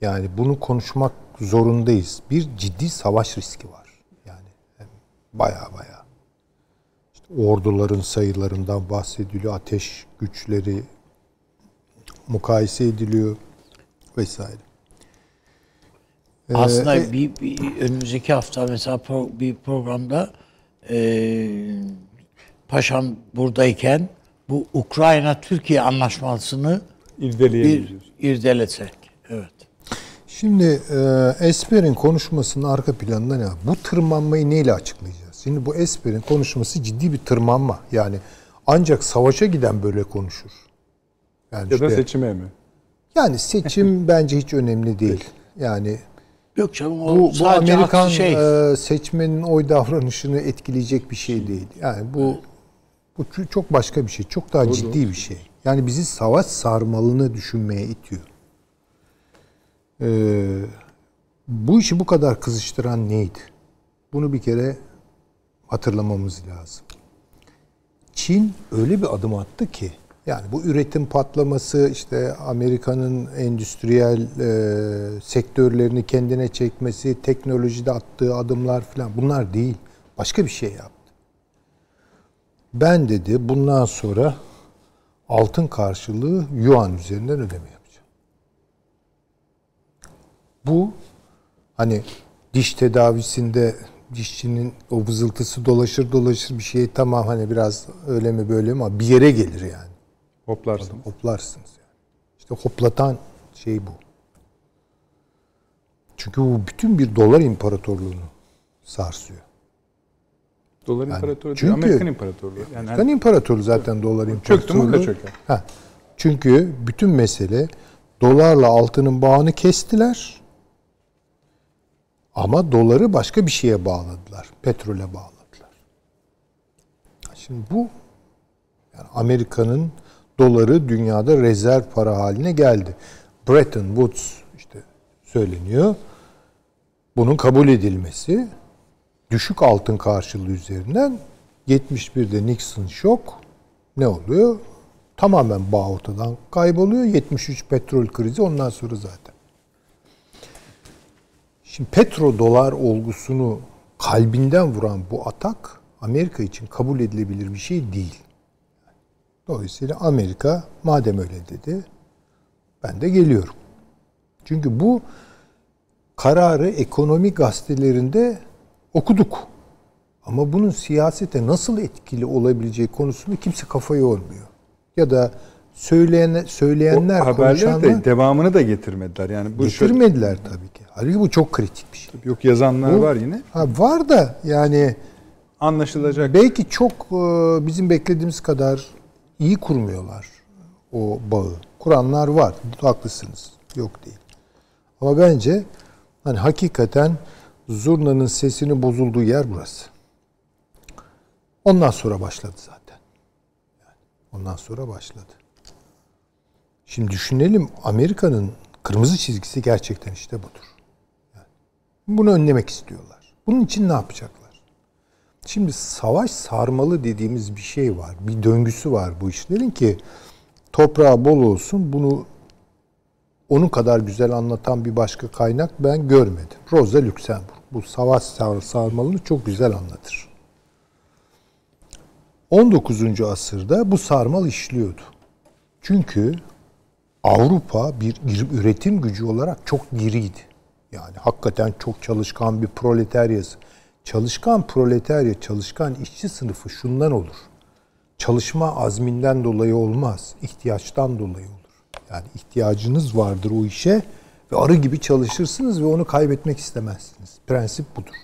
Yani bunu konuşmak zorundayız. Bir ciddi savaş riski var. Yani baya baya. İşte orduların sayılarından bahsediliyor. Ateş güçleri mukayese ediliyor vesaire. Ee, Aslında e- bir, bir önümüzdeki hafta mesela pro- bir programda e, Paşam buradayken bu Ukrayna-Türkiye anlaşmasını bir İrdeleyebiliriz. irdelesek. Evet. Şimdi e, Esper'in konuşmasının arka planında ne var? Bu tırmanmayı neyle açıklayacağız? Şimdi bu Esper'in konuşması ciddi bir tırmanma. Yani ancak savaşa giden böyle konuşur. Yani Ya da işte- seçime mi? yani seçim <laughs> bence hiç önemli değil. Yani Yok canım o bu, bu Amerikan şey. e, seçmenin oy davranışını etkileyecek bir şey değil. Yani bu bu çok başka bir şey. Çok daha ciddi bir şey. Yani bizi savaş sarmalını düşünmeye itiyor. Ee, bu işi bu kadar kızıştıran neydi? Bunu bir kere hatırlamamız lazım. Çin öyle bir adım attı ki yani bu üretim patlaması işte Amerika'nın endüstriyel e, sektörlerini kendine çekmesi, teknolojide attığı adımlar falan bunlar değil. Başka bir şey yaptı. Ben dedi bundan sonra altın karşılığı yuan üzerinden ödeme yapacağım. Bu hani diş tedavisinde dişçinin o vızıltısı dolaşır dolaşır bir şey tamam hani biraz öyle mi böyle mi ama bir yere gelir yani. Hoplarsın. Hoplarsınız yani. İşte hoplatan şey bu. Çünkü bu bütün bir dolar imparatorluğunu sarsıyor. Dolar değil, çünkü- Amerikan imparatorluğu. Yani Amerikan imparatorluğu zaten dolar imparatorluğu. çöktü mü çöker. Ha. Çünkü bütün mesele dolarla altının bağını kestiler. Ama doları başka bir şeye bağladılar. Petrole bağladılar. Şimdi bu yani Amerika'nın doları dünyada rezerv para haline geldi. Bretton Woods işte söyleniyor. Bunun kabul edilmesi düşük altın karşılığı üzerinden 71'de Nixon şok ne oluyor? Tamamen bağ ortadan kayboluyor. 73 petrol krizi ondan sonra zaten. Şimdi petrodolar olgusunu kalbinden vuran bu atak Amerika için kabul edilebilir bir şey değil. Dolayısıyla Amerika madem öyle dedi ben de geliyorum. Çünkü bu kararı ekonomi gazetelerinde okuduk. Ama bunun siyasete nasıl etkili olabileceği konusunda kimse kafa yormuyor. Ya da söyleyen, söyleyenler, o konuşanlar de devamını da getirmediler. Yani bu şöyle- getirmediler tabii ki. Halbuki bu çok kritik bir şey. yok yazanlar Bu- var yine. Ha, var da yani Anlaşılacak. belki çok e, bizim beklediğimiz kadar iyi kurmuyorlar o bağı. Kuranlar var. Haklısınız. Yok değil. Ama bence hani hakikaten zurnanın sesini bozulduğu yer burası. Ondan sonra başladı zaten. Ondan sonra başladı. Şimdi düşünelim Amerika'nın kırmızı çizgisi gerçekten işte budur. Bunu önlemek istiyorlar. Bunun için ne yapacaklar? Şimdi savaş sarmalı dediğimiz bir şey var. Bir döngüsü var bu işlerin ki toprağı bol olsun. Bunu onun kadar güzel anlatan bir başka kaynak ben görmedim. Rosa Luxemburg. Bu savaş sar- sarmalını çok güzel anlatır. 19. asırda bu sarmal işliyordu. Çünkü Avrupa bir üretim gücü olarak çok diriydi. Yani hakikaten çok çalışkan bir proletaryası. Çalışkan proletarya, çalışkan işçi sınıfı şundan olur. Çalışma azminden dolayı olmaz, ihtiyaçtan dolayı olur. Yani ihtiyacınız vardır o işe ve arı gibi çalışırsınız ve onu kaybetmek istemezsiniz. Prensip budur.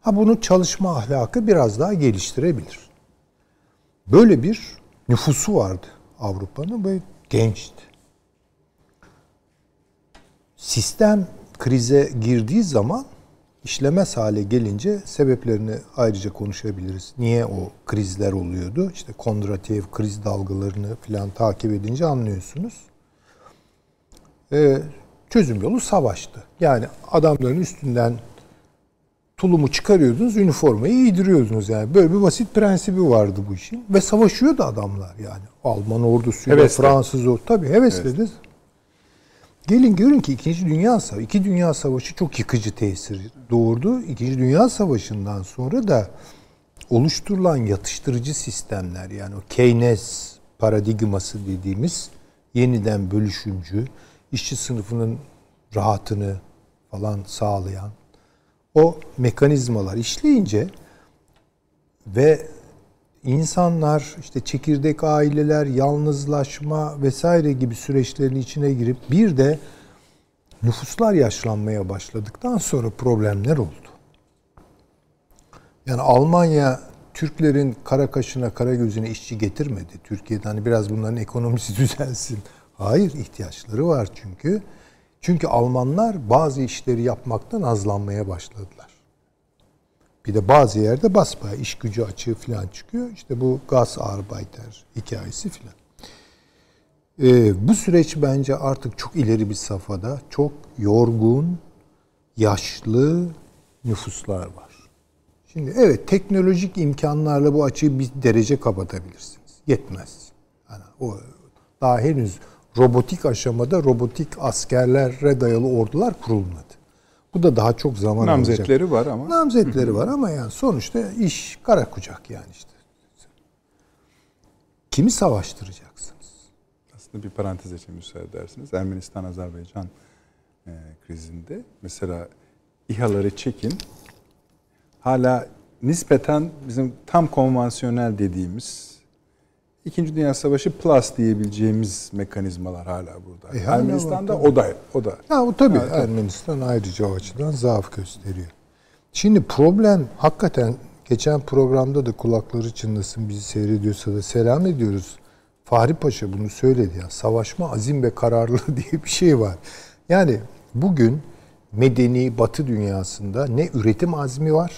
Ha bunu çalışma ahlakı biraz daha geliştirebilir. Böyle bir nüfusu vardı Avrupa'nın ve gençti. Sistem krize girdiği zaman işlemez hale gelince sebeplerini ayrıca konuşabiliriz. Niye o krizler oluyordu? İşte Kondratyev kriz dalgalarını falan takip edince anlıyorsunuz. Ee, çözüm yolu savaştı. Yani adamların üstünden tulumu çıkarıyordunuz, üniformayı giydiriyordunuz yani. Böyle bir basit prensibi vardı bu işin. Ve savaşıyordu adamlar yani. Alman ordusuyla, Hevesle. Fransız ordusu. Tabii hevesle de. Gelin görün ki İkinci Dünya Savaşı, İki Dünya Savaşı çok yıkıcı tesir doğurdu. İkinci Dünya Savaşı'ndan sonra da oluşturulan yatıştırıcı sistemler yani o Keynes paradigması dediğimiz yeniden bölüşümcü, işçi sınıfının rahatını falan sağlayan o mekanizmalar işleyince ve insanlar işte çekirdek aileler, yalnızlaşma vesaire gibi süreçlerin içine girip bir de nüfuslar yaşlanmaya başladıktan sonra problemler oldu. Yani Almanya Türklerin kara kaşına kara gözüne işçi getirmedi. Türkiye'de hani biraz bunların ekonomisi <laughs> düzelsin. Hayır ihtiyaçları var çünkü. Çünkü Almanlar bazı işleri yapmaktan azlanmaya başladılar. Bir de bazı yerde basbaya iş gücü açığı falan çıkıyor. İşte bu gaz arbeiter hikayesi falan. Ee, bu süreç bence artık çok ileri bir safhada. Çok yorgun, yaşlı nüfuslar var. Şimdi evet teknolojik imkanlarla bu açığı bir derece kapatabilirsiniz. Yetmez. Yani o daha henüz robotik aşamada robotik askerlere dayalı ordular kurulmadı. Bu da daha çok zaman alacak. Namzetleri var ama. Namzetleri var ama yani sonuçta iş kara kucak yani işte. Kimi savaştıracaksınız? Aslında bir parantez için müsaade edersiniz. Ermenistan-Azerbaycan e, krizinde mesela İHA'ları çekin. Hala nispeten bizim tam konvansiyonel dediğimiz İkinci Dünya Savaşı plus diyebileceğimiz mekanizmalar hala burada. E, hala Ermenistan'da var, o da o da. Ha o tabii Ha, tabii. Ermenistan ayrıca o açıdan zaaf gösteriyor. Şimdi problem hakikaten geçen programda da kulakları çınlasın bizi seyrediyorsa da selam ediyoruz. Fahri Paşa bunu söyledi ya. Savaşma azim ve kararlılığı <laughs> diye bir şey var. Yani bugün medeni batı dünyasında ne üretim azmi var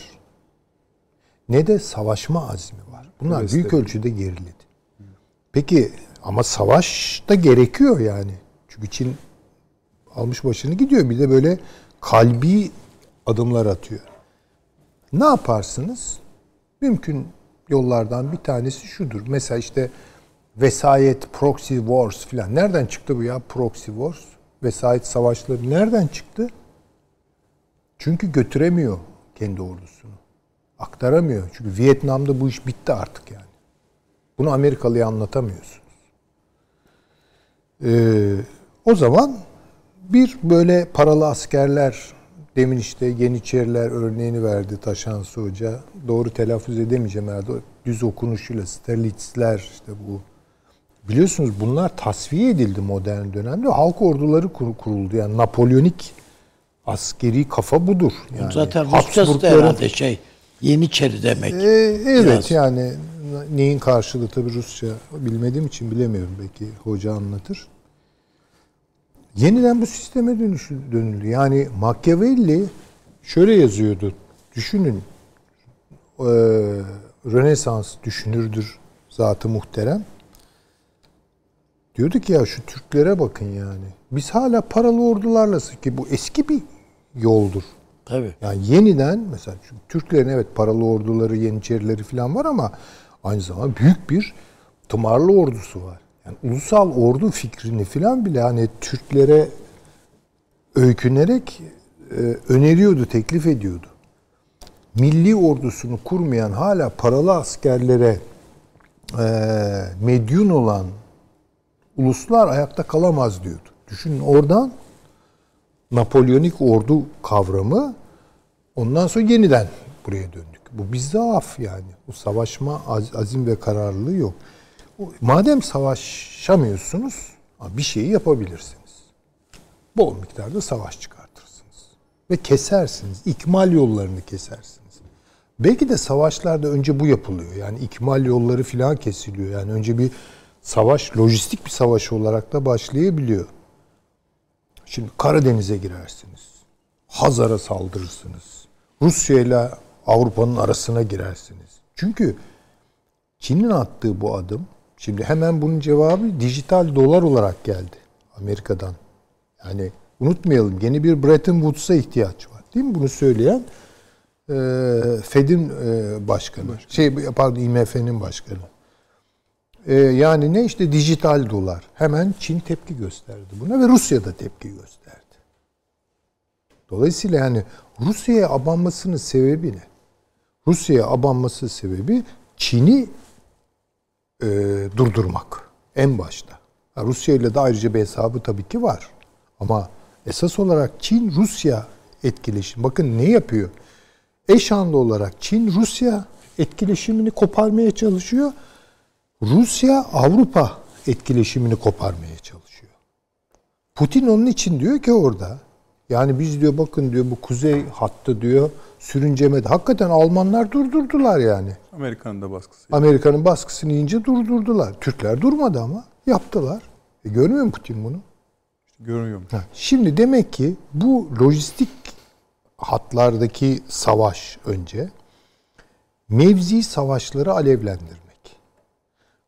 ne de savaşma azmi var. Bunlar Evet, büyük ölçüde geriledi. Peki ama savaş da gerekiyor yani. Çünkü Çin almış başını gidiyor. Bir de böyle kalbi adımlar atıyor. Ne yaparsınız? Mümkün yollardan bir tanesi şudur. Mesela işte vesayet, proxy wars filan. Nereden çıktı bu ya proxy wars? Vesayet savaşları nereden çıktı? Çünkü götüremiyor kendi ordusunu. Aktaramıyor. Çünkü Vietnam'da bu iş bitti artık yani. Bunu Amerikalı'ya anlatamıyorsunuz. Ee, o zaman bir böyle paralı askerler demin işte Yeniçeriler örneğini verdi Taşansı Hoca. Doğru telaffuz edemeyeceğim herhalde. Düz okunuşuyla Sterlitzler işte bu. Biliyorsunuz bunlar tasfiye edildi modern dönemde. Halk orduları kur- kuruldu. Yani Napolyonik askeri kafa budur. Yani Zaten Rusçası da herhalde şey Yeniçeri demek. Ee, evet Biraz. yani neyin karşılığı tabii Rusça bilmediğim için bilemiyorum belki hoca anlatır. Yeniden bu sisteme dönüşü, dönüldü. Yani Machiavelli şöyle yazıyordu. Düşünün eee, Rönesans düşünürdür zatı muhterem. Diyordu ki ya şu Türklere bakın yani. Biz hala paralı ordularla ki bu eski bir yoldur. Tabii. Yani yeniden mesela çünkü Türklerin evet paralı orduları, yeniçerileri falan var ama aynı zamanda büyük bir tımarlı ordusu var. Yani ulusal ordu fikrini falan bile hani Türklere öykünerek e, öneriyordu, teklif ediyordu. Milli ordusunu kurmayan hala paralı askerlere e, medyun olan uluslar ayakta kalamaz diyordu. Düşünün oradan Napolyonik ordu kavramı ondan sonra yeniden buraya döndük. Bu bir zaaf yani. Bu savaşma az- azim ve kararlılığı yok. Madem savaşamıyorsunuz bir şeyi yapabilirsiniz. Bol miktarda savaş çıkartırsınız. Ve kesersiniz. İkmal yollarını kesersiniz. Belki de savaşlarda önce bu yapılıyor. Yani ikmal yolları filan kesiliyor. Yani önce bir savaş, lojistik bir savaş olarak da başlayabiliyor. Şimdi Karadeniz'e girersiniz. Hazar'a saldırırsınız. Rusya ile Avrupa'nın arasına girersiniz. Çünkü Çin'in attığı bu adım, şimdi hemen bunun cevabı dijital dolar olarak geldi Amerika'dan. Yani unutmayalım yeni bir Bretton Woods'a ihtiyaç var. Değil mi bunu söyleyen? e, Fed'in e, başkanı. Şey pardon IMF'nin başkanı. E, yani ne işte dijital dolar. Hemen Çin tepki gösterdi buna ve Rusya da tepki gösterdi. Dolayısıyla yani Rusya'ya abanmasının sebebi ne? Rusya'ya abanması sebebi Çin'i e, durdurmak en başta. Ha, Rusya ile de ayrıca bir hesabı tabii ki var. Ama esas olarak Çin-Rusya etkileşim. Bakın ne yapıyor? Eş anlı olarak Çin-Rusya etkileşimini koparmaya çalışıyor. Rusya Avrupa etkileşimini koparmaya çalışıyor. Putin onun için diyor ki orada yani biz diyor bakın diyor bu kuzey hattı diyor sürüncemede. Hakikaten Almanlar durdurdular yani. Amerika'nın da baskısı. Amerika'nın baskısını yiyince durdurdular. Türkler durmadı ama yaptılar. E görmüyor mu Putin bunu? Ha, Şimdi demek ki bu lojistik hatlardaki savaş önce mevzi savaşları alevlendirmek.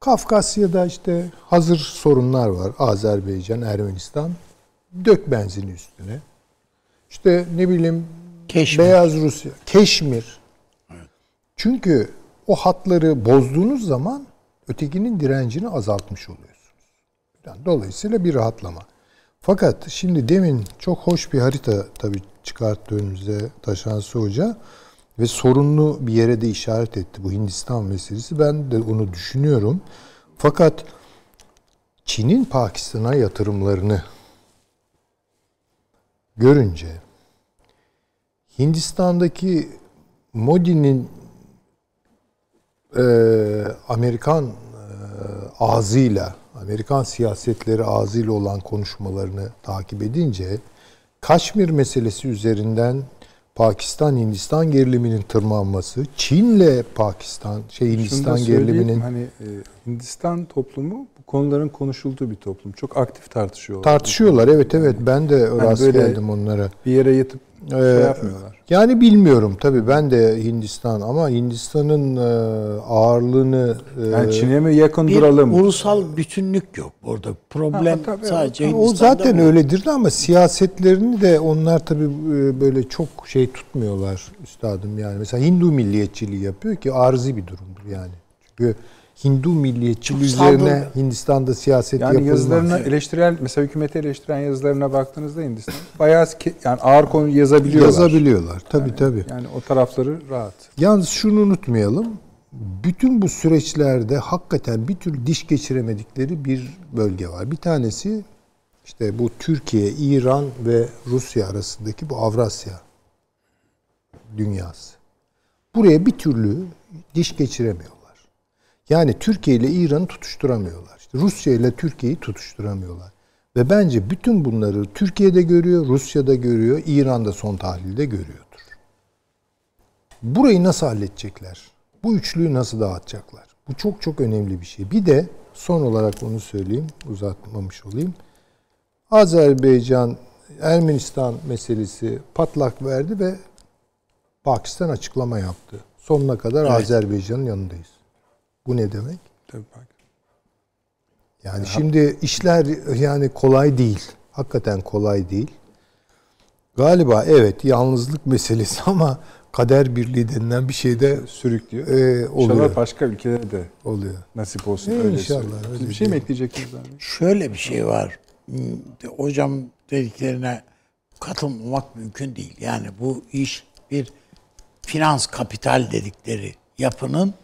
Kafkasya'da işte hazır sorunlar var. Azerbaycan, Ermenistan. Dök benzini üstüne. İşte ne bileyim Keşmir. Beyaz Rusya, Keşmir. Çünkü o hatları bozduğunuz zaman ötekinin direncini azaltmış oluyorsunuz. Yani dolayısıyla bir rahatlama. Fakat şimdi demin çok hoş bir harita tabii çıkarttı önümüze Taşansı Hoca ve sorunlu bir yere de işaret etti bu Hindistan meselesi. Ben de onu düşünüyorum. Fakat Çin'in Pakistan'a yatırımlarını görünce Hindistan'daki Modi'nin e, Amerikan e, ağzıyla, Amerikan siyasetleri ağzıyla olan konuşmalarını takip edince Kaşmir meselesi üzerinden Pakistan Hindistan geriliminin tırmanması, Çin'le Pakistan şey Hindistan geriliminin hani e, Hindistan toplumu konuların konuşulduğu bir toplum. Çok aktif tartışıyorlar. tartışıyorlar. Evet evet ben de rast böyle- geldim onlara. Bir yere yatıp Ee, şey yapmıyorlar. Yani bilmiyorum tabii ben de Hindistan ama Hindistan'ın e, ağırlığını e, Yani Çin'e mi yakın Bir duralım? ulusal bütünlük yok burada. Problem Ha, tabii, sadece o Hindistan'da zaten bu. öyledir de ama siyasetlerini de onlar tabii e, böyle çok şey tutmuyorlar üstadım yani. Mesela Hindu milliyetçiliği yapıyor ki arzi bir durumdur yani. Çünkü Hindu milliyetçiliği üzerine Hindistan'da siyaset Yani yapılmaz. yazılarına eleştirel mesela hükümeti eleştiren yazılarına baktığınızda Hindistan bayağı yani ağır konu yazabiliyorlar. Yazabiliyorlar. Tabii tabii. Yani o tarafları rahat. Yalnız şunu unutmayalım. Bütün bu süreçlerde hakikaten bir türlü diş geçiremedikleri bir bölge var. Bir tanesi işte bu Türkiye, İran ve Rusya arasındaki bu Avrasya dünyası. Buraya bir türlü diş geçiremiyorlar. Yani Türkiye ile İran'ı tutuşturamıyorlar. İşte Rusya ile Türkiye'yi tutuşturamıyorlar. Ve bence bütün bunları Türkiye'de görüyor, Rusya'da görüyor, İran'da son tahlilde görüyordur. Burayı nasıl halledecekler? Bu üçlüyü nasıl dağıtacaklar? Bu çok çok önemli bir şey. Bir de son olarak onu söyleyeyim, uzatmamış olayım. Azerbaycan Ermenistan meselesi patlak verdi ve Pakistan açıklama yaptı. Sonuna kadar Evet. Azerbaycan'ın yanındayız. Bu ne demek? Tabii bak. Yani şimdi işler yani kolay değil. Hakikaten kolay değil. Galiba evet yalnızlık meselesi <laughs> ama kader birliği denilen bir şey de Sürüklüyor. e, oluyor. İnşallah başka ülkelere de oluyor. nasip olsun. E, öyle inşallah. Siz öyle bir şey mi ekleyecektiniz abi? Şöyle bir şey var. Hocam dediklerine katılmamak mümkün değil. Yani bu iş bir finans kapital dedikleri yapının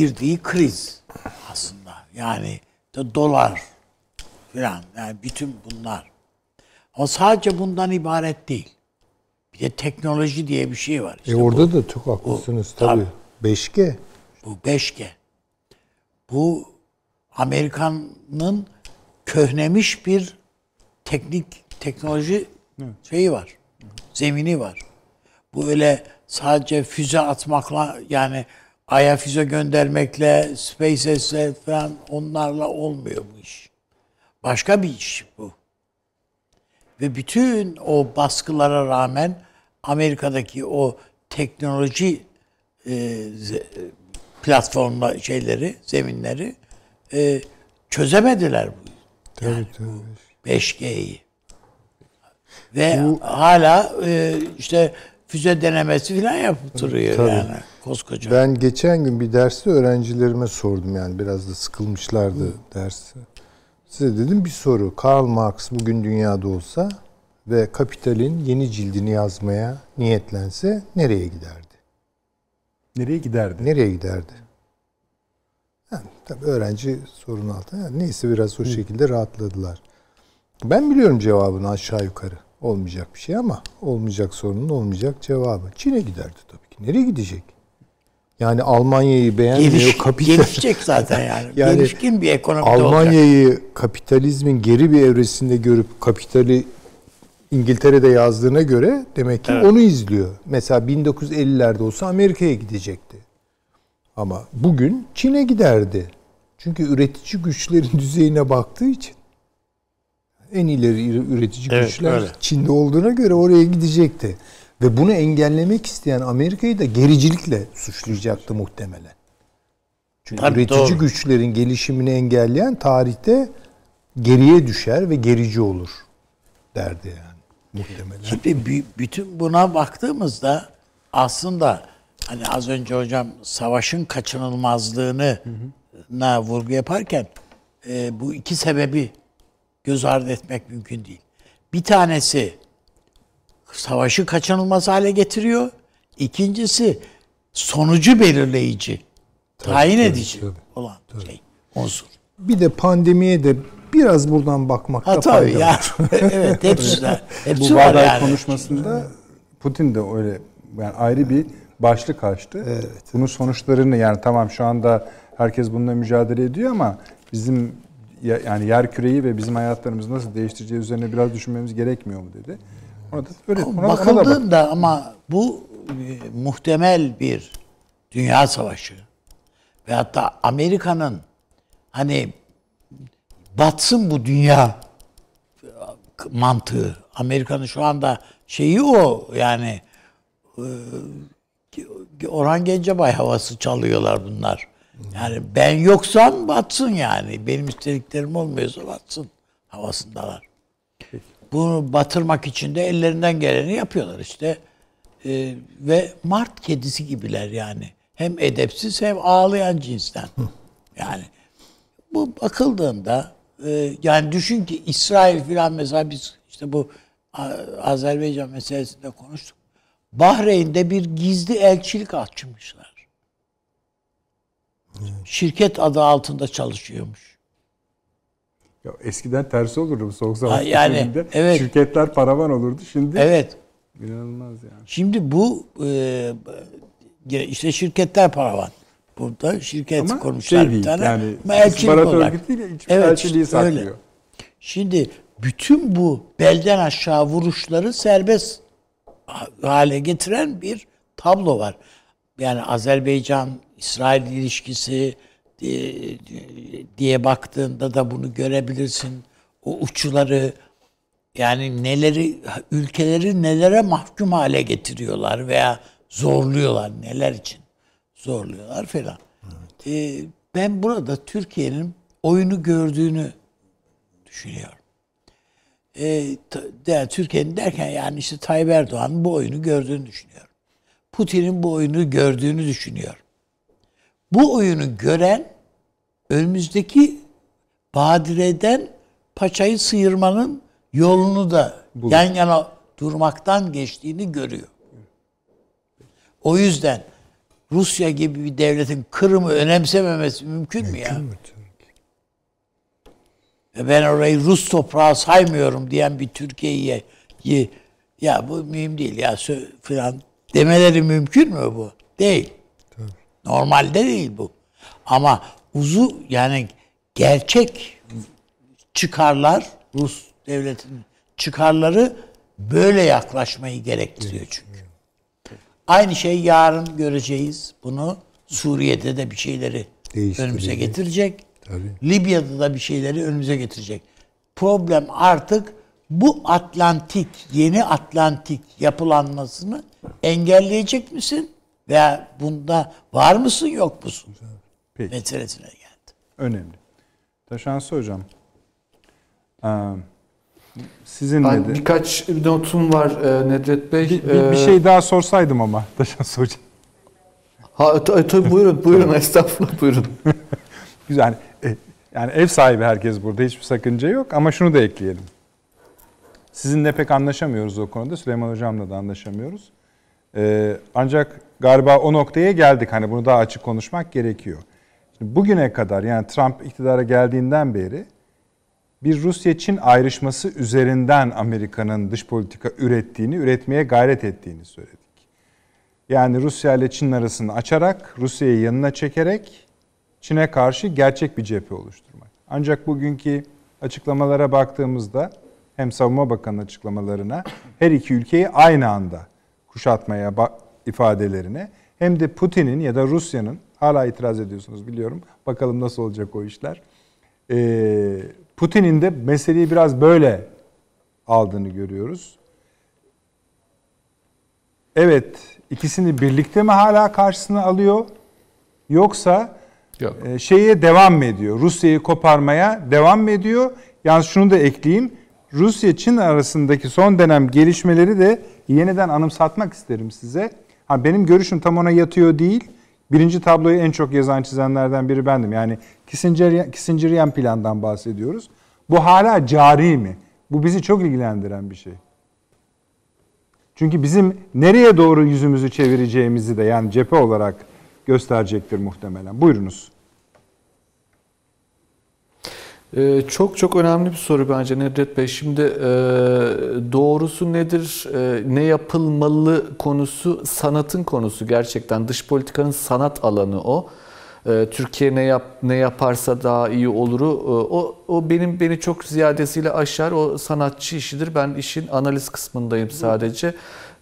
girdiği kriz aslında. Yani dolar filan yani bütün bunlar. Ama sadece bundan ibaret değil. Bir de teknoloji diye bir şey var. E İşte orada da çok haklısınız bu- tabii. 5G. bu 5G. Bu Amerika'nın köhnemiş bir teknik teknoloji şeyi var. Zemini var. Bu öyle sadece füze atmakla yani Ay'a füze göndermekle, SpaceX'le falan onlarla olmuyor bu iş. Başka bir iş bu. Ve bütün o baskılara rağmen Amerika'daki o teknoloji e, platformla şeyleri, zeminleri e, çözemediler bu. Yani bu 5G'yi. Ve hala e, işte füze denemesi falan yaptırıyor Tabii. yani koskoca. Ben geçen gün bir derste öğrencilerime sordum yani biraz da sıkılmışlardı dersi. Size dedim bir soru. Karl Marx bugün dünyada olsa ve Kapital'in yeni cildini yazmaya niyetlense nereye giderdi? Nereye giderdi? Nereye giderdi? Yani, tabii öğrenci sorun altında. Yani neyse biraz o şekilde rahatladılar. Ben biliyorum cevabını aşağı yukarı. Olmayacak bir şey ama olmayacak sorunun olmayacak cevabı. Çin'e giderdi tabii ki. Nereye gidecek? Yani Almanya'yı beğenmiyor. Geliş, kapital. gelişecek zaten <laughs> yani. Yani Gelişkin bir olacak. Almanya'yı kapitalizmin geri bir evresinde görüp kapitali İngiltere'de yazdığına göre demek ki onu izliyor. Mesela 1950'lerde olsa Amerika'ya gidecekti. Ama bugün Çin'e giderdi. Çünkü üretici güçlerin <laughs> düzeyine baktığı için en ileri üretici Evet, güçler öyle. Çin'de olduğuna göre oraya gidecekti. Ve bunu engellemek isteyen Amerika'yı da gericilikle suçlayacaktı muhtemelen. Çünkü Tabii, üretici doğru. güçlerin gelişimini engelleyen tarihte geriye düşer ve gerici olur derdi yani muhtemelen. Şimdi bü- bütün buna baktığımızda aslında hani az önce hocam savaşın kaçınılmazlığını na vurgu yaparken e, bu iki sebebi göz ardı etmek mümkün değil. Bir tanesi savaşı kaçınılmaz hale getiriyor. İkincisi sonucu belirleyici, tayin edici tabii, olan şey unsur. Bir de pandemiye de biraz buradan bakmakta Ha fayda tabii ya. var. <laughs> evet hepsi de. Hepsi Bu var Bağdat yani. konuşmasında Putin de öyle yani ayrı bir başlık açtı. Bunun sonuçlarını yani tamam şu anda herkes bununla mücadele ediyor ama bizim yani yer küreyi ve bizim hayatlarımızı nasıl değiştireceği üzerine biraz düşünmemiz gerekmiyor mu dedi. Ona da öyle ona, ona da bak. Bakıldığında ama bu e, muhtemel bir dünya savaşı ve hatta Amerika'nın hani batsın bu dünya e, mantığı. Amerika'nın şu anda şeyi o yani e, Orhan Gencebay havası çalıyorlar bunlar. Yani ben yoksam batsın yani. Benim istediklerim olmuyorsa batsın havasındalar. Bunu batırmak için de ellerinden geleni yapıyorlar işte. Ee, ve mart kedisi gibiler yani. Hem edepsiz hem ağlayan cinsten. Yani bu bakıldığında e, yani düşün ki İsrail filan mesela biz işte bu Azerbaycan meselesinde konuştuk. Bahreyn'de bir gizli elçilik açmışlar. Şirket adı altında çalışıyormuş. Ya eskiden tersi olurdu bu soğuk savaş yani, döneminde. evet. Şirketler paravan olurdu. Şimdi Evet. İnanılmaz yani. Şimdi bu e, işte şirketler paravan. Burada şirket Ama kurmuşlar şey bir değil tane. yani Ama elçilik olarak. örgütü değil, hiç Evet, elçiliği işte öyle. saklıyor. Şimdi bütün bu belden aşağı vuruşları serbest hale getiren bir tablo var. Yani Azerbaycan İsrail ilişkisi e, diye baktığında da bunu görebilirsin. O uçuları yani neleri ülkeleri nelere mahkum hale getiriyorlar veya zorluyorlar neler için zorluyorlar falan. E, ben burada Türkiye'nin oyunu gördüğünü düşünüyorum. E, t- yani Türkiye'nin derken yani işte Tayyip Erdoğan'ın bu oyunu gördüğünü düşünüyorum. Putin'in bu oyunu gördüğünü düşünüyorum. Bu oyunu gören önümüzdeki badireden paçayı sıyırmanın yolunu da yan yana durmaktan geçtiğini görüyor. O yüzden Rusya gibi bir devletin Kırım'ı önemsememesi mümkün mü ya? E ben orayı Rus toprağı saymıyorum diyen bir Türkiye'yi yi- ya bu mühim değil ya falan demeleri mümkün mü bu? Değil. Normalde değil bu. Ama uzu yani gerçek çıkarlar Rus devletinin çıkarları böyle yaklaşmayı gerektiriyor çünkü. Aynı şey yarın göreceğiz. Bunu Suriye'de de bir şeyleri önümüze getirecek. Tabii. Libya'da da bir şeyleri önümüze getirecek. Problem artık bu Atlantik, yeni Atlantik yapılanmasını engelleyecek misin? Veya bunda var mısın yok musun? Peki. Meselesine geldi. Önemli. Taşansı hocam. Ee, sizin Ben dedi. birkaç notum var e, Nedret Bey. Bir, bir- bir şey daha sorsaydım ama <laughs> Taşansı hocam. Ha, ta- tabii buyurun, buyurun estağfurullah buyurun. <laughs> Güzel. E, Yani ev sahibi herkes burada. Hiçbir sakınca yok ama şunu da ekleyelim. Sizinle pek anlaşamıyoruz o konuda. Süleyman Hocam'la da anlaşamıyoruz. Ee, ancak galiba o noktaya geldik. Hani bunu daha açık konuşmak gerekiyor. Şimdi bugüne kadar yani Trump iktidara geldiğinden beri bir Rusya-Çin ayrışması üzerinden Amerika'nın dış politika ürettiğini, üretmeye gayret ettiğini söyledik. Yani Rusya ile Çin arasını açarak, Rusya'yı yanına çekerek Çin'e karşı gerçek bir cephe oluşturmak. Ancak bugünkü açıklamalara baktığımızda hem Savunma Bakanı açıklamalarına her iki ülkeyi aynı anda kuşatmaya ifadelerine hem de Putin'in ya da Rusya'nın hala itiraz ediyorsunuz biliyorum. Bakalım nasıl olacak o işler. Ee, Putin'in de meseleyi biraz böyle aldığını görüyoruz. Evet, ikisini birlikte mi hala karşısına alıyor? Yoksa Yok. e, şeye devam mı ediyor? Rusya'yı koparmaya devam mı ediyor? Yalnız şunu da ekleyeyim. Rusya-Çin arasındaki son dönem gelişmeleri de yeniden anımsatmak isterim size. Ha, benim görüşüm tam ona yatıyor değil. Birinci tabloyu en çok yazan çizenlerden biri bendim. Yani Kissinger, Kissingerian plandan bahsediyoruz. Bu hala cari mi? Bu bizi çok ilgilendiren bir şey. Çünkü bizim nereye doğru yüzümüzü çevireceğimizi de yani cephe olarak gösterecektir muhtemelen. Buyurunuz. Ee, çok çok önemli bir soru bence Nedret Bey. Şimdi e, doğrusu nedir, e, ne yapılmalı konusu sanatın konusu gerçekten. Dış politikanın sanat alanı o. E, Türkiye ne yap ne yaparsa daha iyi oluru o o benim beni çok ziyadesiyle aşar. O sanatçı işidir. Ben işin analiz kısmındayım sadece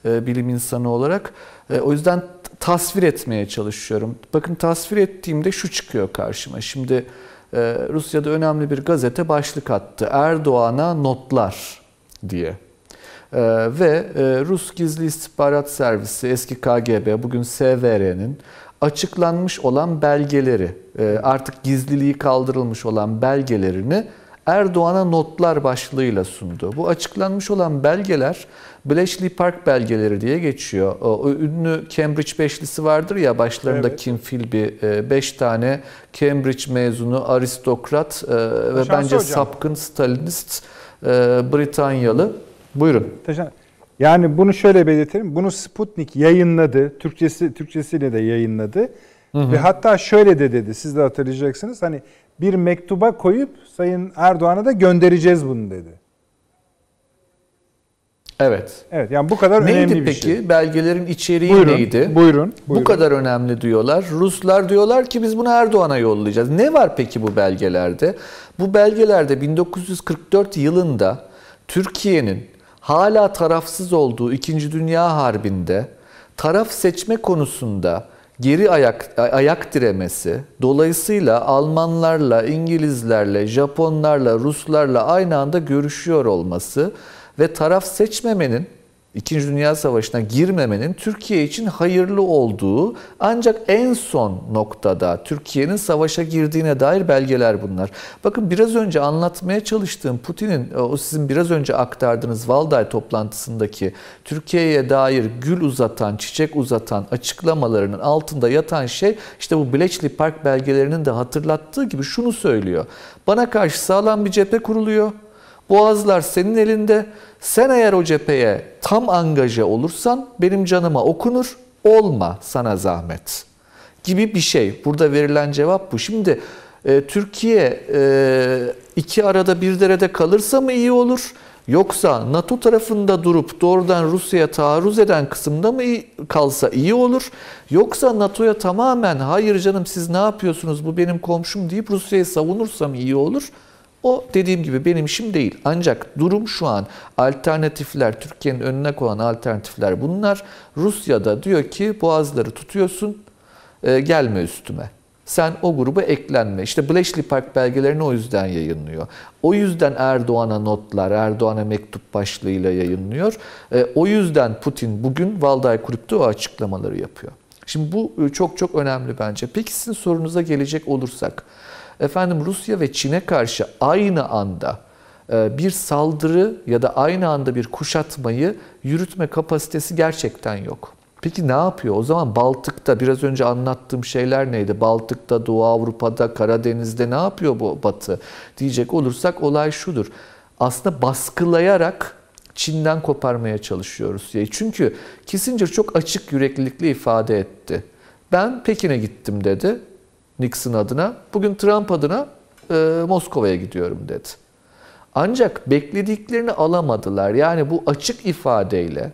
bilim insanı olarak. O yüzden tasvir etmeye çalışıyorum. Bakın tasvir ettiğimde şu çıkıyor karşıma. Şimdi Rusya'da önemli bir gazete başlık attı. Erdoğan'a notlar diye. Ee, ve e, Rus Gizli İstihbarat Servisi, eski KGB, bugün SVR'nin açıklanmış olan belgeleri, e, artık gizliliği kaldırılmış olan belgelerini Erdoğan'a notlar başlığıyla sundu. Bu açıklanmış olan belgeler Bletchley Park belgeleri diye geçiyor. O, ünlü Cambridge beşlisi vardır ya başlarında Evet. Kim Philby, 5 tane Cambridge mezunu aristokrat e, ve Şansı bence hocam. sapkın Stalinist e, Britanyalı. Buyurun. Teşekkür- Yani bunu şöyle belirtelim. Bunu Sputnik yayınladı. Türkçesi Türkçesiyle de yayınladı. Ve hatta şöyle de dedi. Siz de hatırlayacaksınız. Hani bir mektuba koyup Sayın Erdoğan'a da göndereceğiz bunu dedi. Evet. Evet yani bu kadar önemli Neydi bir peki? şey. Belgelerin içeriği Buyurun, neydi? buyurun, Bu buyurun. kadar önemli diyorlar. Ruslar diyorlar ki biz bunu Erdoğan'a yollayacağız. Ne var peki bu belgelerde? Bu belgelerde 1944 yılında Türkiye'nin hala tarafsız olduğu 2. Dünya Harbi'nde taraf seçme konusunda geri ayak ayak diremesi, dolayısıyla Almanlarla, İngilizlerle, Japonlarla, Ruslarla aynı anda görüşüyor olması ve taraf seçmemenin İkinci Dünya Savaşı'na girmemenin Türkiye için hayırlı olduğu ancak en son noktada Türkiye'nin savaşa girdiğine dair belgeler bunlar. Bakın biraz önce anlatmaya çalıştığım Putin'in o sizin biraz önce aktardığınız Valday toplantısındaki Türkiye'ye dair gül uzatan, çiçek uzatan açıklamalarının altında yatan şey işte bu Bletchley Park belgelerinin de hatırlattığı gibi şunu söylüyor. Bana karşı sağlam bir cephe kuruluyor. Boğazlar senin elinde. Sen eğer o cepheye tam angaje olursan benim canıma okunur. Olma sana zahmet. Gibi bir şey. Burada verilen cevap bu. Şimdi e, Türkiye e, iki arada bir derede kalırsa mı iyi olur? Yoksa NATO tarafında durup doğrudan Rusya'ya taarruz eden kısımda mı kalsa iyi olur? Yoksa NATO'ya tamamen hayır canım siz ne yapıyorsunuz bu benim komşum deyip Rusya'yı savunursam iyi olur? O dediğim gibi benim işim değil. Ancak durum şu an alternatifler, Türkiye'nin önüne koyan alternatifler bunlar. Rusya'da diyor ki boğazları tutuyorsun, e, gelme üstüme. Sen o gruba eklenme. İşte Bletchley Park belgelerini o yüzden yayınlıyor. O yüzden Erdoğan'a notlar, Erdoğan'a mektup başlığıyla yayınlıyor. E, o yüzden Putin bugün Valday Kulüp'te o açıklamaları yapıyor. Şimdi bu e, çok çok önemli bence. Peki sizin sorunuza gelecek olursak, efendim Rusya ve Çin'e karşı aynı anda e, bir saldırı ya da aynı anda bir kuşatmayı yürütme kapasitesi gerçekten yok. Peki ne yapıyor? O zaman Baltık'ta biraz önce anlattığım şeyler neydi? Baltık'ta, Doğu Avrupa'da, Karadeniz'de ne yapıyor bu Batı? Diyecek olursak olay şudur. Aslında baskılayarak Çin'den koparmaya çalışıyor Rusya'yı. Çünkü Kissinger çok açık yüreklilikle ifade etti. Ben Pekin'e gittim dedi Nixon adına. Bugün Trump adına e, Moskova'ya gidiyorum dedi. Ancak beklediklerini alamadılar. Yani bu açık ifadeyle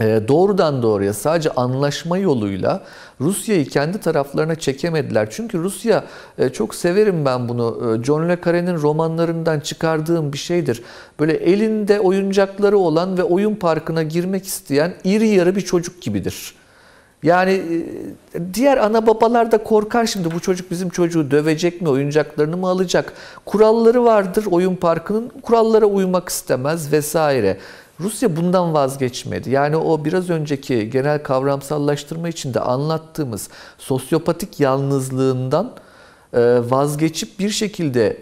e, doğrudan doğruya sadece anlaşma yoluyla Rusya'yı kendi taraflarına çekemediler. Çünkü Rusya e, çok severim ben bunu. E, John le Carre'nin romanlarından çıkardığım bir şeydir. Böyle elinde oyuncakları olan ve oyun parkına girmek isteyen iri yarı bir çocuk gibidir. Yani diğer ana babalar da korkar şimdi bu çocuk bizim çocuğu dövecek mi, oyuncaklarını mı alacak? Kuralları vardır oyun parkının, kurallara uymak istemez vesaire. Rusya bundan vazgeçmedi. Yani o biraz önceki genel kavramsallaştırma içinde anlattığımız sosyopatik yalnızlığından vazgeçip bir şekilde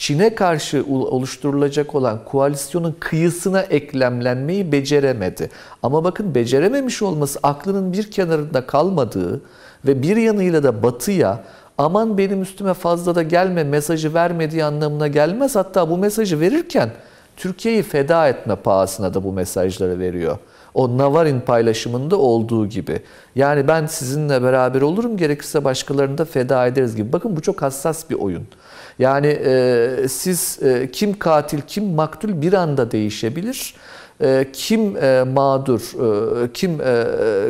Çin'e karşı oluşturulacak olan koalisyonun kıyısına eklemlenmeyi beceremedi. Ama bakın becerememiş olması aklının bir kenarında kalmadığı ve bir yanıyla da batıya aman benim üstüme fazla da gelme mesajı vermediği anlamına gelmez. Hatta bu mesajı verirken Türkiye'yi feda etme pahasına da bu mesajları veriyor. O Navarin paylaşımında olduğu gibi. Yani ben sizinle beraber olurum gerekirse başkalarını da feda ederiz gibi. Bakın bu çok hassas bir oyun. Yani e, siz e, kim katil kim maktul bir anda değişebilir. E, kim e, mağdur, e, kim e,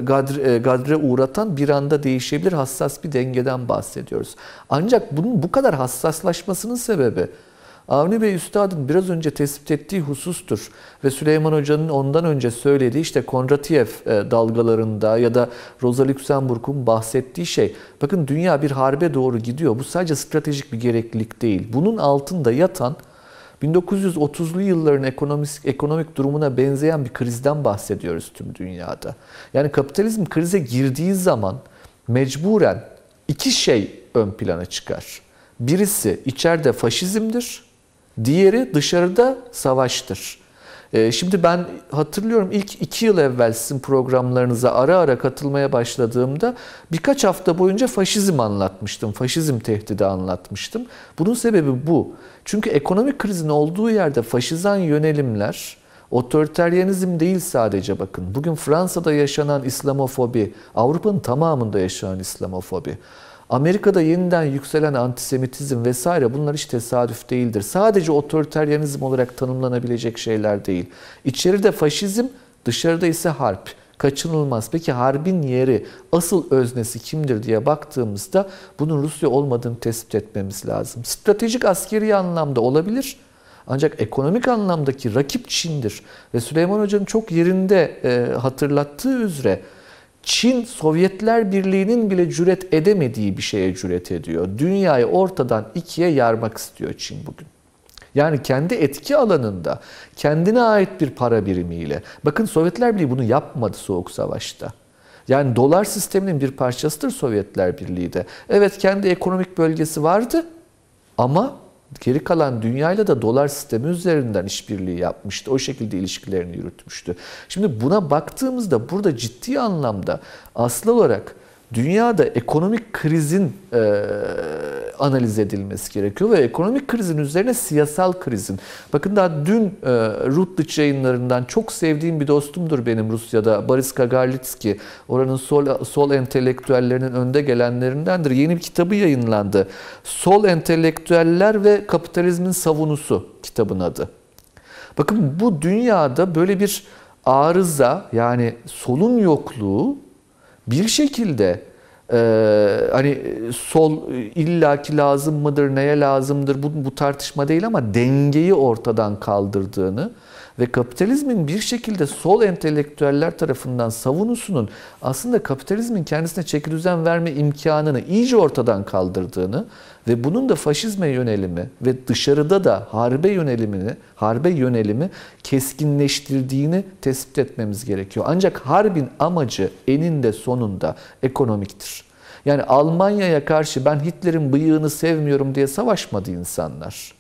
gadre, e, gadre uğratan bir anda değişebilir. Hassas bir dengeden bahsediyoruz. Ancak bunun bu kadar hassaslaşmasının sebebi Avni Bey Üstad'ın biraz önce tespit ettiği husustur. Ve Süleyman Hoca'nın ondan önce söylediği işte Kondratiev dalgalarında ya da Rosa Luxemburg'un bahsettiği şey. Bakın dünya bir harbe doğru gidiyor. Bu sadece stratejik bir gereklilik değil. Bunun altında yatan 1930'lu yılların ekonomik, ekonomik durumuna benzeyen bir krizden bahsediyoruz tüm dünyada. Yani kapitalizm krize girdiği zaman mecburen iki şey ön plana çıkar. Birisi içeride faşizmdir, diğeri dışarıda savaştır. Şimdi ben hatırlıyorum ilk iki yıl evvel sizin programlarınıza ara ara katılmaya başladığımda birkaç hafta boyunca faşizm anlatmıştım. Faşizm tehdidi anlatmıştım. Bunun sebebi bu. Çünkü ekonomik krizin olduğu yerde faşizan yönelimler otoriteryenizm değil sadece bakın. Bugün Fransa'da yaşanan İslamofobi, Avrupa'nın tamamında yaşanan İslamofobi. Amerika'da yeniden yükselen antisemitizm vesaire bunlar hiç tesadüf değildir. Sadece otoriteryenizm olarak tanımlanabilecek şeyler değil. İçeride faşizm, dışarıda ise harp. Kaçınılmaz. Peki harbin yeri, asıl öznesi kimdir diye baktığımızda bunun Rusya olmadığını tespit etmemiz lazım. Stratejik askeri anlamda olabilir. Ancak ekonomik anlamdaki rakip Çin'dir. Ve Süleyman Hoca'nın çok yerinde e, hatırlattığı üzere Çin Sovyetler Birliği'nin bile cüret edemediği bir şeye cüret ediyor. Dünyayı ortadan ikiye yarmak istiyor Çin bugün. Yani kendi etki alanında kendine ait bir para birimiyle. Bakın Sovyetler Birliği bunu yapmadı Soğuk Savaş'ta. Yani dolar sisteminin bir parçasıdır Sovyetler Birliği de. Evet kendi ekonomik bölgesi vardı ama geri kalan dünyayla da dolar sistemi üzerinden işbirliği yapmıştı. O şekilde ilişkilerini yürütmüştü. Şimdi buna baktığımızda burada ciddi anlamda asıl olarak dünyada ekonomik krizin e, analiz edilmesi gerekiyor ve ekonomik krizin üzerine siyasal krizin. Bakın daha dün e, Rutledge yayınlarından çok sevdiğim bir dostumdur benim Rusya'da Boris Kagarlitski. Oranın sol, sol entelektüellerinin önde gelenlerindendir. Yeni bir kitabı yayınlandı. Sol entelektüeller ve kapitalizmin savunusu kitabın adı. Bakın bu dünyada böyle bir arıza yani solun yokluğu bir şekilde e, hani sol illaki lazım mıdır, neye lazımdır bu, bu tartışma değil ama dengeyi ortadan kaldırdığını ve kapitalizmin bir şekilde sol entelektüeller tarafından savunusunun aslında kapitalizmin kendisine çeki düzen verme imkanını iyice ortadan kaldırdığını ve bunun da faşizme yönelimi ve dışarıda da harbe yönelimini, harbe yönelimi keskinleştirdiğini tespit etmemiz gerekiyor. Ancak harbin amacı eninde sonunda ekonomiktir. Yani Almanya'ya karşı ben Hitler'in bıyığını sevmiyorum diye savaşmadı insanlar.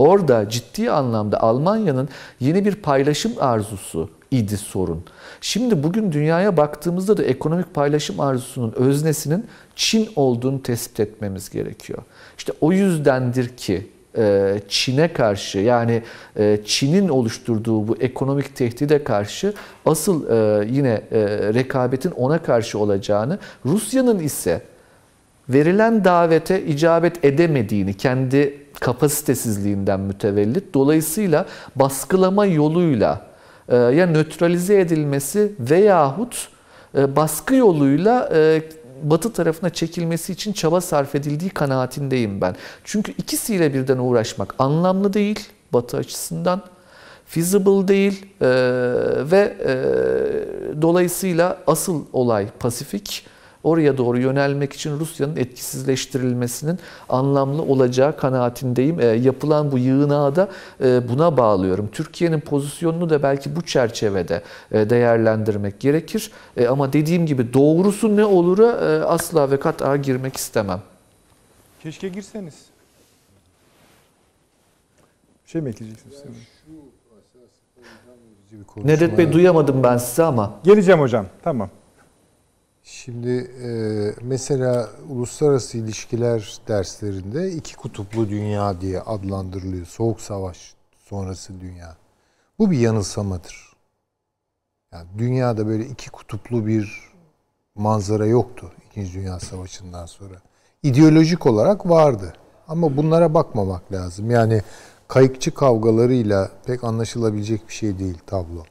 Orada ciddi anlamda Almanya'nın yeni bir paylaşım arzusu idi sorun. Şimdi bugün dünyaya baktığımızda da ekonomik paylaşım arzusunun öznesinin Çin olduğunu tespit etmemiz gerekiyor. İşte o yüzdendir ki e, Çin'e karşı yani e, Çin'in oluşturduğu bu ekonomik tehdide karşı asıl e, yine rekabetin ona karşı olacağını, Rusya'nın ise verilen davete icabet edemediğini kendi kapasitesizliğinden mütevellit dolayısıyla baskılama yoluyla ya nötralize edilmesi veyahut baskı yoluyla batı tarafına çekilmesi için çaba sarf edildiği kanaatindeyim ben. Çünkü ikisiyle birden uğraşmak anlamlı değil batı açısından. Feasible değil e, ve e, dolayısıyla asıl olay Pasifik oraya doğru yönelmek için Rusya'nın etkisizleştirilmesinin anlamlı olacağı kanaatindeyim. E, yapılan bu yığınağı da e, buna bağlıyorum. Türkiye'nin pozisyonunu da belki bu çerçevede e, değerlendirmek gerekir. E, ama dediğim gibi doğrusu ne olura e, asla ve kat'a girmek istemem. Keşke girseniz. Bir şey mi ekleyeceksiniz? Nedet Bey duyamadım ben size ama. Geleceğim hocam. Tamam. Şimdi e, mesela uluslararası ilişkiler derslerinde iki kutuplu dünya diye adlandırılıyor. Soğuk savaş sonrası dünya. Bu bir yanılsamadır. Yani dünyada böyle iki kutuplu bir manzara yoktu İkinci Dünya Savaşı'ndan sonra. İdeolojik olarak vardı. Ama bunlara bakmamak lazım. Yani kayıkçı kavgalarıyla pek anlaşılabilecek bir şey değil tablo.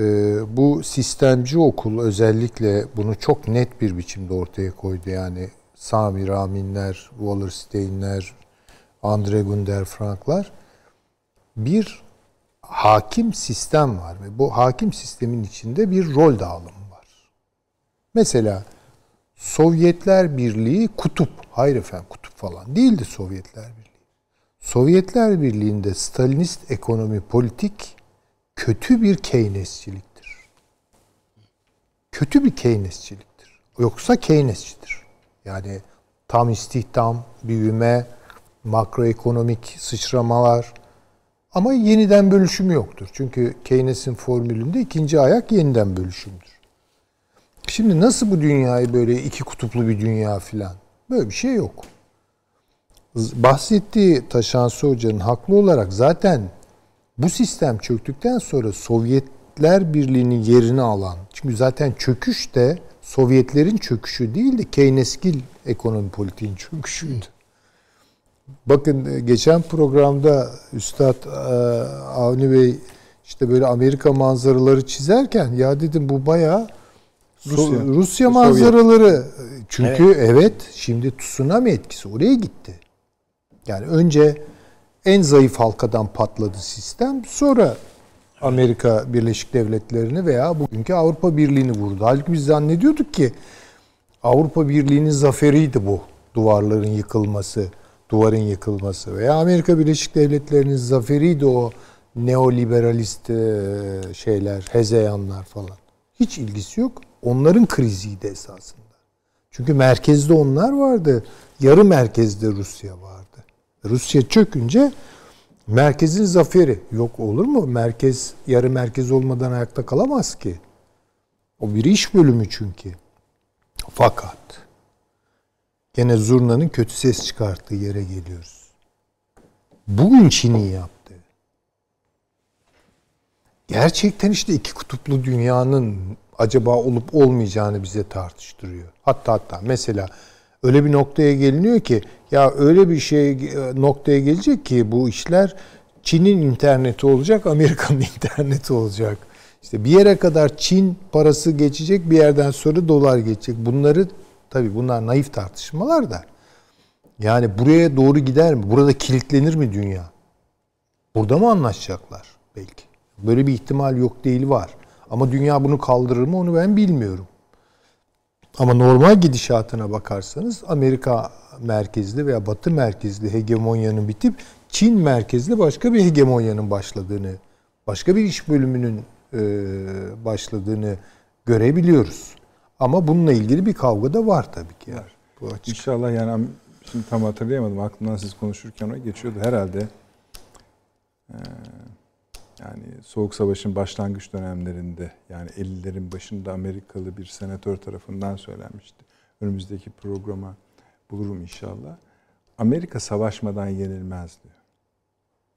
Ee, bu sistemci okul özellikle bunu çok net bir biçimde ortaya koydu. Yani Sami Raminler, Wallersteinler, Andre Gunder Franklar bir hakim sistem var ve bu hakim sistemin içinde bir rol dağılımı var. Mesela Sovyetler Birliği kutup, hayır efendim kutup falan değildi Sovyetler Birliği. Sovyetler Birliği'nde Stalinist ekonomi politik kötü bir Keynesçiliktir. Kötü bir Keynesçiliktir. Yoksa Keynesçidir. Yani tam istihdam, büyüme, makroekonomik sıçramalar ama yeniden bölüşüm yoktur. Çünkü Keynes'in formülünde ikinci ayak yeniden bölüşümdür. Şimdi nasıl bu dünyayı böyle iki kutuplu bir dünya filan? Böyle bir şey yok. Bahsettiği Taşansı Hoca'nın haklı olarak zaten bu sistem çöktükten sonra Sovyetler Birliği'nin yerini alan, çünkü zaten çöküş de Sovyetlerin çöküşü değil de Keynesgil ekonomi politiğin çöküşüydü. Bakın e, geçen programda Üstad e, Avni Bey işte böyle Amerika manzaraları çizerken ya dedim bu bayağı Rusya, Rusya. Rusya Sovyet. manzaraları. Çünkü evet. şimdi tsunami etkisi oraya gitti. Yani önce en zayıf halkadan patladı sistem. Sonra Amerika Birleşik Devletleri'ni veya bugünkü Avrupa Birliği'ni vurdu. Halbuki biz zannediyorduk ki Avrupa Birliği'nin zaferiydi bu. Duvarların yıkılması, duvarın yıkılması veya Amerika Birleşik Devletleri'nin zaferiydi o neoliberalist e, şeyler, hezeyanlar falan. Hiç ilgisi yok. Onların kriziydi esasında. Çünkü merkezde onlar vardı. Yarı merkezde Rusya vardı. Rusya çökünce merkezin zaferi. Yok olur mu? Merkez yarı merkez olmadan ayakta kalamaz ki. O bir iş bölümü çünkü. Fakat gene zurnanın kötü ses çıkarttığı yere geliyoruz. Bugün Çin'in yaptığı. Gerçekten işte iki kutuplu dünyanın acaba olup olmayacağını bize tartıştırıyor. Hatta hatta mesela öyle bir noktaya geliniyor ki ya öyle bir şey noktaya gelecek ki bu işler Çin'in interneti olacak, Amerika'nın <laughs> interneti olacak. İşte bir yere kadar Çin parası geçecek, bir yerden sonra dolar geçecek. Bunları tabii bunlar naif tartışmalar da. Yani buraya doğru gider mi? Burada kilitlenir mi dünya? Burada mı anlaşacaklar belki? Böyle bir ihtimal yok değil var. Ama dünya bunu kaldırır mı onu ben bilmiyorum. Ama normal gidişatına bakarsanız Amerika merkezli veya Batı merkezli hegemonyanın bitip Çin merkezli başka bir hegemonyanın başladığını, başka bir iş bölümünün e, başladığını görebiliyoruz. Ama bununla ilgili bir kavga da var tabii ki. Yani. Bu açık. İnşallah yani şimdi tam hatırlayamadım. Aklımdan siz konuşurken o geçiyordu herhalde. Ee, yani Soğuk Savaş'ın başlangıç dönemlerinde yani 50'lerin başında Amerikalı bir senatör tarafından söylenmişti. Önümüzdeki programa bulurum inşallah. Amerika savaşmadan yenilmez diyor.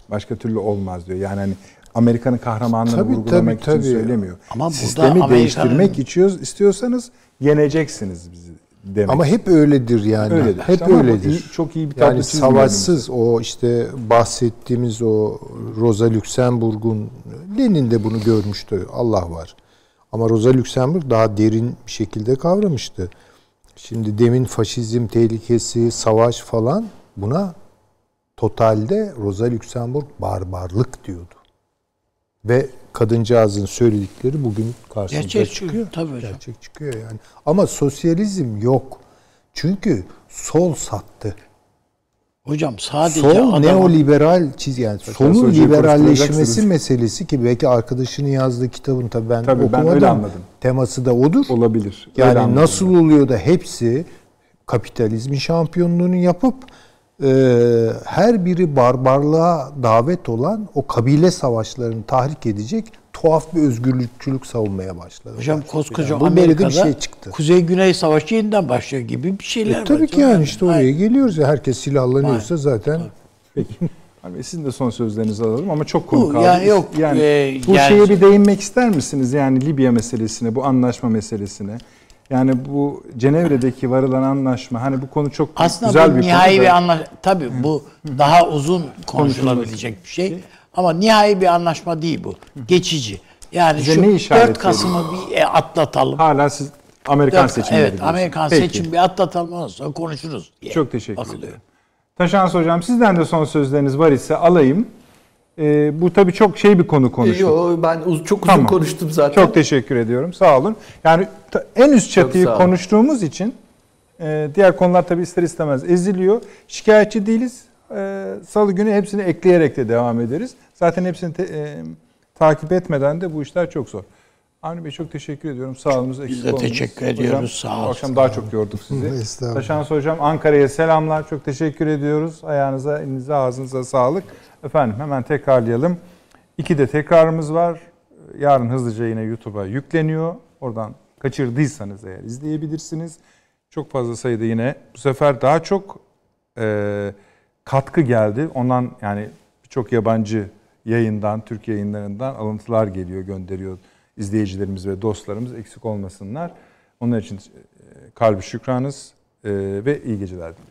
Başka türlü olmaz diyor. Yani hani Amerika'nın kahramanlığını Tabii, vurgulamak tabii, için tabii. söylemiyor. Ama Sistemi değiştirmek içiyoruz, istiyorsanız yeneceksiniz bizi demek. Ama hep öyledir yani. Öyledir. Hep Ama öyledir. iyi- çok iyi bir tablo Yani savaşsız o işte bahsettiğimiz o Rosa Luxemburg'un Lenin de bunu görmüştü. Allah var. Ama Rosa Luxemburg daha derin bir şekilde kavramıştı. Şimdi demin faşizm tehlikesi, savaş falan buna totalde Rosa Luxemburg barbarlık diyordu. Ve kadıncağızın söyledikleri bugün karşımıza Gerçek çıkıyor. tabii hocam. Gerçek çıkıyor yani. Ama sosyalizm yok. Çünkü sol sattı. Hocam sadece Sol adama- neoliberal çiz yani solun liberalleşmesi meselesi ki belki arkadaşının yazdığı kitabın tabii ben Tabii, ben okumadım. öyle anladım. Teması da odur. Olabilir. Yani nasıl oluyor da hepsi kapitalizmin şampiyonluğunu yapıp e, her biri barbarlığa davet olan o kabile savaşlarını tahrik edecek tuhaf bir özgürlükçülük savunmaya başladı. Hocam koskoca Yani bu Amerika'da bir şey çıktı. Kuzey-Güney Savaşı yeniden başlıyor gibi bir şeyler E, var. tabii ki yani işte oraya Aynen. geliyoruz ya herkes silahlanıyorsa zaten Peki. Abi sizin de son sözlerinizi alalım ama çok konu Bu, kaldı. yani yok, Yani e, bu yani- şeye bir değinmek ister misiniz? Yani Libya meselesine, bu anlaşma meselesine. Yani bu Cenevre'deki varılan anlaşma hani bu konu çok Aslında güzel bu bir nihai konu. bir da- anlaş Tabii bu daha uzun konuşulabilecek bir şey. Ama nihai bir anlaşma değil bu. Geçici. Yani Bize şu ne işaret 4 Kasım'ı bir e, atlatalım. Hala siz Amerikan seçimleri evet, diyorsunuz. Amerikan Peki. seçim bir atlatalım ondan sonra konuşuruz diye. Çok teşekkür bakılıyor. ederim. Taşans Hocam sizden de son sözleriniz var ise alayım. Ee, bu tabii çok şey bir konu konuştuk. Yo, ben uz- çok uzun Tamam. konuştum zaten. Çok teşekkür ediyorum. Sağ olun. Yani en üst çatıyı konuştuğumuz için e, diğer konular tabii ister istemez eziliyor. Şikayetçi değiliz. E, Salı günü hepsini ekleyerek de devam ederiz. Zaten hepsini te- e, takip etmeden de bu işler çok zor. Avni Bey çok teşekkür ediyorum. Sağ olunuz. eksik de olmayınız. teşekkür Hocam, ediyoruz. Sağ Bu olun. akşam daha çok yorduk sizi. Taşans Hocam Ankara'ya selamlar. Çok teşekkür ediyoruz. Ayağınıza, elinize, ağzınıza sağlık. Efendim hemen tekrarlayalım. İki de tekrarımız var. Yarın hızlıca yine YouTube'a yükleniyor. Oradan kaçırdıysanız eğer izleyebilirsiniz. Çok fazla sayıda yine bu sefer daha çok e, katkı geldi. Ondan yani birçok yabancı yayından, Türkiye yayınlarından alıntılar geliyor, gönderiyor izleyicilerimiz ve dostlarımız eksik olmasınlar. Onlar için e, kalbi şükranız e, ve iyi geceler diliyorum.